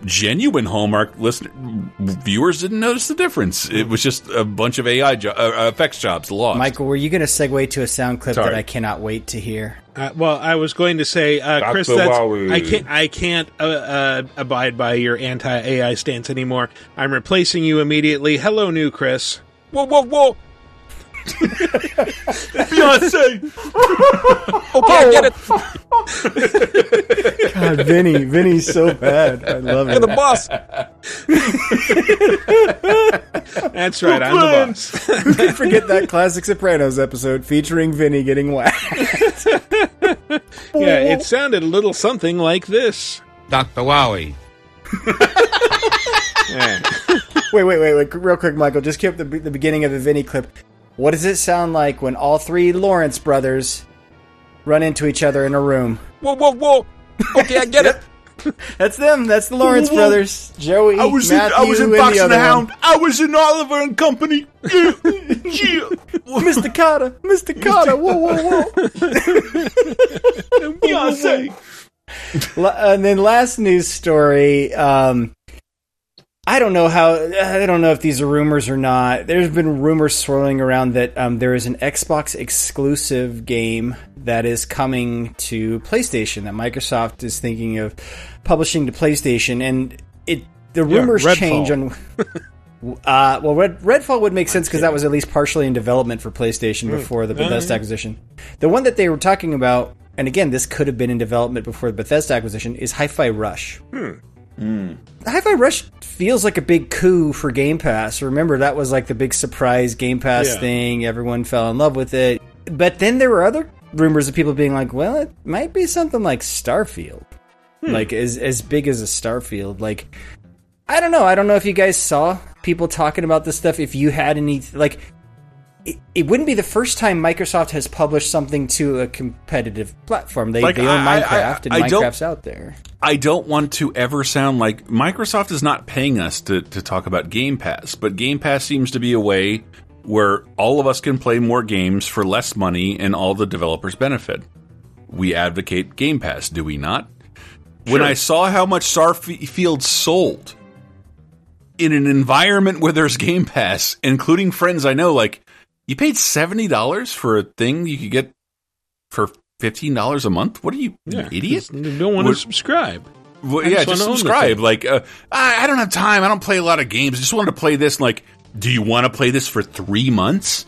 genuine Hallmark listener viewers didn't notice the difference. It was just a bunch of AI jo- uh, effects jobs lost. Michael, were you going to segue to a sound clip Sorry. that I cannot wait to hear? Uh, well, I was going to say, uh, Chris, that's, I can't, I can't uh, uh, abide by your anti AI stance anymore. I'm replacing you immediately. Hello, new Chris. Whoa, whoa, whoa! Beyonce. Okay, I get it. God, Vinny, Vinny's so bad. I love You're it. the boss. That's right. I'm the boss. Who can forget that classic Sopranos episode featuring Vinny getting whacked? yeah, it sounded a little something like this. Dr. Wowie. wait, wait, wait, wait, real quick, Michael. Just keep the, the beginning of the Vinny clip. What does it sound like when all three Lawrence brothers run into each other in a room? Whoa, whoa, whoa. Okay, I get it. That's them. That's the Lawrence Whoa, whoa. brothers. Joey, I was Matthew, in, I was in the and the Hound. I was in Oliver and Company. One. Mr. Carter, Mr. Carter. Whoa, whoa, whoa. Beyonce. And then last news story. Um, I don't know how. I don't know if these are rumors or not. There's been rumors swirling around that um, there is an Xbox exclusive game that is coming to PlayStation that Microsoft is thinking of publishing to PlayStation, and it the rumors Redfall. change on. Uh, well, Red, Redfall would make sense because that was at least partially in development for PlayStation Mm. before the Bethesda acquisition. The one that they were talking about, and again, this could have been in development before the Bethesda acquisition, is Hi-Fi Rush. Hi-Fi Rush feels like a big coup for Game Pass. Remember that was like the big surprise Game Pass Yeah. thing. Everyone fell in love with it. But then there were other rumors of people being like, "Well, it might be something like Starfield, hmm. like as as big as a Starfield." Like, I don't know. I don't know if you guys saw people talking about this stuff. If you had any like. It, it wouldn't be the first time Microsoft has published something to a competitive platform. They, Like, they own I- I- Minecraft, and I don't- Minecraft's out there. I don't want to ever sound like Microsoft is not paying us to, to talk about Game Pass, but Game Pass seems to be a way where all of us can play more games for less money and all the developers benefit. We advocate Game Pass, do we not? When I saw how much Starfield sold in an environment where there's Game Pass, including friends I know, like, you paid $70 for a thing you could get for $15 a month? What are you, an idiot? Don't want to subscribe. well, yeah, just subscribe. Like, uh, I, I don't have time. I don't play a lot of games. I just wanted to play this. Like, do you want to play this for three months?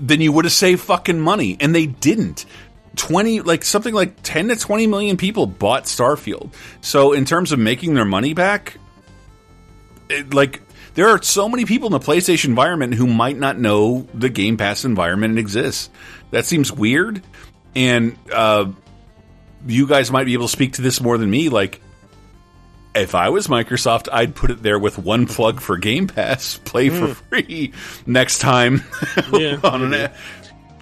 Then you would have saved fucking money, and they didn't. Twenty, like something like ten to twenty million people bought Starfield. So, in terms of making their money back, it, like there are so many people in the PlayStation environment who might not know the Game Pass environment exists. That seems weird, and uh, you guys might be able to speak to this more than me. Like, if I was Microsoft, I'd put it there with one plug for Game Pass, play for Mm. free next time Yeah, on an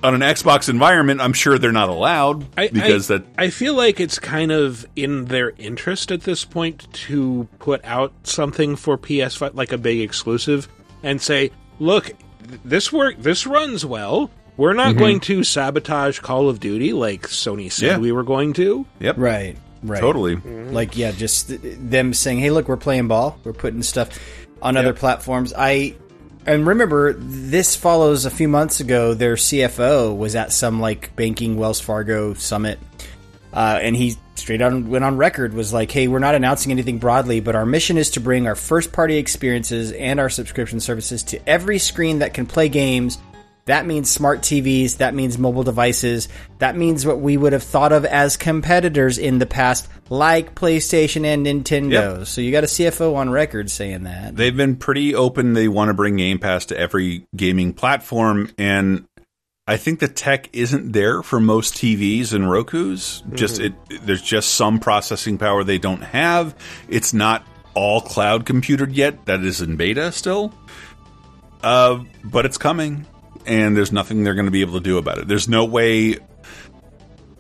on an Xbox environment. I'm sure they're not allowed I, because I, that I feel like it's kind of in their interest at this point to put out something for PS5, like a big exclusive, and say, "Look, this work, this runs well. We're not Mhm. going to sabotage Call of Duty like Sony said Yeah. we were going to." Yep, Right, right. Totally. Like, yeah, just th- them saying, "Hey, look, we're playing ball. We're putting stuff on other platforms." I and remember this follows a few months ago. Their CFO was at some like banking Wells Fargo summit, uh, and he straight on went on record was like, "Hey, we're not announcing anything broadly, but our mission is to bring our first party experiences and our subscription services to every screen that can play games." That means smart TVs. That means mobile devices. That means what we would have thought of as competitors in the past, like PlayStation and Nintendo. Yep. So you got a CFO on record saying that. They've been pretty open. They want to bring Game Pass to every gaming platform, and I think the tech isn't there for most TVs and Roku's. Just it, there's just some processing power they don't have. It's not all cloud computed yet. That is in beta still, uh, but it's coming, and there's nothing they're going to be able to do about it. There's no way.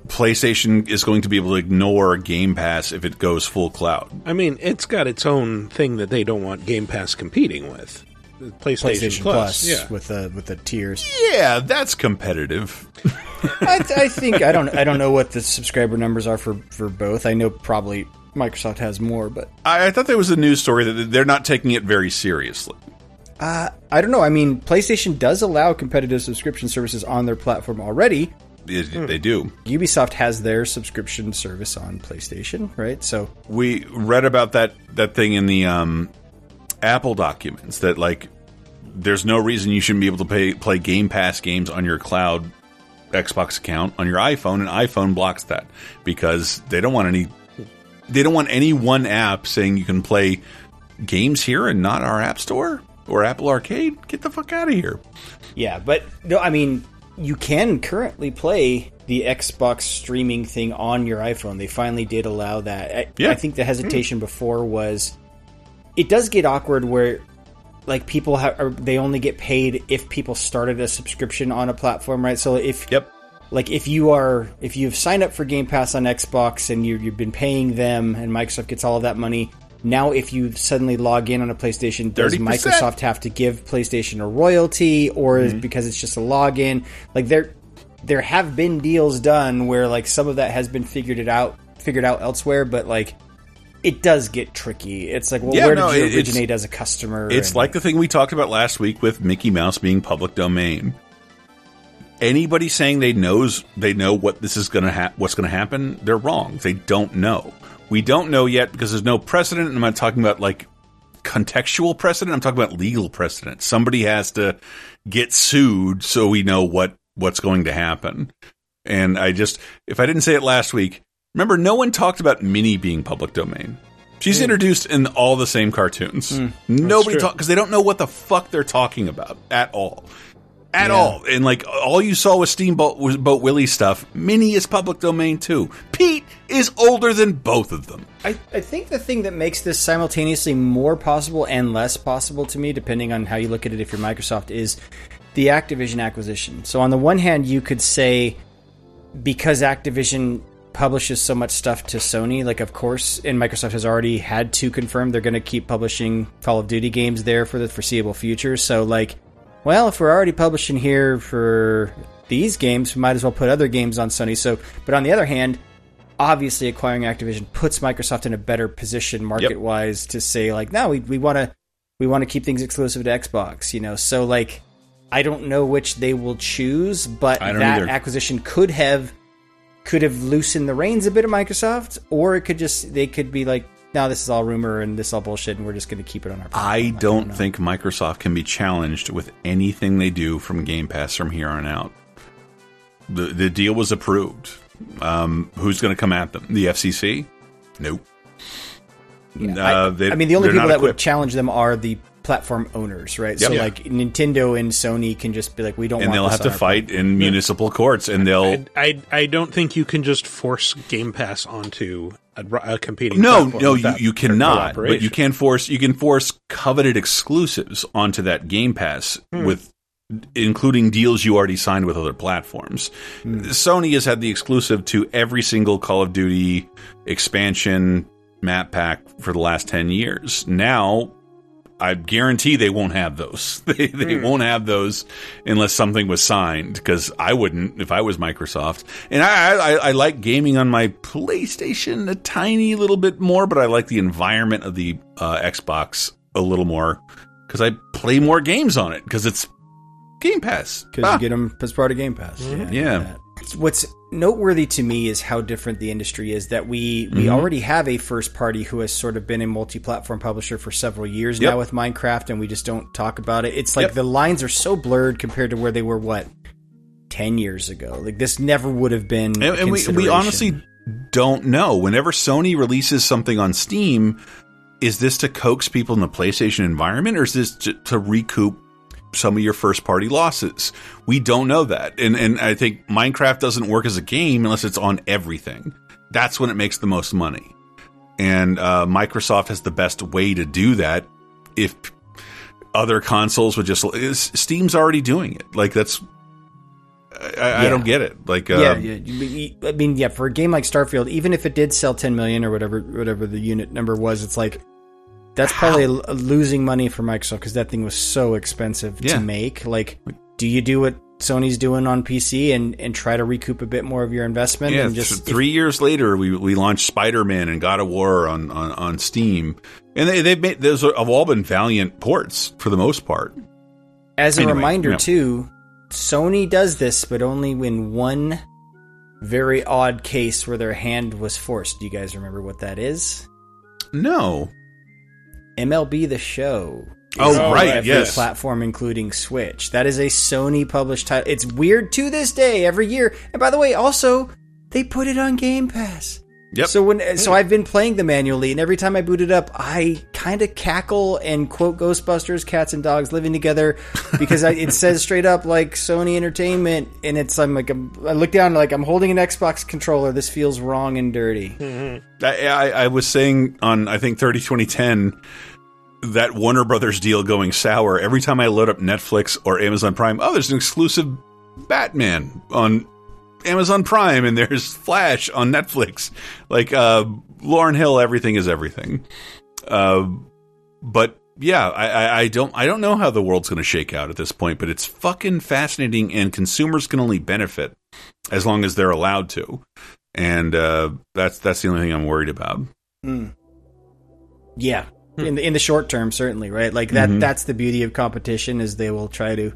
PlayStation is going to be able to ignore Game Pass if it goes full cloud. I mean, it's got its own thing that they don't want Game Pass competing with. PlayStation, PlayStation Plus. Plus, yeah. with the with the tiers. Yeah, that's competitive. I, I think I don't I don't know what the subscriber numbers are for for both. I know probably Microsoft has more, but I, I thought there was a news story that they're not taking it very seriously. Uh, I don't know. I mean, PlayStation does allow competitive subscription services on their platform already. It- They do. Ubisoft has their subscription service on PlayStation, right? So We read about that that thing in the um, Apple documents that like there's no reason you shouldn't be able to pay, play Game Pass games on your cloud Xbox account on your iPhone, and iPhone blocks that because they don't want any they don't want any one app saying you can play games here and not our app store. Or Apple Arcade, get the fuck out of here. Yeah, but no, I mean, you can currently play the Xbox streaming thing on your iPhone. They finally did allow that. I, Yeah. I think the hesitation before was it does get awkward where like people have they only get paid if people started a subscription on a platform, right? So if yep. Like if you are if you've signed up for Game Pass on Xbox and you you've been paying them and Microsoft gets all of that money, now if you suddenly log in on a PlayStation, does 30%. Microsoft have to give PlayStation a royalty or is Mhm. because it's just a login? Like there there have been deals done where like some of that has been figured it out figured out elsewhere, but like it does get tricky. It's like, well, Yeah, where no, did you originate as a customer? It's And- like the thing we talked about last week with Mickey Mouse being public domain. Anybody saying they knows they know what this is going to ha- what's going to happen, they're wrong. They don't know. We don't know yet because there's no precedent. And I'm not talking about like contextual precedent. I'm talking about legal precedent. Somebody has to get sued so we know what what's going to happen. And I just, if I didn't say it last week, remember, no one talked about Minnie being public domain. She's Hmm. introduced in all the same cartoons. Nobody true. talk because they don't know what the fuck they're talking about at all, at Yeah. all. And like all you saw was Steamboat was Boat Willie stuff. Minnie is public domain too. Pete is older than both of them. I, I think the thing that makes this simultaneously more possible and less possible to me, depending on how you look at it, if you're Microsoft, is the Activision acquisition. So, on the one hand, you could say because Activision publishes so much stuff to Sony, like, of course, and Microsoft has already had to confirm they're going to keep publishing Call of Duty games there for the foreseeable future. So, like, well, if we're already publishing here for these games, we might as well put other games on Sony. So, but on the other hand, obviously acquiring Activision puts Microsoft in a better position market wise to say like, no, we we want to we want to keep things exclusive to Xbox, you know. So like, I don't know which they will choose, but that either. acquisition could have could have loosened the reins a bit of Microsoft, or it could just they could be like, no, this is all rumor and this is all bullshit, and we're just going to keep it on our. I don't think Microsoft can be challenged with anything they do from Game Pass from here on out. The the deal was approved. Um, who's going to come at them? The FCC? Nope. Uh, they- I mean, the only people not that would challenge them are the platform owners, right? Yep. So Yeah. like Nintendo and Sony can just be like, we don't. and want they'll this have on to our fight in municipal courts, and they'll I I don't think you can just force Game Pass onto a, a competing. no, platform no, you, you cannot. But you can force you can force coveted exclusives onto that Game Pass Hmm. with including deals you already signed with other platforms. Sony has had the exclusive to every single Call of Duty expansion map pack for the last 10 years. Now I guarantee they won't have those. They, they Hmm. won't have those unless something was signed. Because I wouldn't if I was Microsoft. And I, I, I like gaming on my PlayStation a tiny little bit more, but I like the environment of the uh, Xbox a little more because I play more games on it because it's Game Pass. because Ah. you get them as part of Game Pass. Yeah. What's noteworthy to me is how different the industry is. That we we Mhm. already have a first party who has sort of been a multi-platform publisher for several years Yep. now with Minecraft, and we just don't talk about it. It's like Yep. the lines are so blurred compared to where they were. What ten years ago? Like this never would have been. and, and we, we honestly don't know. Whenever Sony releases something on Steam, is this to coax people in the PlayStation environment, or is this to, to recoup some of your first party losses? We don't know that, and and I think Minecraft doesn't work as a game unless it's on everything. That's when it makes the most money, and uh, Microsoft has the best way to do that. If other consoles would just, Steam's already doing it. Like that's. I, I don't get it. Like, yeah, uh, yeah. I mean, yeah. For a game like Starfield, even if it did sell 10 million or whatever, whatever the unit number was, it's like that's probably losing money for Microsoft because that thing was so expensive Yeah. to make. Like, do you do what Sony's doing on PC and and try to recoup a bit more of your investment? Yeah, and just three years later, we we launched Spider Man and God of War on, on, on Steam, and they they've made those have all been valiant ports for the most part. As a Anyway, reminder, too, Sony does this, but only in one very odd case where their hand was forced. Do you guys remember what that is? No. MLB The Show. Oh, right, every yes. platform, including Switch. That is a Sony published title. It's weird to this day, every year. And by the way, also they put it on Game Pass. Yep. So when so I've been playing the manually, and every time I boot it up, I kind of cackle and quote Ghostbusters, cats and dogs living together, because I, it says straight up like Sony Entertainment, and it's I'm like I'm, I look down like I'm holding an Xbox controller. This feels wrong and dirty. Mm-hmm. I, I, I was saying on I think 30 2010 that Warner Brothers deal going sour. Every time I load up Netflix or Amazon Prime, oh, there's an exclusive Batman on Amazon Prime, and there's Flash on Netflix. Like uh, Lauryn Hill, everything is everything. Uh, but yeah, I, I, I don't I don't know how the world's going to shake out at this point, but it's fucking fascinating, and consumers can only benefit as long as they're allowed to, and uh, that's that's the only thing I'm worried about. Mm. Yeah, in the, in the short term, certainly, right? Like that. Mhm. That's the beauty of competition is they will try to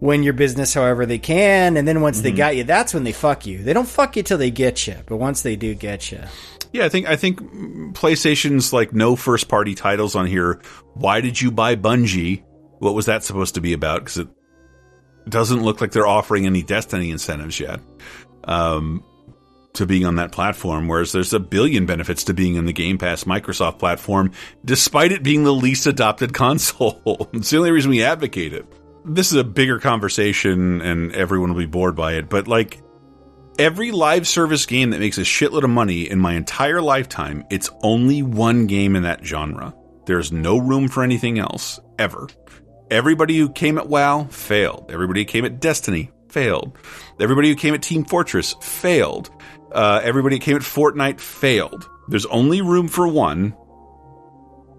win your business however they can, and then once they Mhm. got you, that's when they fuck you. They don't fuck you till they get you, but once they do get you, Yeah, I think I think PlayStation's like no first party titles on here. Why did you buy Bungie? What was that supposed to be about? Because it doesn't look like they're offering any Destiny incentives yet um, to being on that platform. Whereas there's a billion benefits to being in the Game Pass Microsoft platform, despite it being the least adopted console. it's the only reason we advocate it. This is a bigger conversation, and everyone will be bored by it. But like every live service game that makes a shitload of money in my entire lifetime, it's only one game in that genre. There's no room for anything else, ever. Everybody who came at WoW failed. Everybody who came at Destiny failed. Everybody who came at Team Fortress failed. Uh, everybody who came at Fortnite failed. There's only room for one.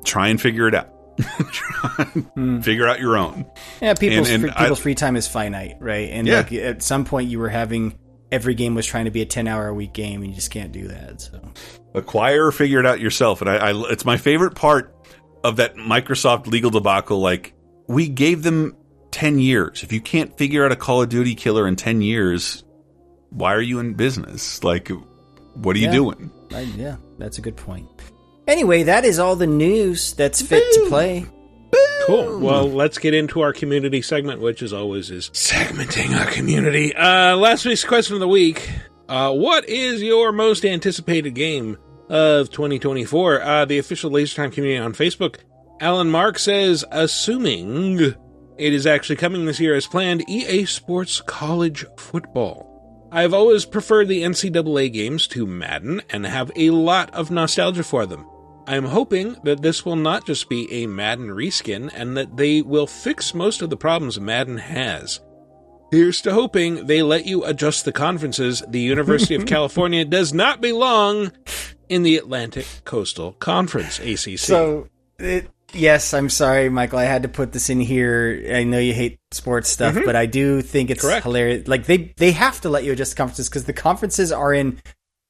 Try and figure it out. Try hmm. Figure out your own. yeah, people's And- and free, I- people's free time is finite, right? And Yeah. like at some point, you were having every game was trying to be a ten hour a week game, and you just can't do that. So acquire or figure it out yourself. And I, I, it's my favorite part of that Microsoft legal debacle. Like we gave them ten years. If you can't figure out a Call of Duty killer in ten years, why are you in business? Like, what are you doing? I, yeah, that's a good point. Anyway, that is all the news that's fit to play. Cool. Well, let's get into our community segment, which as always is segmenting our community. Uh, last week's question of the week. Uh, what is your most anticipated game of 2024? Uh, the official Laser Time community on Facebook. Alan Mark says, assuming it is actually coming this year as planned, EA Sports College Football. I've always preferred the NCAA games to Madden and have a lot of nostalgia for them. I'm hoping that this will not just be a Madden reskin and that they will fix most of the problems Madden has. Here's to hoping they let you adjust the conferences. The University of California does not belong in the Atlantic Coastal Conference, ACC. So, it, yes, I'm sorry, Michael. I had to put this in here. I know you hate sports stuff, Mhm. but I do think it's Correct. hilarious. Like they they have to let you adjust the conferences because the conferences are in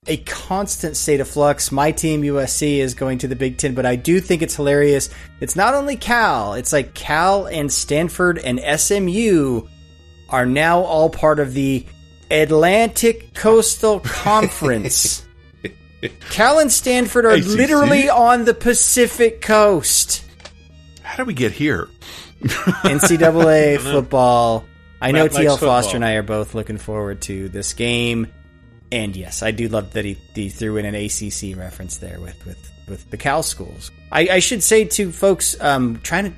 a constant state of flux. My team USC is going to the Big Ten, but I do think it's hilarious. It's not only Cal; it's like Cal and Stanford and SMU are now all part of the Atlantic Coastal Conference. Cal and Stanford are ACC? literally on the Pacific coast. How did we get here? NCAA football. I know Matt likes TL football. Foster and I are both looking forward to this game. And yes, I do love that he, he threw in an ACC reference there with, with, with the Cal schools. I, I should say to folks um, trying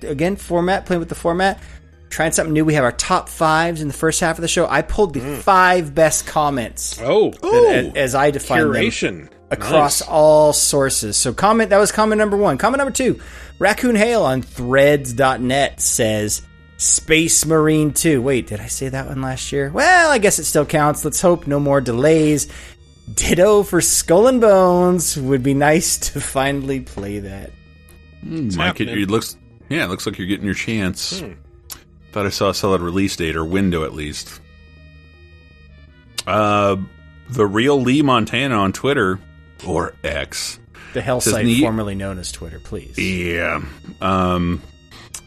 to, again, format, playing with the format, trying something new. We have our top fives in the first half of the show. I pulled the five best comments. Oh, that- as I define Curation. them across Nice. all sources. So comment that was comment number one. Comment number two, Raccoon Hale on threads.net says Space Marine 2. Wait, did I say that one last year? Well, I guess it still counts. Let's hope no more delays. Ditto for Skull and Bones. Would be nice to finally play that. Mike, it, it looks yeah, it looks like you're getting your chance. Thought I saw a solid release date or window at least. Uh, the real Lee Montana on Twitter or X. The hell site formerly known as Twitter, please. Yeah. Um,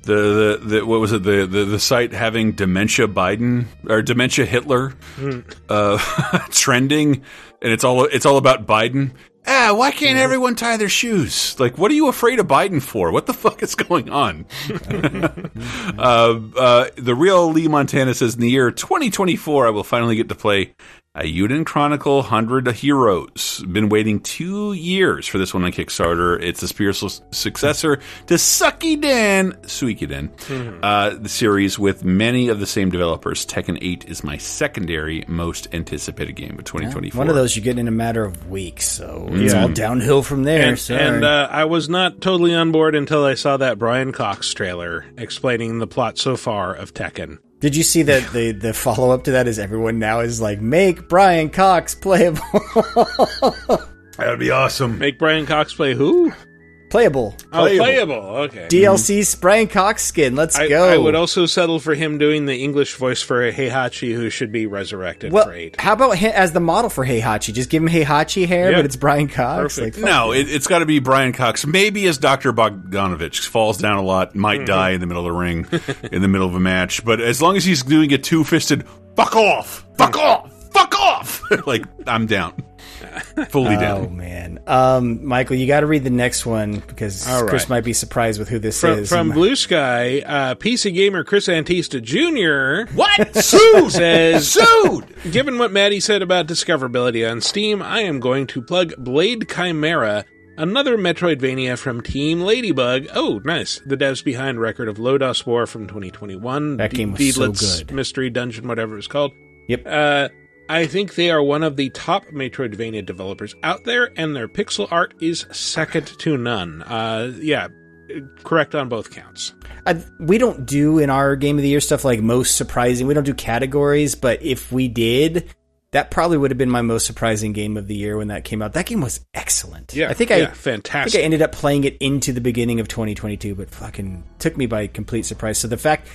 the, the the what was it the the, the site having dementia Biden or dementia Hitler Hmm. uh, trending, and it's all it's all about Biden. Ah, why can't everyone tie their shoes? Like, what are you afraid of Biden for? What the fuck is going on? uh, uh, the real Lee Montana says in the year 2024, I will finally get to play Eiyuden Chronicle 100 Heroes. Been waiting two years for this one on Kickstarter. It's the spiritual successor to Sucky Dan, Suikoden, Mhm. uh, the series with many of the same developers. Tekken 8 is my secondary most anticipated game of 2024. One of those you get in a matter of weeks, so it's Yeah. all downhill from there. And, and uh, I was not totally on board until I saw that Brian Cox trailer explaining the plot so far of Tekken. Did you see that the the follow up to that is everyone now is like make Brian Cox playable. that would be awesome. Make Brian Cox play who? Playable. Oh, playable. Okay. DLC's Brian Cox skin. Let's I, go. I would also settle for him doing the English voice for Heihachi, who should be resurrected well, for eight. how about hi- as the model for Heihachi? Just give him Heihachi hair, Yeah. but it's Brian Cox. Perfect. Like, No, it, it's got to be Brian Cox. Maybe as Dr. Bosconovitch falls down a lot, might Mhm. die in the middle of the ring, in the middle of a match. But as long as he's doing a two fisted, fuck off, fuck off, fuck off, like I'm down, fully oh down. man, um, Michael, you got to read the next one because All Chris might be surprised with who this From, is. from Blue Sky, uh, PC gamer Chris Antista Jr. What? Sued! says Sued! Given what Maddie said about discoverability on Steam, I am going to plug Blade Chimera, another Metroidvania from Team Ladybug. Oh, nice. The devs behind Record of Lodoss War from 2021. That game was so good. Mystery Dungeon, whatever it's called. Yep. Uh, I think they are one of the top Metroidvania developers out there, and their pixel art is second to none. Uh, yeah, correct on both counts. I, we don't do in our game of the year stuff like most surprising. We don't do categories, but if we did, that probably would have been my most surprising game of the year when that came out. That game was excellent. Yeah, I think yeah, I I fantastic. think I ended up playing it into the beginning of 2022, but fucking took me by complete surprise. So the fact,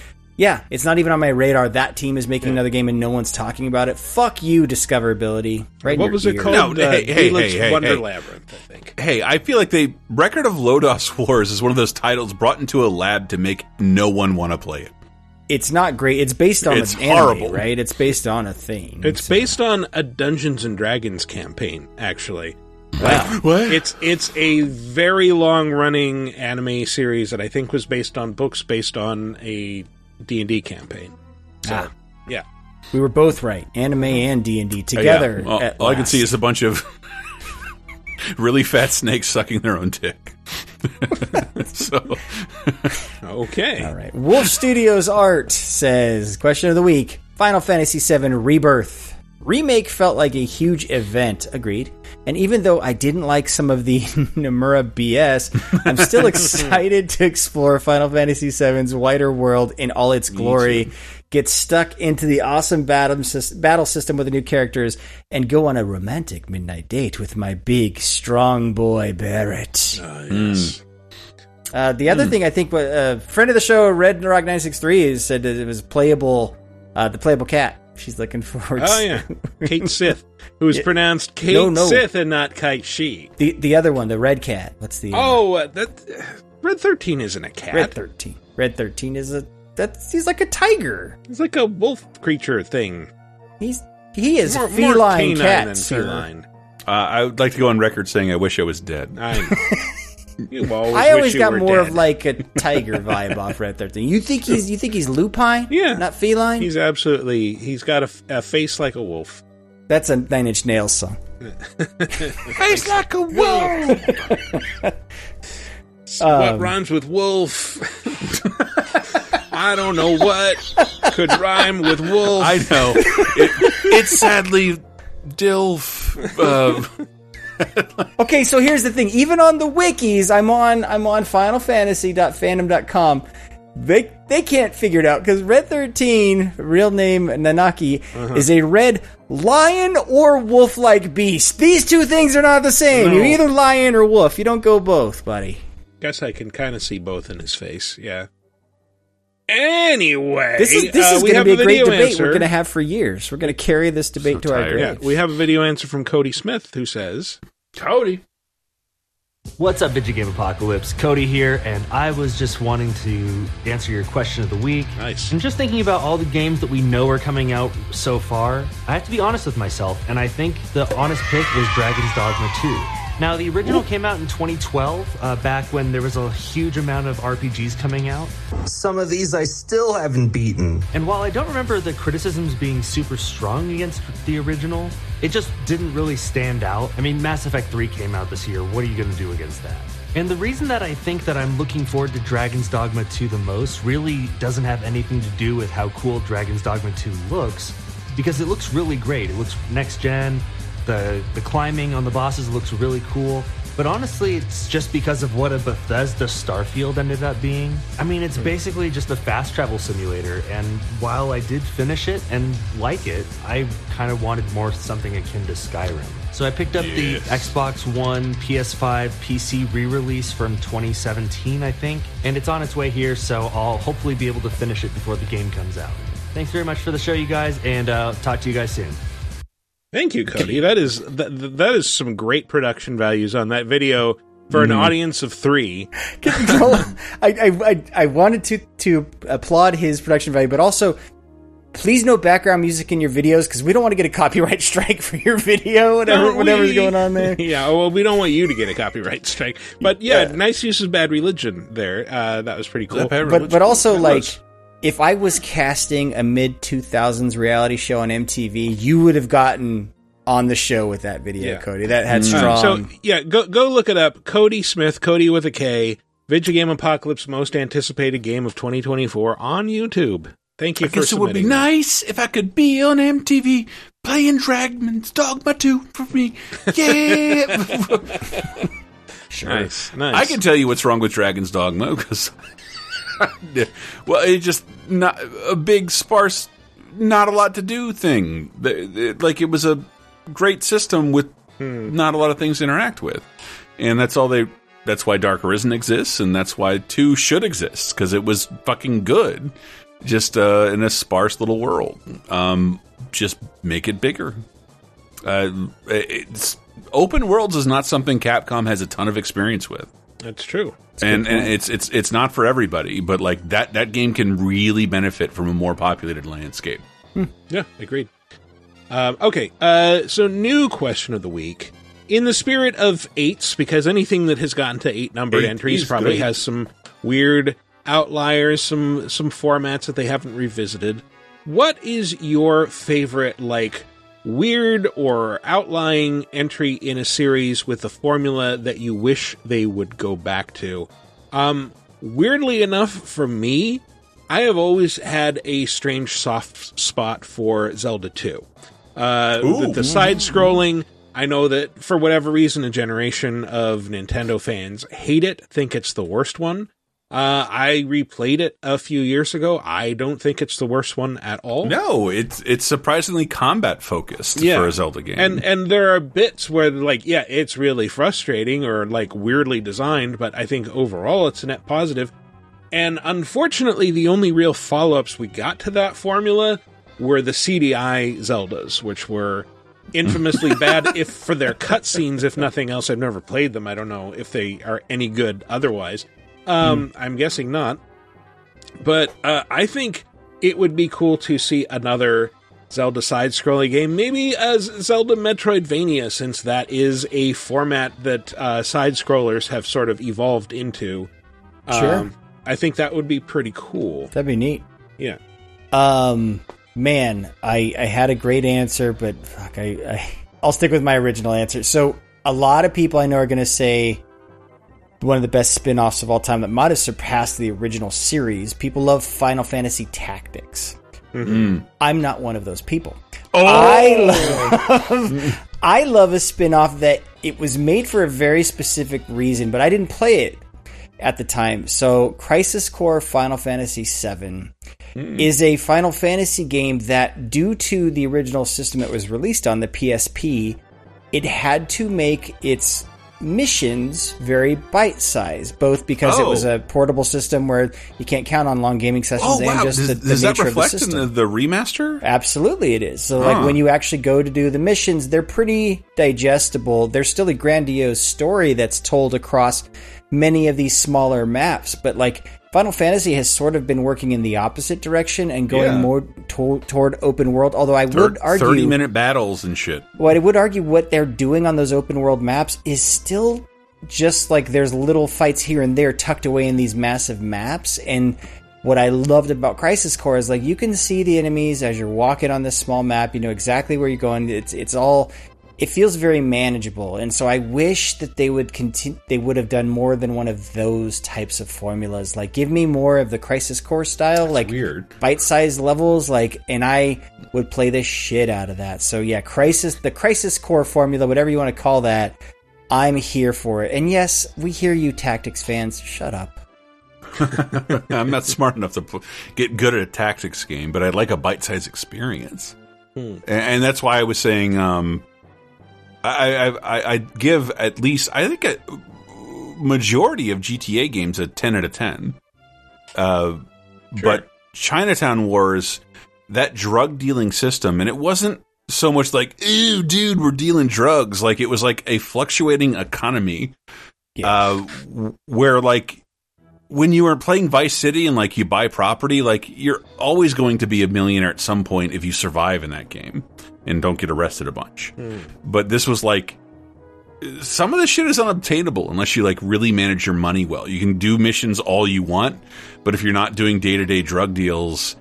yeah, it's not even on my radar. That team is making another game and no one's talking about it. Fuck you, discoverability. Right? in What your was it ear. called? No, Uh, hey, hey, Deedlit's hey, hey, Wonder hey. Labyrinth, I think. Hey, I feel like they Record of Lodoss Wars is one of those titles brought into a lab to make no one want to play it. It's not great. It's based on It's an anime, horrible. right? It's based on a thing. It's based on a Dungeons and Dragons campaign, actually. Wow. What? It's it's a very long running anime series that I think was based on books based on a D and D campaign. So Ah. yeah. We were both right. Anime and D and D together. Yeah. All, at all I can see is a bunch of really fat snakes sucking their own dick. so Okay. All right. Wolf Studios Art says, question of the week Final Fantasy VII Rebirth. Remake felt like a huge event. Agreed. And even though I didn't like some of the Nomura BS, I'm still excited to explore Final Fantasy VII's wider world in all its glory, get stuck into the awesome battle, battle system with the new characters, and go on a romantic midnight date with my big, strong boy Barret. Uh, the other thing I think, a uh, friend of the show, Red Rock nine six three, said that it was playable. Uh, the playable cat. She's looking forward. Oh yeah. Cait Sith. who is Yeah. pronounced Kate No, no. Sith and not Kite She. The the other one, the red cat. What's the uh, Oh, uh, that Red Thirteen isn't a cat. Red thirteen? Red thirteen is a that's he's like a tiger. He's like a wolf creature thing. He's he is More- a more feline canine cat. than feline. uh, I would like to go on record saying I wish I was dead. I, you always I always got more dead. of like a tiger vibe off Red thirteen. You think he's you think he's lupine? Yeah. not feline. He's absolutely. He's got a face like a wolf. That's a Nine Inch Nails song. face like a wolf. what Um, rhymes with wolf? I don't know what could rhyme with wolf. I know. It, it's sadly DILF. Uh, Okay, so here's the thing. Even on the wikis, I'm on I'm on finalfantasy.fandom.com. They they can't figure it out because Red 13, real name Nanaki, Uh-huh. is a red lion or wolf-like beast. These two things are not the same. No. You're either lion or wolf. You don't go both, buddy. Guess I can kind of see both in his face. Yeah. Anyway, This is this uh, is we going to be a great video debate answer. we're going to have for years. We're going to carry this debate to our Yeah, we have a video answer from Cody Smith who says, Cody. What's up, Vidjagame Apocalypse? Cody here, and I was just wanting to answer your question of the week. Nice. And just thinking about all the games that we know are coming out so far, I have to be honest with myself, and I think the honest pick was Dragon's Dogma 2. Now, the original came out in 2012, uh, back when there was a huge amount of RPGs coming out. Some of these I still haven't beaten. And while I don't remember the criticisms being super strong against the original, it just didn't really stand out. I mean, Mass Effect 3 came out this year. What are you going to do against that? And the reason that I think that I'm looking forward to Dragon's Dogma 2 the most really doesn't have anything to do with how cool Dragon's Dogma 2 looks, because it looks really great. It looks next gen. The the climbing on the bosses looks really cool. But honestly, it's just because of what a Bethesda Starfield ended up being. I mean, it's basically just a fast travel simulator, and while I did finish it and like it, I kind of wanted more something akin to Skyrim. So I picked up the Xbox One, PS5, PC re release from 2017, I think, and it's on its way here, so I'll hopefully be able to finish it before the game comes out. Thanks very much for the show, you guys, and uh, talk to you guys soon. Thank you, Cody. That is that, that is some great production values on that video for an Mhm. audience of three. Joel, I, I, I, I wanted to, to applaud his production value, but also please no background music in your videos because we don't want to get a copyright strike for your video, whatever, whatever's going on there. yeah, well, we don't want you to get a copyright strike. But yeah, nice use of bad religion there. Uh, that was pretty cool. But but also like if I was casting a mid two thousands reality show on MTV, you would have gotten on the show with that video, Cody. That had strong. Uh, so yeah, go go look it up. Cody Smith, Cody with a K. Vidjagame Apocalypse most anticipated game of 2024 on YouTube. Thank you I for guess it would be submitting. nice if I could be on MTV playing Dragon's Dogma 2 for me. Yeah. Nice, nice. I can tell you what's wrong with Dragon's Dogma because, well, it's just not a big, sparse, not a lot to do thing. Like it was a great system with not a lot of things to interact with, and that's all they. That's why Dark Arisen exists, and that's why two should exist because it was fucking good, just uh, in a sparse little world. Um, just make it bigger. Uh, it's, open worlds is not something Capcom has a ton of experience with That's true. And and it's it's it's not for everybody, but like that that game can really benefit from a more populated landscape. Yeah, agreed. Um, okay, uh, so new question of the week. In the spirit of eights, because anything that has gotten to eight numbered Eight entries probably great. has some weird outliers, some some formats that they haven't revisited. What is your favorite, like weird or outlying entry in a series with a formula that you wish they would go back to? Um, weirdly enough, for me, I have always had a strange soft spot for Zelda 2. Uh, the, the side scrolling, I know that for whatever reason, a generation of Nintendo fans hate it, think it's the worst one. Uh, I replayed it a few years ago. I don't think it's the worst one at all. No, it's it's surprisingly combat focused for a Zelda game. And and there are bits where like yeah, it's really frustrating or like weirdly designed, but I think overall it's a net positive. And unfortunately, the only real follow-ups we got to that formula were the CDI Zeldas, which were infamously bad if for their cutscenes, if nothing else. I've never played them. I don't know if they are any good otherwise. Um, I'm guessing not. But uh, I think it would be cool to see another Zelda side scrolling game, maybe as Zelda Metroidvania, since that is a format that uh, side scrollers have sort of evolved into. Um, Sure. I think that would be pretty cool. That'd be neat. Yeah. Um, man, I I had a great answer, but fuck, I, I I'll stick with my original answer. So a lot of people I know are going to say one of the best spin-offs of all time that might have surpassed the original series. People love Final Fantasy Tactics. Mm. I'm not one of those people. Oh! I love I love a spin-off that it was made for a very specific reason, but I didn't play it at the time. So Crisis Core Final Fantasy VII is a Final Fantasy game that due to the original system it was released on, the PSP, it had to make its missions very bite-sized, both because it was Oh. a portable system where you can't count on long gaming sessions oh and wow, just does, the, the does that nature of the system. the, the remaster? Absolutely, it is. So, like when you actually go to do the missions, they're pretty digestible. There's still a grandiose story that's told across many of these smaller maps, but like Final Fantasy has sort of been working in the opposite direction and going Yeah. more to- toward open world. Although I would argue, thirty minute battles and shit. what I would argue what they're doing on those open world maps is still just like there's little fights here and there tucked away in these massive maps. And what I loved about Crisis Core is like you can see the enemies as you're walking on this small map. You know exactly where you're going. It's it's all it feels very manageable. And so I wish that they would continue. They would have done more than one of those types of formulas. Like give me more of the Crisis Core style. like weird. bite-sized levels like and i would play the shit out of that so yeah crisis the crisis core formula whatever you want to call that i'm here for it and yes we hear you tactics fans shut up I'm not smart enough to pl- get good at a tactics game, but i'd like a bite sized experience. Hmm. and, and that's why I was saying um, I, I, I give at least I think a majority of GTA games a ten out of ten. Uh, But Chinatown Wars, that drug dealing system, and it wasn't so much like, "Ew, dude, we're dealing drugs." Like it was like a fluctuating economy, uh, where like when you are playing Vice City and like you buy property, like you're always going to be a millionaire at some point if you survive in that game and don't get arrested a bunch. But this was like some of this shit is unobtainable unless you like really manage your money well. You can do missions all you want, but if you're not doing day to day drug deals,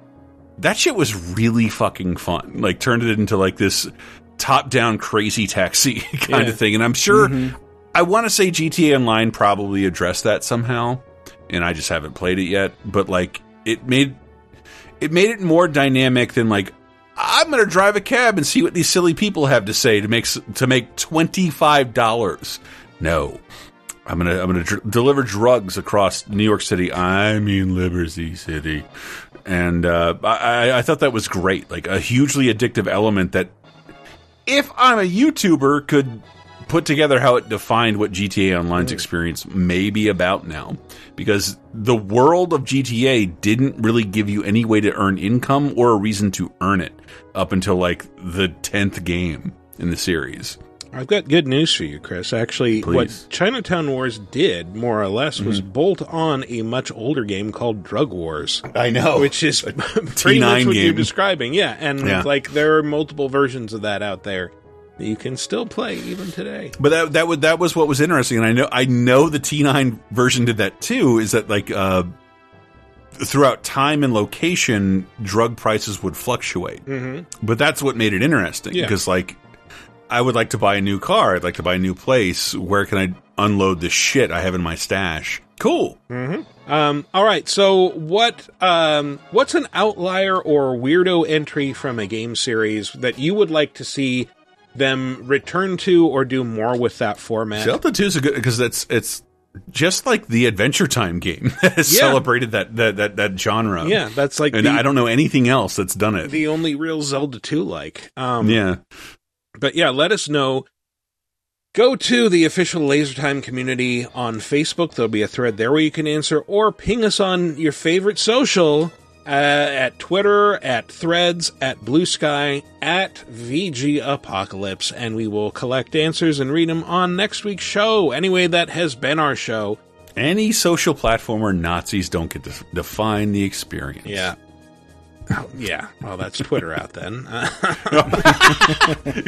that shit was really fucking fun. Like turned it into like this top down crazy taxi kind Yeah. of thing. And I'm sure Mhm. I want to say GTA Online probably addressed that somehow, and I just haven't played it yet. But like, it made it made it more dynamic than like I'm going to drive a cab and see what these silly people have to say to make to make twenty five dollars. No, I'm gonna I'm gonna dr- deliver drugs across New York City. I mean Liberty City, and uh, I, I- I thought that was great. Like a hugely addictive element that if I'm a YouTuber, could put together how it defined what GTA Online's experience may be about now. Because the world of GTA didn't really give you any way to earn income or a reason to earn it up until like the 10th game in the series. I've got good news for you, Chris. Actually, Please. what Chinatown Wars did, more or less, was bolt on a much older game called Drug Wars. I know. Which is pretty T9 much what you're describing. Yeah. And Yeah. like there are multiple versions of that out there that you can still play even today. But that that would that was what was interesting, and I know I know the T9 version did that too. Is that like uh, throughout time and location, drug prices would fluctuate. Mhm. But that's what made it interesting Yeah. because like I would like to buy a new car, I'd like to buy a new place. Where can I unload the shit I have in my stash? Cool. Mm-hmm. Um, all right. So, what um, what's an outlier or weirdo entry from a game series that you would like to see them return to or do more with that format? Zelda Two is a good because that's it's just like the Adventure Time game that has Yeah. celebrated that, that that that genre. Yeah, that's like and the- I don't know anything else that's done it. the only real Zelda 2 like. Um, yeah. But yeah, let us know. Go to the official LaserTime community on Facebook. There'll be a thread there where you can answer, or ping us on your favorite social uh, at Twitter, at Threads, at Blue Sky, at VG Apocalypse, and we will collect answers and read them on next week's show. Anyway, that has been our show. Any social platform where Nazis don't get to define the experience. Yeah. Oh, yeah. Well, that's Twitter out then.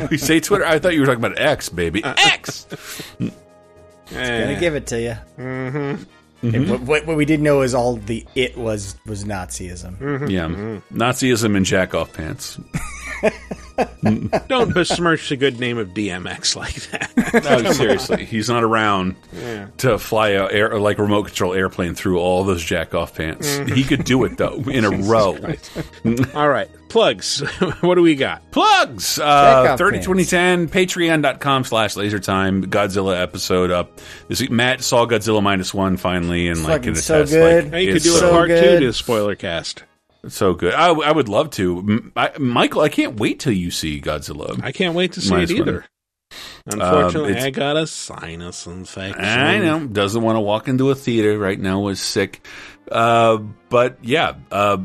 we say Twitter. I thought you were talking about X, baby. X. gonna give it to you Mm-hmm. And mm-hmm. what, what, what we didn't know is all the it was was nazism. Mm-hmm. Yeah, mm-hmm. Nazism and jack off pants. Don't besmirch the good name of DMX like that. No, seriously, he's not around Yeah. to fly a air like remote control airplane through all those jack off pants. Mhm. He could do it though in a row. All right. Plugs. what do we got? Plugs. Jack Uh, off 30 pants. 2010, patreon.com slash lasertime, Godzilla episode up. This week, Matt saw Godzilla minus one finally, and like, Fucking can so attest, good. Like, Hey, you could it's do a so part two good. to spoiler cast. It's so good. I, I would love to. I, Michael, I can't wait till you see Godzilla. I can't wait to see Minus it one. either. Unfortunately, Um, I got a sinus infection. I know. Doesn't want to walk into a theater right now. Was sick. Uh, but yeah, uh,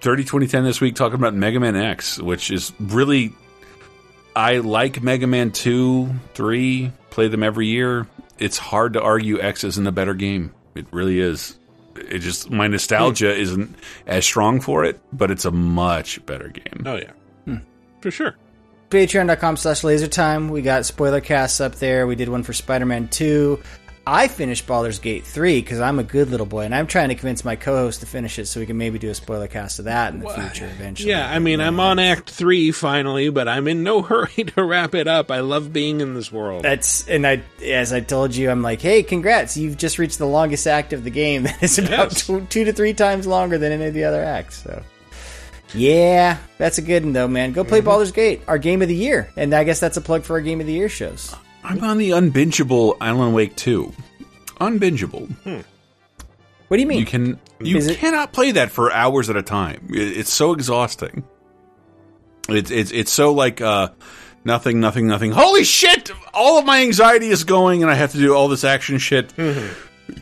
30 2010 this week talking about Mega Man X, which is really. I like Mega Man 2, 3, play them every year. It's hard to argue X isn't a better game. It really is. It just my nostalgia hmm. isn't as strong for it, but it's a much better game. Oh yeah, hmm. for sure. Patreon.com slash lasertime. We got spoiler casts up there. We did one for Spider Man 2. I finished Baldur's Gate 3 because I'm a good little boy, and I'm trying to convince my co host to finish it so we can maybe do a spoiler cast of that in the future eventually. Yeah, I mean, I'm on Act Three finally, but I'm in no hurry to wrap it up. I love being in this world. That's and I, as I told you, I'm like, hey, congrats! You've just reached the longest act of the game. That is about Yes. two, two to three times longer than any of the other acts. So, yeah, that's a good one though, man. Go play Mm-hmm. Baldur's Gate, our game of the year, and I guess that's a plug for our game of the year shows. I'm on the unbingeable Alan Wake 2. Unbingeable. What do you mean? You can you Is it- cannot play that for hours at a time. It's so exhausting. It's it's it's so like uh nothing nothing nothing. Holy shit! All of my anxiety is going, and I have to do all this action shit.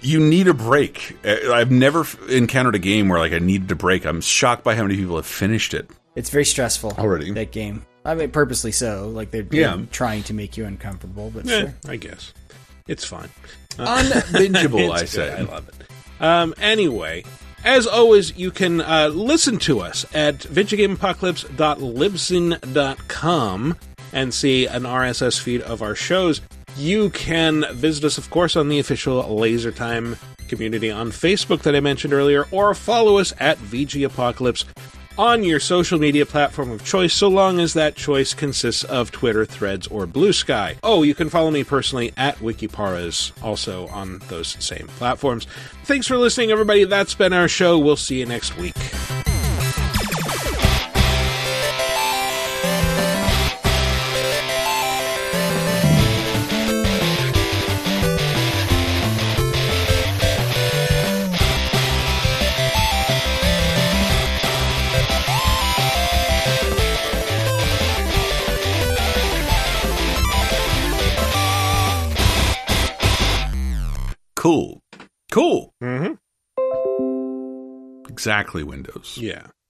You need a break. I've never f- encountered a game where like I needed a break. I'm shocked by how many people have finished it. It's very stressful Already. That game. I mean, purposely so. Like they're, Yeah. they're trying to make you uncomfortable, but Eh, sure. I guess it's fine. Unbingeable, I say. good. I love it. Um, anyway, as always, you can uh, listen to us at VidjagameApocalypse.libsyn.com and see an RSS feed of our shows. You can visit us, of course, on the official Laser Time community on Facebook that I mentioned earlier, or follow us at VG Apocalypse on your social media platform of choice, so long as that choice consists of Twitter, Threads, or Blue Sky. Oh, you can follow me personally at Wikiparas, also on those same platforms. Thanks for listening, everybody. That's been our show. We'll see you next week. Cool. Mm-hmm. Exactly Windows. Yeah.